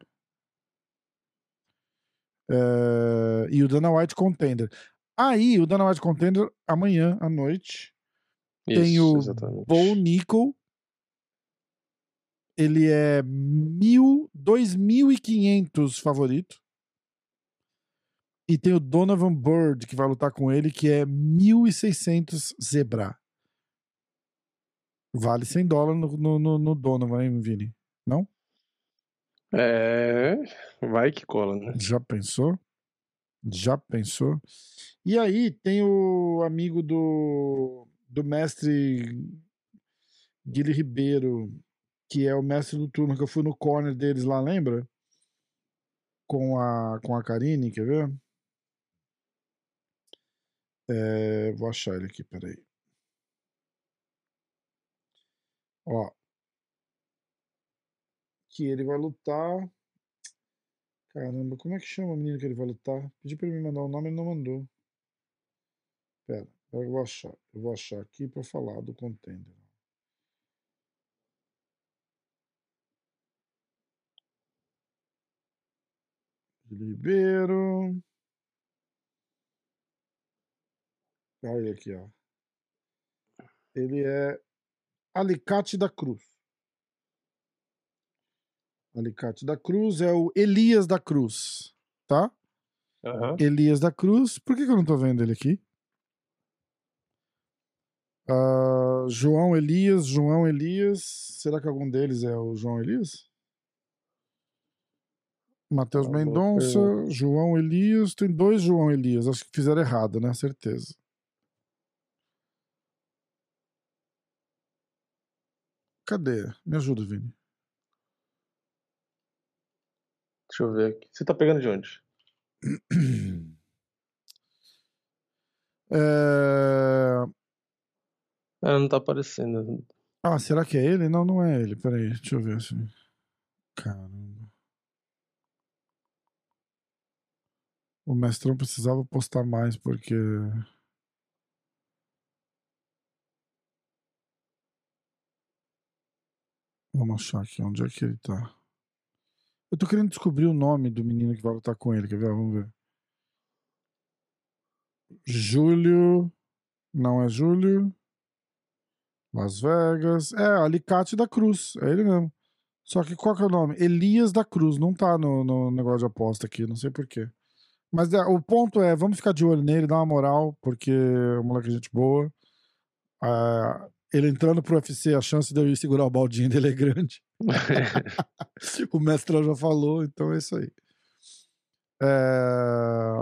Eh, e o Dana White Contender. Aí, o Dana White Contender, amanhã à noite. Tem Isso, o exatamente. Bo Nickel. Ele é mil, 2.500 favorito. E tem o Donovan Bird, que vai lutar com ele, que é 1.600 zebra. Vale 100 dólares no, no, no, no Donovan, hein, Vini? Não? É. Vai que cola, né? Já pensou? Já pensou? E aí tem o amigo do, do mestre Guilherme Ribeiro, que é o mestre do turno que eu fui no corner deles lá, lembra? Com a, com a Karine, quer ver? É, vou achar ele aqui, peraí. Ó. Que ele vai lutar. Caramba, como é que chama o menino que ele vai lutar? Pedi pra ele me mandar o nome, ele não mandou. Pera, eu vou achar. Eu vou achar aqui pra falar do contender. Ribeiro. Olha aqui, ó. Ele é Alicate da Cruz. Alicate da Cruz é o Elias da Cruz, tá? Aham. Elias da Cruz. Por que, que eu não tô vendo ele aqui? Ah, João Elias, João Elias. Será que algum deles é o João Elias? Matheus Mendonça. João Elias. Tem dois João Elias. Acho que fizeram errado, né? Certeza. Cadê? Me ajuda, Vini. Deixa eu ver aqui. Você tá pegando de onde? É... Ah, não tá aparecendo. Ah, será que é ele? Não, não é ele. Peraí, deixa eu ver assim. Caramba. O mestrão precisava postar mais porque. Vamos achar aqui onde é que ele tá. Eu tô querendo descobrir o nome do menino que vai lutar com ele. Quer ver? Vamos ver. Júlio. Não é Júlio. Las Vegas. É, Alicate da Cruz. É ele mesmo. Só que qual que é o nome? Elias da Cruz. Não tá no, no negócio de aposta aqui. Não sei porquê. Mas é, o ponto é, vamos ficar de olho nele, dar uma moral, porque o moleque é gente boa. Ah, ele entrando pro UFC, a chance de eu ir segurar o baldinho dele é grande. o mestrão já falou, então é isso aí. É...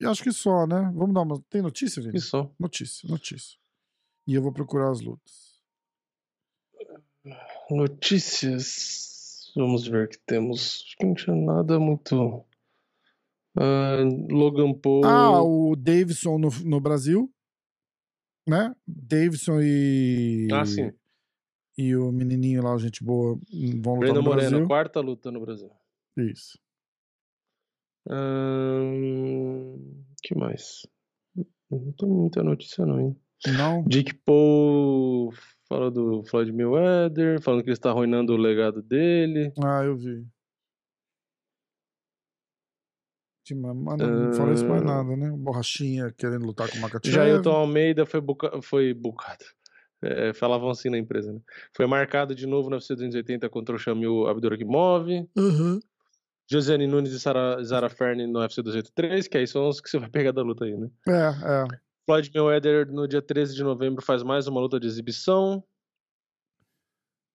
E acho que só, né? Vamos dar uma. Tem notícia, Vini? Isso. Notícia, notícia. E eu vou procurar as lutas. Notícias. Vamos ver o que temos. Acho que não tinha nada muito. Ah, Logan Paul. Ah, o Davidson no, no Brasil. Né? Davidson e. Ah, sim. E o menininho lá, gente boa, vão lutar Breno no Moreno, Brasil. quarta luta no Brasil. Isso. Ahn, que mais? Não tem muita notícia não, hein? Não? Jake Paul fala do Floyd Mayweather, falando que ele está arruinando o legado dele. Ah, eu vi. Mas não, isso mais nada, né? Borrachinha querendo lutar com o Makachev. Jailton Almeida foi, buca... foi bucado. É, falavam assim na empresa, né? Foi marcado de novo no UFC 280 contra o Shamil Abdurakhimov. Uhum. Josiane Nunes e Sara, Zara Ferne no UFC 283, que aí são os que você vai pegar da luta aí, né? É, é. Floyd Mayweather no dia 13 de novembro faz mais uma luta de exibição.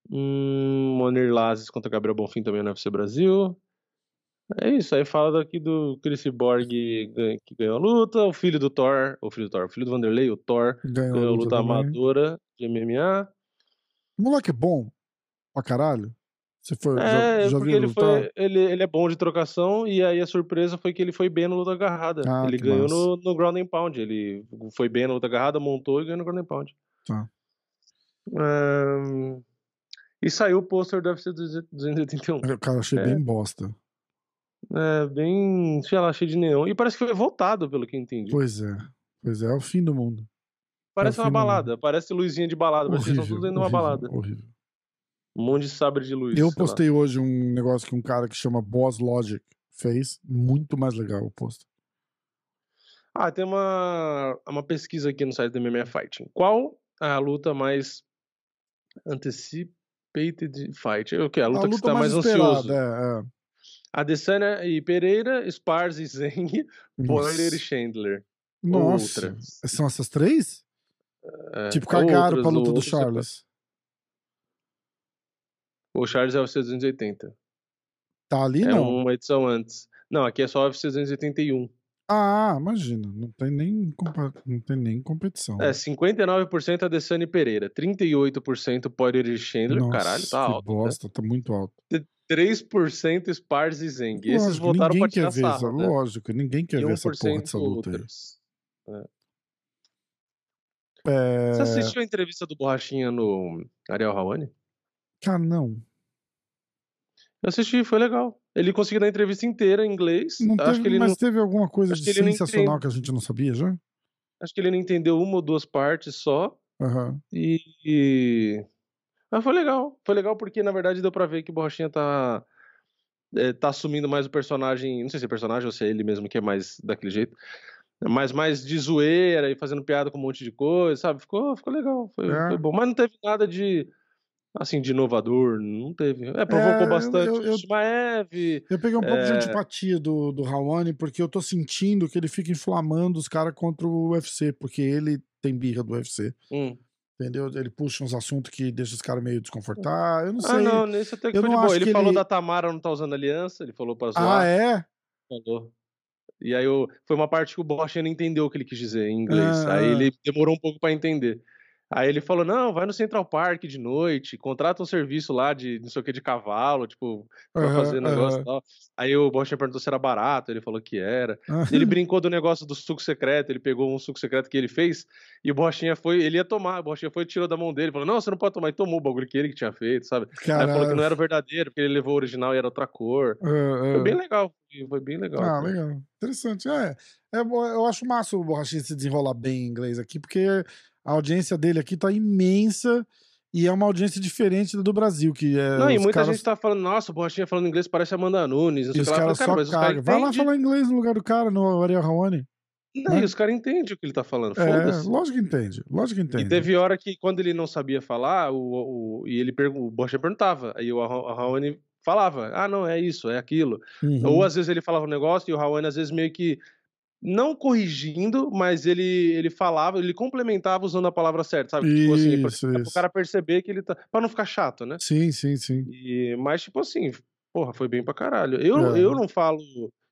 Hum, Monir Lazes contra Gabriel Bonfim também no UFC Brasil. É isso, aí fala daqui do Chris Borg que ganhou a luta, o filho do Thor, o filho do Thor, o filho do Vanderlei, o Thor, Ganhou ganhou a luta também. amadora de MMA. O moleque é bom pra caralho. Você foi, É, já, já porque ele, foi, ele, ele é bom de trocação e aí a surpresa foi que ele foi bem na luta agarrada. Ah, ele ganhou massa. no, no ground and pound, ele foi bem na luta agarrada, montou e ganhou no ground and pound. Tá. Ahn, E saiu o pôster do UFC 281. Cara, achei É. bem bosta. É, bem, sei lá, cheio de neon. E parece que foi voltado, pelo que eu entendi. Pois é. Pois é, é o fim do mundo. Parece é uma balada, parece luzinha de balada, que eles estão Horrível, tudo dentro de uma horrível, balada. horrível. Um monte de sabre de luz. Eu sei lá. postei hoje um negócio que um cara que chama Boss Logic fez. Muito mais legal o post. Ah, tem uma, uma pesquisa aqui no site do MMA Fighting. Qual a luta mais anticipated fight? O que? A luta a que luta está mais, mais ansioso. esperada, é, Adesanya e Pereira, Spars e Zeng, é. Poirier e. Chandler. Nossa. outras. São essas três? É, tipo, cagaram outras, pra luta do Charles. O Charles é o UFC 280. Tá ali, É não? uma edição antes. Não, aqui é só o UFC 281. Ah, imagina. Não tem nem, compa- não tem nem competição. É, 59% Adesanya e Pereira, 38% Poirier e Chandler. Nossa, Caralho, tá alto. né? bosta, tá muito alto. 3% Spars e Zeng. Esses Lógico, votaram ninguém pra tirar quer ver essa, né? lógico, ninguém quer ver essa porra dessa 1% luta aí. outras. É... Você assistiu a entrevista do Borrachinha no Ariel Raoni? Cara, não. Eu assisti, foi legal. Ele conseguiu dar a entrevista inteira em inglês. Não acho teve, que ele mas não, teve alguma coisa acho de sensacional que a gente não sabia já? acho que ele não entendeu uma ou duas partes só. Aham. E. e- Mas foi legal. Foi legal porque, na verdade, deu pra ver que o Borrachinha tá. é, tá assumindo mais o personagem. Não sei se é personagem ou se é ele mesmo que é mais daquele jeito. Mas mais de zoeira e fazendo piada com um monte de coisa, sabe? Ficou, ficou legal. Foi, É. foi bom. Mas não teve nada de. Assim, de inovador. Não teve. É, provocou eu- bastante eu- eu- Shimaev. Eu peguei um pouco de É. antipatia do, do Raoni, porque eu tô sentindo que ele fica inflamando os caras contra o UFC, porque ele tem birra do UFC. Hum. Entendeu? Ele puxa uns assuntos que deixa os caras meio desconfortáveis. Eu não sei. Ah, não, nesse até que Eu foi de boa. Ele falou ele- da Tamara não tá usando aliança, ele falou pra zoar. Ah, é? Falou. E aí eu, foi uma parte que o Borrachinha não entendeu o que ele quis dizer em inglês. Ah, aí ah. ele demorou um pouco pra entender. Aí ele falou: não, vai no Central Park de noite, contrata um serviço lá de não sei o que de cavalo, tipo, pra Aham, fazer negócio e aham. tal. Aí o Borrachinha perguntou se era barato, ele falou que era. Ah, Ele brincou do negócio do suco secreto, ele pegou um suco secreto que ele fez e o Borrachinha foi, ele ia tomar, o Borrachinha foi e tirou da mão dele, falou: não, você não pode tomar, e tomou o bagulho que ele que tinha feito, sabe? Aí falou que Caralho. não era verdadeiro, porque ele levou o original e era outra cor. Foi bem legal, foi bem legal. Ah, cara. legal. Interessante. É, é, eu acho massa o Borrachinha se desenrolar bem em inglês aqui, porque a audiência dele aqui tá imensa e é uma audiência diferente do Brasil, que é. Não, e os muita caras, gente tá falando, nossa, o Borrachinha falando inglês parece Amanda Nunes, E os. Eu caras cara, mas só os cagam. Vai lá falar inglês no lugar do cara, no Ariel Raoni. Não, né? e os caras entendem o que ele tá falando, É, lógico que entende. Lógico que entende. E teve hora que, quando ele não sabia falar, o, o, e ele o Borrachinha perguntava, aí o Raoni falava, ah, não, é isso, é aquilo. Uhum. Ou às vezes ele falava um negócio e o Raoni às vezes meio que não corrigindo, mas ele ele falava, ele complementava usando a palavra certa, sabe? tipo assim, pra, Isso, pra o isso. cara perceber que ele tá. Pra não ficar chato, né? Sim, sim, sim. E, mas, tipo assim, porra, foi bem pra caralho. Eu, É. eu não falo.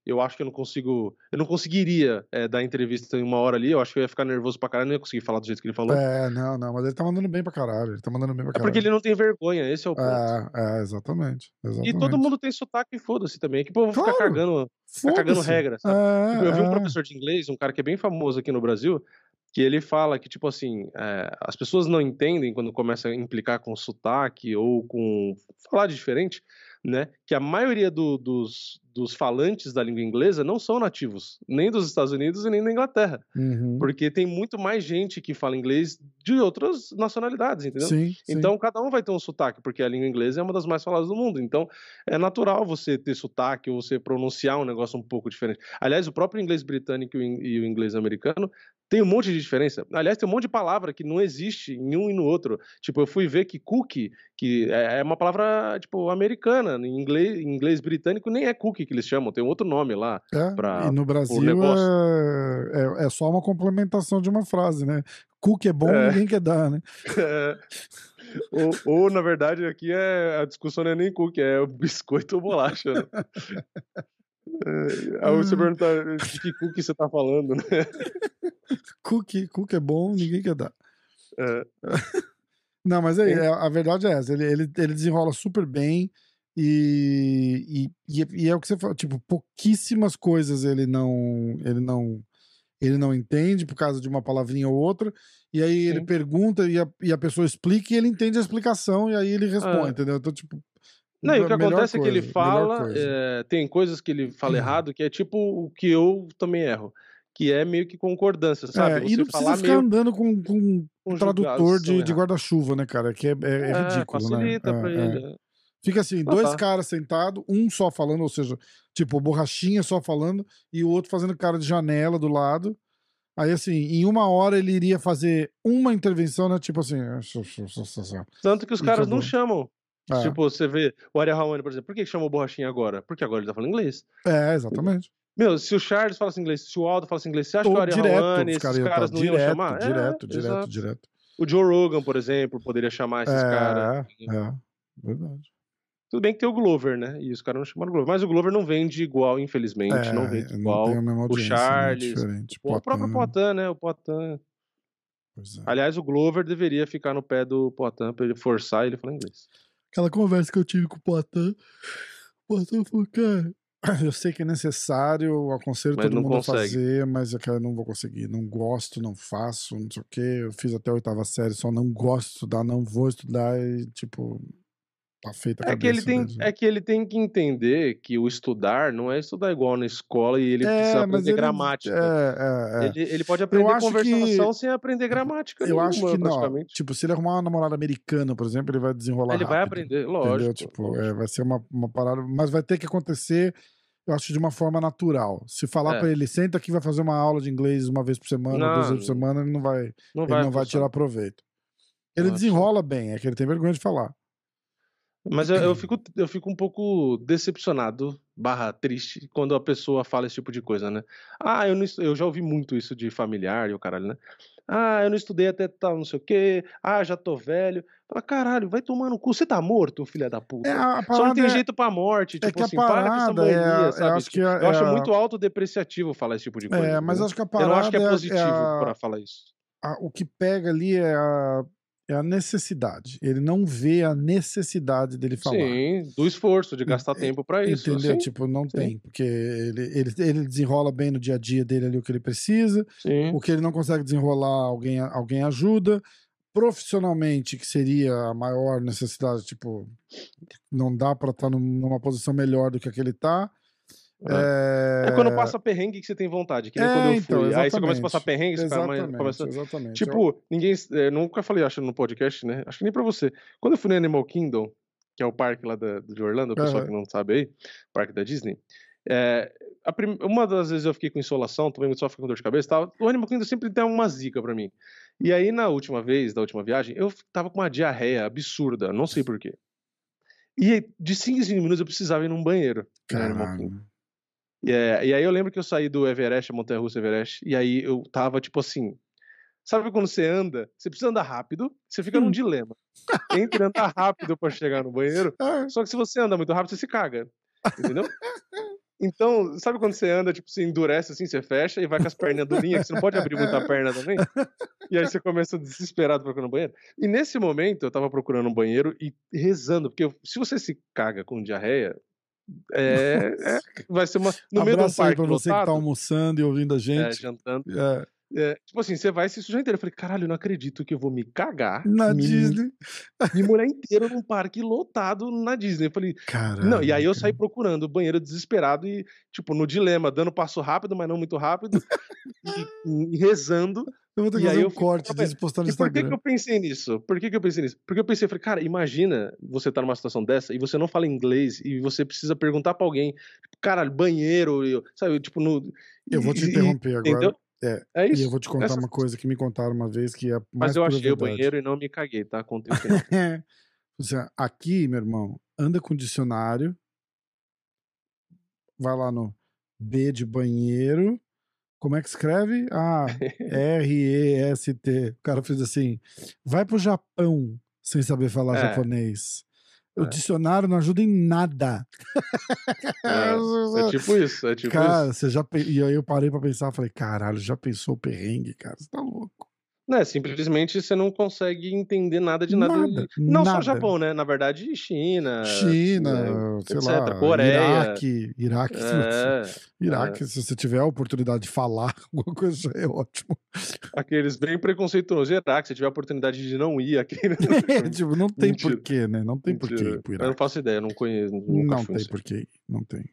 Eu acho que eu não consigo. Eu não conseguiria é, dar entrevista em uma hora ali. Eu acho que eu ia ficar nervoso pra caralho. Não ia conseguir falar do jeito que ele falou. É, É, não, não, mas ele tá mandando bem pra caralho. Ele tá mandando bem pra caralho. porque ele não tem vergonha, esse é o ponto. É, é, exatamente. e exatamente. todo mundo tem sotaque e foda-se também. Que o povo fica Claro. cagando, fica cagando regra? É, Tipo, eu vi um é. professor de inglês, um cara que é bem famoso aqui no Brasil, que ele fala que, tipo assim, é, as pessoas não entendem quando começa a implicar com sotaque ou com falar de diferente, né? Que a maioria do- dos, dos falantes da língua inglesa não são nativos, nem dos Estados Unidos e nem da Inglaterra. Uhum. Porque tem muito mais gente que fala inglês de outras nacionalidades, entendeu? Sim, sim. Então, cada um vai ter um sotaque, porque a língua inglesa é uma das mais faladas do mundo. Então, é natural você ter sotaque ou você pronunciar um negócio um pouco diferente. Aliás, o próprio inglês britânico e o inglês americano tem um monte de diferença. Aliás, tem um monte de palavra que não existe em um e no outro. Tipo, eu fui ver que cookie, que é é uma palavra, tipo, americana. Em inglês, em inglês britânico nem é cookie que eles chamam, tem um outro nome lá. É, pra- e no Brasil é, é, é só uma complementação de uma frase, né? Cook é bom, É. ninguém quer dar, né? ou, ou, na verdade, aqui é, a discussão não é nem cookie, é biscoito ou bolacha. Né? É, aí você Hum. pergunta de que cookie você tá falando, né? Cook, cook é bom, ninguém quer dar. É, Não, mas Sim. é, a verdade é essa. Ele, ele, ele desenrola super bem e, e, e é o que você fala, tipo, pouquíssimas coisas ele não, ele não, ele não entende por causa de uma palavrinha ou outra. E aí ele Sim. pergunta e a, e a pessoa explica e ele entende a explicação e aí ele responde, Ah. entendeu? Então, tipo. Não, e o que acontece é que ele coisa, fala, coisa. é, tem coisas que ele fala Uhum. errado, que é tipo o que eu também erro, que é meio que concordância, sabe? É, Você e não precisa ficar meio andando com, com conjugação tradutor de, de guarda-chuva, né, cara? Que é, é- é É, ridículo, facilita né? pra É, é. ele. é. Fica assim, Ah, dois tá. caras sentados, um só falando, ou seja, tipo, borrachinha só falando, e o outro fazendo cara de janela do lado. Aí, assim, em uma hora ele iria fazer uma intervenção, né? Tipo assim. Tanto que os caras não chamam. É, Tipo, você vê o Ariel por exemplo, por que chamou Borrachinha agora? Porque agora ele tá falando inglês. é, exatamente. Meu, se o Charles falasse inglês, se o Aldo falasse inglês, você acha que o Ou Ariel esses caras iam caras tá não iam direto, chamar? direto, é, direto, exato. direto. O Joe Rogan, por exemplo, poderia chamar esses caras. É, é, verdade. Tudo bem que tem o Glover, né? E os caras não chamaram o Glover. Mas o Glover não vende igual, infelizmente. É, não vende não igual. mesma audiência, né? Charles. O próprio Poitin, né? O Poitin. É. Aliás, o Glover deveria ficar no pé do Poitin pra ele forçar ele falar inglês. Aquela conversa que eu tive com o Poitin, o Poitin falou, cara, eu sei que é necessário, eu aconselho Mas todo mundo consegue. a fazer, mas eu cara, não vou conseguir, não gosto, não faço, não sei o quê, eu fiz até a oitava série, só não gosto de estudar, não vou estudar e, tipo, tá feita a É que, ele tem, mesmo. é que ele tem que entender que o estudar não é estudar igual na escola e ele precisa É, mas aprender ele, gramática. é, é, é. Ele, ele pode aprender acho que- conversação sem aprender gramática Eu acho nenhuma, que não. Tipo, se ele arrumar uma namorada americana, por exemplo, ele vai desenrolar Ele vai rápido, aprender, Entendeu? lógico. Tipo, lógico. é, vai ser uma, uma parada, mas vai ter que acontecer, eu acho, de uma forma natural. Se falar É. pra ele, senta aqui, vai fazer uma aula de inglês uma vez por semana, duas Não, vezes por semana, ele não vai, não ele vai, não vai tirar proveito. Ele vai desenrola bem, é que ele tem vergonha de falar. Mas eu, eu fico, eu fico um pouco decepcionado, barra triste, quando a pessoa fala esse tipo de coisa, né? Ah, eu, não, eu já ouvi muito isso de familiar e o caralho, né? Ah, eu não estudei até tal, não sei o quê. Ah, já tô velho. Fala, caralho, vai tomar no cu. Você tá morto, filha da puta? É, Só não tem é- jeito pra morte. é Tipo que a assim, para com essa é mania, eu sabe? acho que é- eu acho é muito autodepreciativo falar esse tipo de coisa. É, mas acho que a eu parada não acho que é é- positivo é a- pra falar isso. o que pega ali é a, é a necessidade. Ele não vê a necessidade dele falar. Sim, do esforço, de gastar tempo pra isso. Entendeu? Sim, Tipo, não sim. tem. Porque ele, ele, ele desenrola bem no dia a dia dele ali o que ele precisa. sim. O que ele não consegue desenrolar, alguém, alguém ajuda. Profissionalmente, que seria a maior necessidade, tipo, não dá pra estar numa posição melhor do que a que ele tá. É. É, É quando passa perrengue que você tem vontade, que nem É, quando eu então, fui. Aí você começa a passar perrengue, você Exatamente, começa. exatamente. Tipo, ninguém. é, nunca falei, acho, no podcast, né? Acho que nem pra você. Quando eu fui no Animal Kingdom, que é o parque lá da- de Orlando, o pessoal Aham. que não sabe aí, parque da Disney. é, a prim- Uma das vezes eu fiquei com insolação, muito só fiquei com dor de cabeça e tal. O Animal Kingdom sempre tem uma zica pra mim. E aí, na última vez, da última viagem, eu tava com uma diarreia absurda, não sei porquê. E aí, de 5 em 5 minutos eu precisava ir num banheiro no Animal Kingdom. Caralho. E, é, e aí eu lembro que eu saí do Everest, a Montanha Russa Everest, e aí eu tava tipo assim. Sabe quando você anda? Você precisa andar rápido, você fica num Hum. dilema. Entre andar rápido pra chegar no banheiro, Ah, só que se você anda muito rápido, você se caga. Entendeu? Então, sabe quando você anda, tipo, você endurece assim, você fecha e vai com as perninhas durinhas, que você não pode abrir muito a perna também? E aí você começa desesperado procurando um banheiro. E nesse momento eu tava procurando um banheiro e rezando, porque eu- se você se caga com diarreia, é, é- vai ser uma. No meio aí parque pra você que tá lotado, almoçando e ouvindo a é, gente. jantando. É, É, tipo assim, você vai se sujar inteiro. Eu falei, caralho, eu não acredito que eu vou me cagar. na me, Disney. Me molhar inteiro num parque lotado na Disney. Eu falei, Caralho. não, e aí eu saí procurando o banheiro desesperado e, tipo, no dilema, dando passo rápido, mas não muito rápido, e, e rezando. Eu vou ter e que aí fazer eu um fico corte disso e postar no E por que, que Instagram. eu pensei nisso? Por que, que eu pensei nisso? Porque eu pensei, eu falei, cara, imagina você tá numa situação dessa e você não fala inglês e você precisa perguntar pra alguém, caralho, banheiro, eu- sabe, tipo, no. Eu vou te e- e- interromper agora. Entendeu? É, É E isso. eu vou te contar Essa- uma coisa que me contaram uma vez que é mais Mas eu achei o banheiro e não me caguei, tá? Contei o. Você, aqui, meu irmão, anda com dicionário, vai lá no B de banheiro. Como é que escreve? Ah, R-E-S-T. O cara fez assim: vai pro Japão sem saber falar É. japonês. O É. dicionário não ajuda em nada. É, é tipo isso, é tipo cara, isso. você já. E aí eu parei pra pensar, falei, caralho, já pensou o perrengue, cara? Você tá louco. Não, é, simplesmente você não consegue entender nada de nada. Nada, não nada. só Japão, né? Na verdade, China. China, né, sei etc, lá, Coreia. Iraque, Iraque, se você- É, Iraque, se você tiver a oportunidade de falar alguma coisa, é ótimo. aqueles bem preconceituosos. Iraque, se tiver a oportunidade de não ir aqui. né? tipo, não tem Mentira. porquê, né? Não tem porquê Mentira. ir pro Eu não Iraque. faço ideia, não conheço. Nunca Não tem sei. porquê não tem.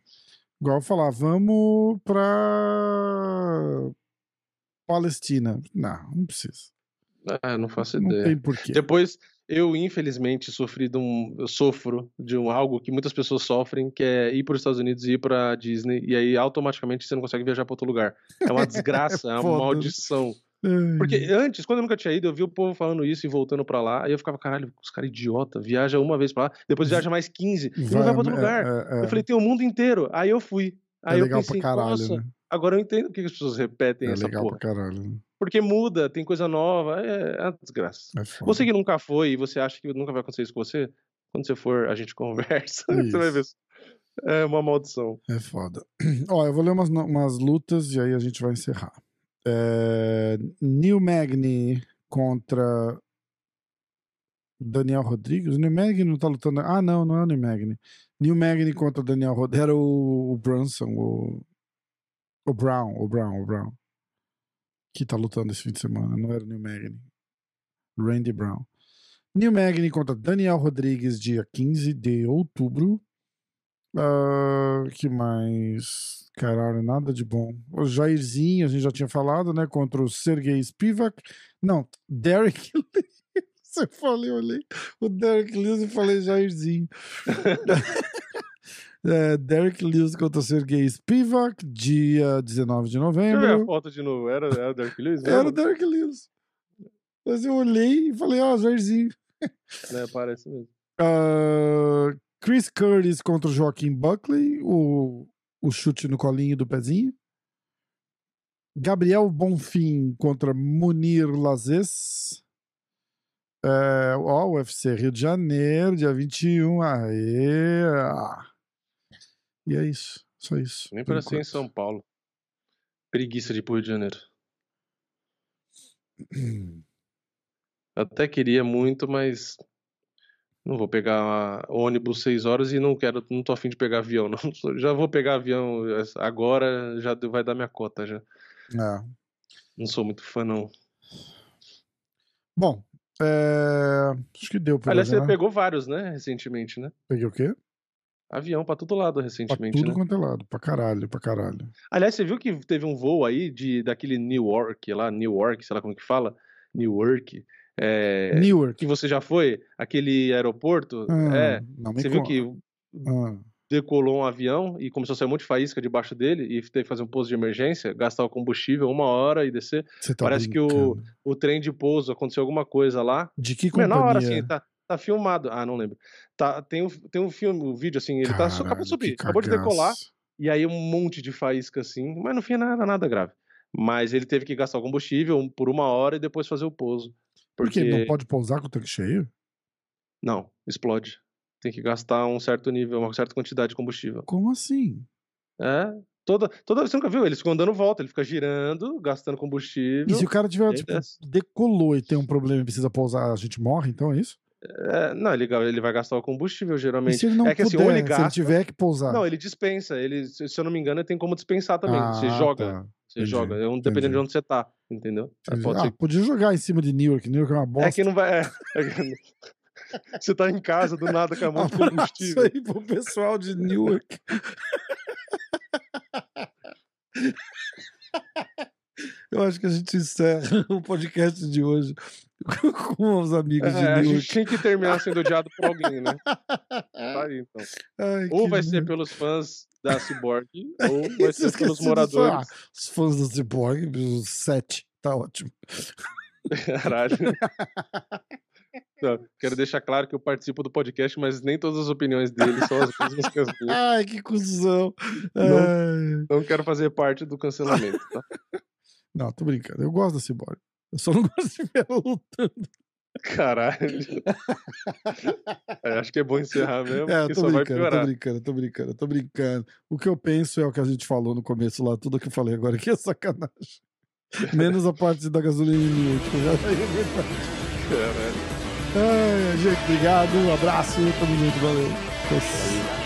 Igual eu falar, vamos pra Palestina. Não, não precisa. Ah, não faço Não ideia. tem porquê. Depois, eu infelizmente sofri de um, eu sofro de um algo que muitas pessoas sofrem, que é ir para os Estados Unidos e ir para Disney e aí automaticamente você não consegue viajar para outro lugar. É uma desgraça, é uma maldição. Porque antes, quando eu nunca tinha ido, eu vi o povo falando isso e voltando pra lá, aí eu ficava, caralho, os caras idiota, viaja uma vez pra lá, depois viaja mais 15 e não vai pra outro é- lugar. é- é- Eu falei, tem o mundo inteiro. Aí eu fui. é Aí eu legal pensei, pra caralho, nossa, né? Agora eu entendo por que as pessoas repetem É essa legal porra. pra caralho. né? Porque muda, tem coisa nova, é, é uma desgraça. É. Você que nunca foi e você acha que nunca vai acontecer isso com você, quando você for, a gente conversa. você vai ver. É uma maldição. É foda. Ó, eu vou ler umas, umas lutas e aí a gente vai encerrar. É, Neil Magny contra Daniel Rodrigues. Neil Magny não tá lutando. Ah, não, não é o Neil Magny. Neil Magny contra Daniel Rodrigues. Era o, o Brunson, o, o Brown, o Brown, o Brown. Que tá lutando esse fim de semana. Não era o Neil Magny. Randy Brown. Neil Magny contra Daniel Rodrigues, dia 15 de outubro. Ah, que mais? Caralho, nada de bom. O Jairzinho, a gente já tinha falado, né? Contra o Sergei Spivak. Não, Derek falou, eu olhei o Derek Lewis e falei Jairzinho. é, Derek Lewis contra Sergei Spivak, dia 19 de Deixa eu ver novembro. a foto de novo. Era, era o Derek Lewis? Era o mesmo? Derek Lewis. Mas eu olhei e falei, ah, Jairzinho. Né, parece mesmo. Ah, Chris Curtis contra o Joaquim Buckley, o, o chute no colinho do pezinho. Gabriel Bonfim contra Munir Lazes. É, ó, UFC Rio de Janeiro, dia 21. Aê! E é isso. Só isso. Nem para ser em. São Paulo. Preguiça de Rio de Janeiro. Até queria muito, mas não vou pegar ônibus seis horas e não quero, não tô afim de pegar avião, não. Já vou pegar avião agora, já vai dar minha cota já. É. Não sou muito fã, não. Bom, é, acho que deu pra Aliás, você né? pegou vários, né, recentemente, né? Peguei o quê? Avião pra todo lado Pra recentemente, tudo né? quanto é lado. Pra caralho, pra caralho. Aliás, você viu que teve um voo aí de daquele Newark lá, Newark, sei lá como que fala, Newark, é, Newark. que você já foi, aquele aeroporto, Ah, é, não me você viu que Ah, decolou um avião e começou a sair um monte de faísca debaixo dele e teve que fazer um pouso de emergência, gastar o combustível uma hora e descer. tá Parece que o- brincando. O trem de pouso aconteceu alguma coisa lá. De que companhia? na hora, assim, tá, tá filmado. Ah, não lembro. Tá, tem, um, tem um filme, um vídeo assim, ele tá só acabou Caralho, de subir, acabou de decolar, e aí um monte de faísca assim, mas no fim não era nada grave. Mas ele teve que gastar o combustível por uma hora e depois fazer o pouso. Por quê? Porque Não pode pousar com o tanque cheio? não, explode. Tem que gastar um certo nível, uma certa quantidade de combustível. Como assim? É. Toda, toda vez você nunca viu, eles ficam dando volta, ele fica girando, gastando combustível. E se o cara tiver, tipo, desce. decolou e tem um problema e precisa pousar, a gente morre, então é isso? É, não, ele, ele vai gastar o combustível, E geralmente. se ele não é que assim, puder, ou ele se gasta. tiver que pousar? Não, ele dispensa. Ele, se se eu não me engano, ele tem como dispensar também. você Ah, joga. tá. Você Entendi, joga. É um, dependendo entendi. de onde você tá. Entendeu? Entendi. Pode Ah, ser. podia jogar em cima de Newark. Newark é uma bosta. É que não vai. é, é você tá em casa, do nada, com a mão de combustível. aí pro pessoal de Newark. Eu acho que a gente encerra o podcast de hoje com os amigos de É, a gente tinha que terminar sendo odiado por alguém, né? Tá aí, então. Ai, Ou vai ser lindo. pelos fãs da Cyborg, ou vai ser pelos moradores. Os fãs do Cyborg, os sete. Tá ótimo. Caralho. Não, quero deixar claro que eu participo do podcast, mas nem todas as opiniões dele são as mesmas que as minhas. Ai, que cuzão. Não. Não quero fazer parte do cancelamento, tá? Não, tô brincando. Eu gosto da Cyborg. Eu só não gosto de ver ela lutando. Caralho. É, acho que é bom encerrar mesmo, É, porque só vai tô brincando, tô brincando, tô brincando. O que eu penso é o que a gente falou no começo lá, tudo que eu falei agora que é sacanagem. Menos a parte da gasolina em que eu já verdade. Caralho. Ai, gente, obrigado, um abraço, tamo junto, valeu.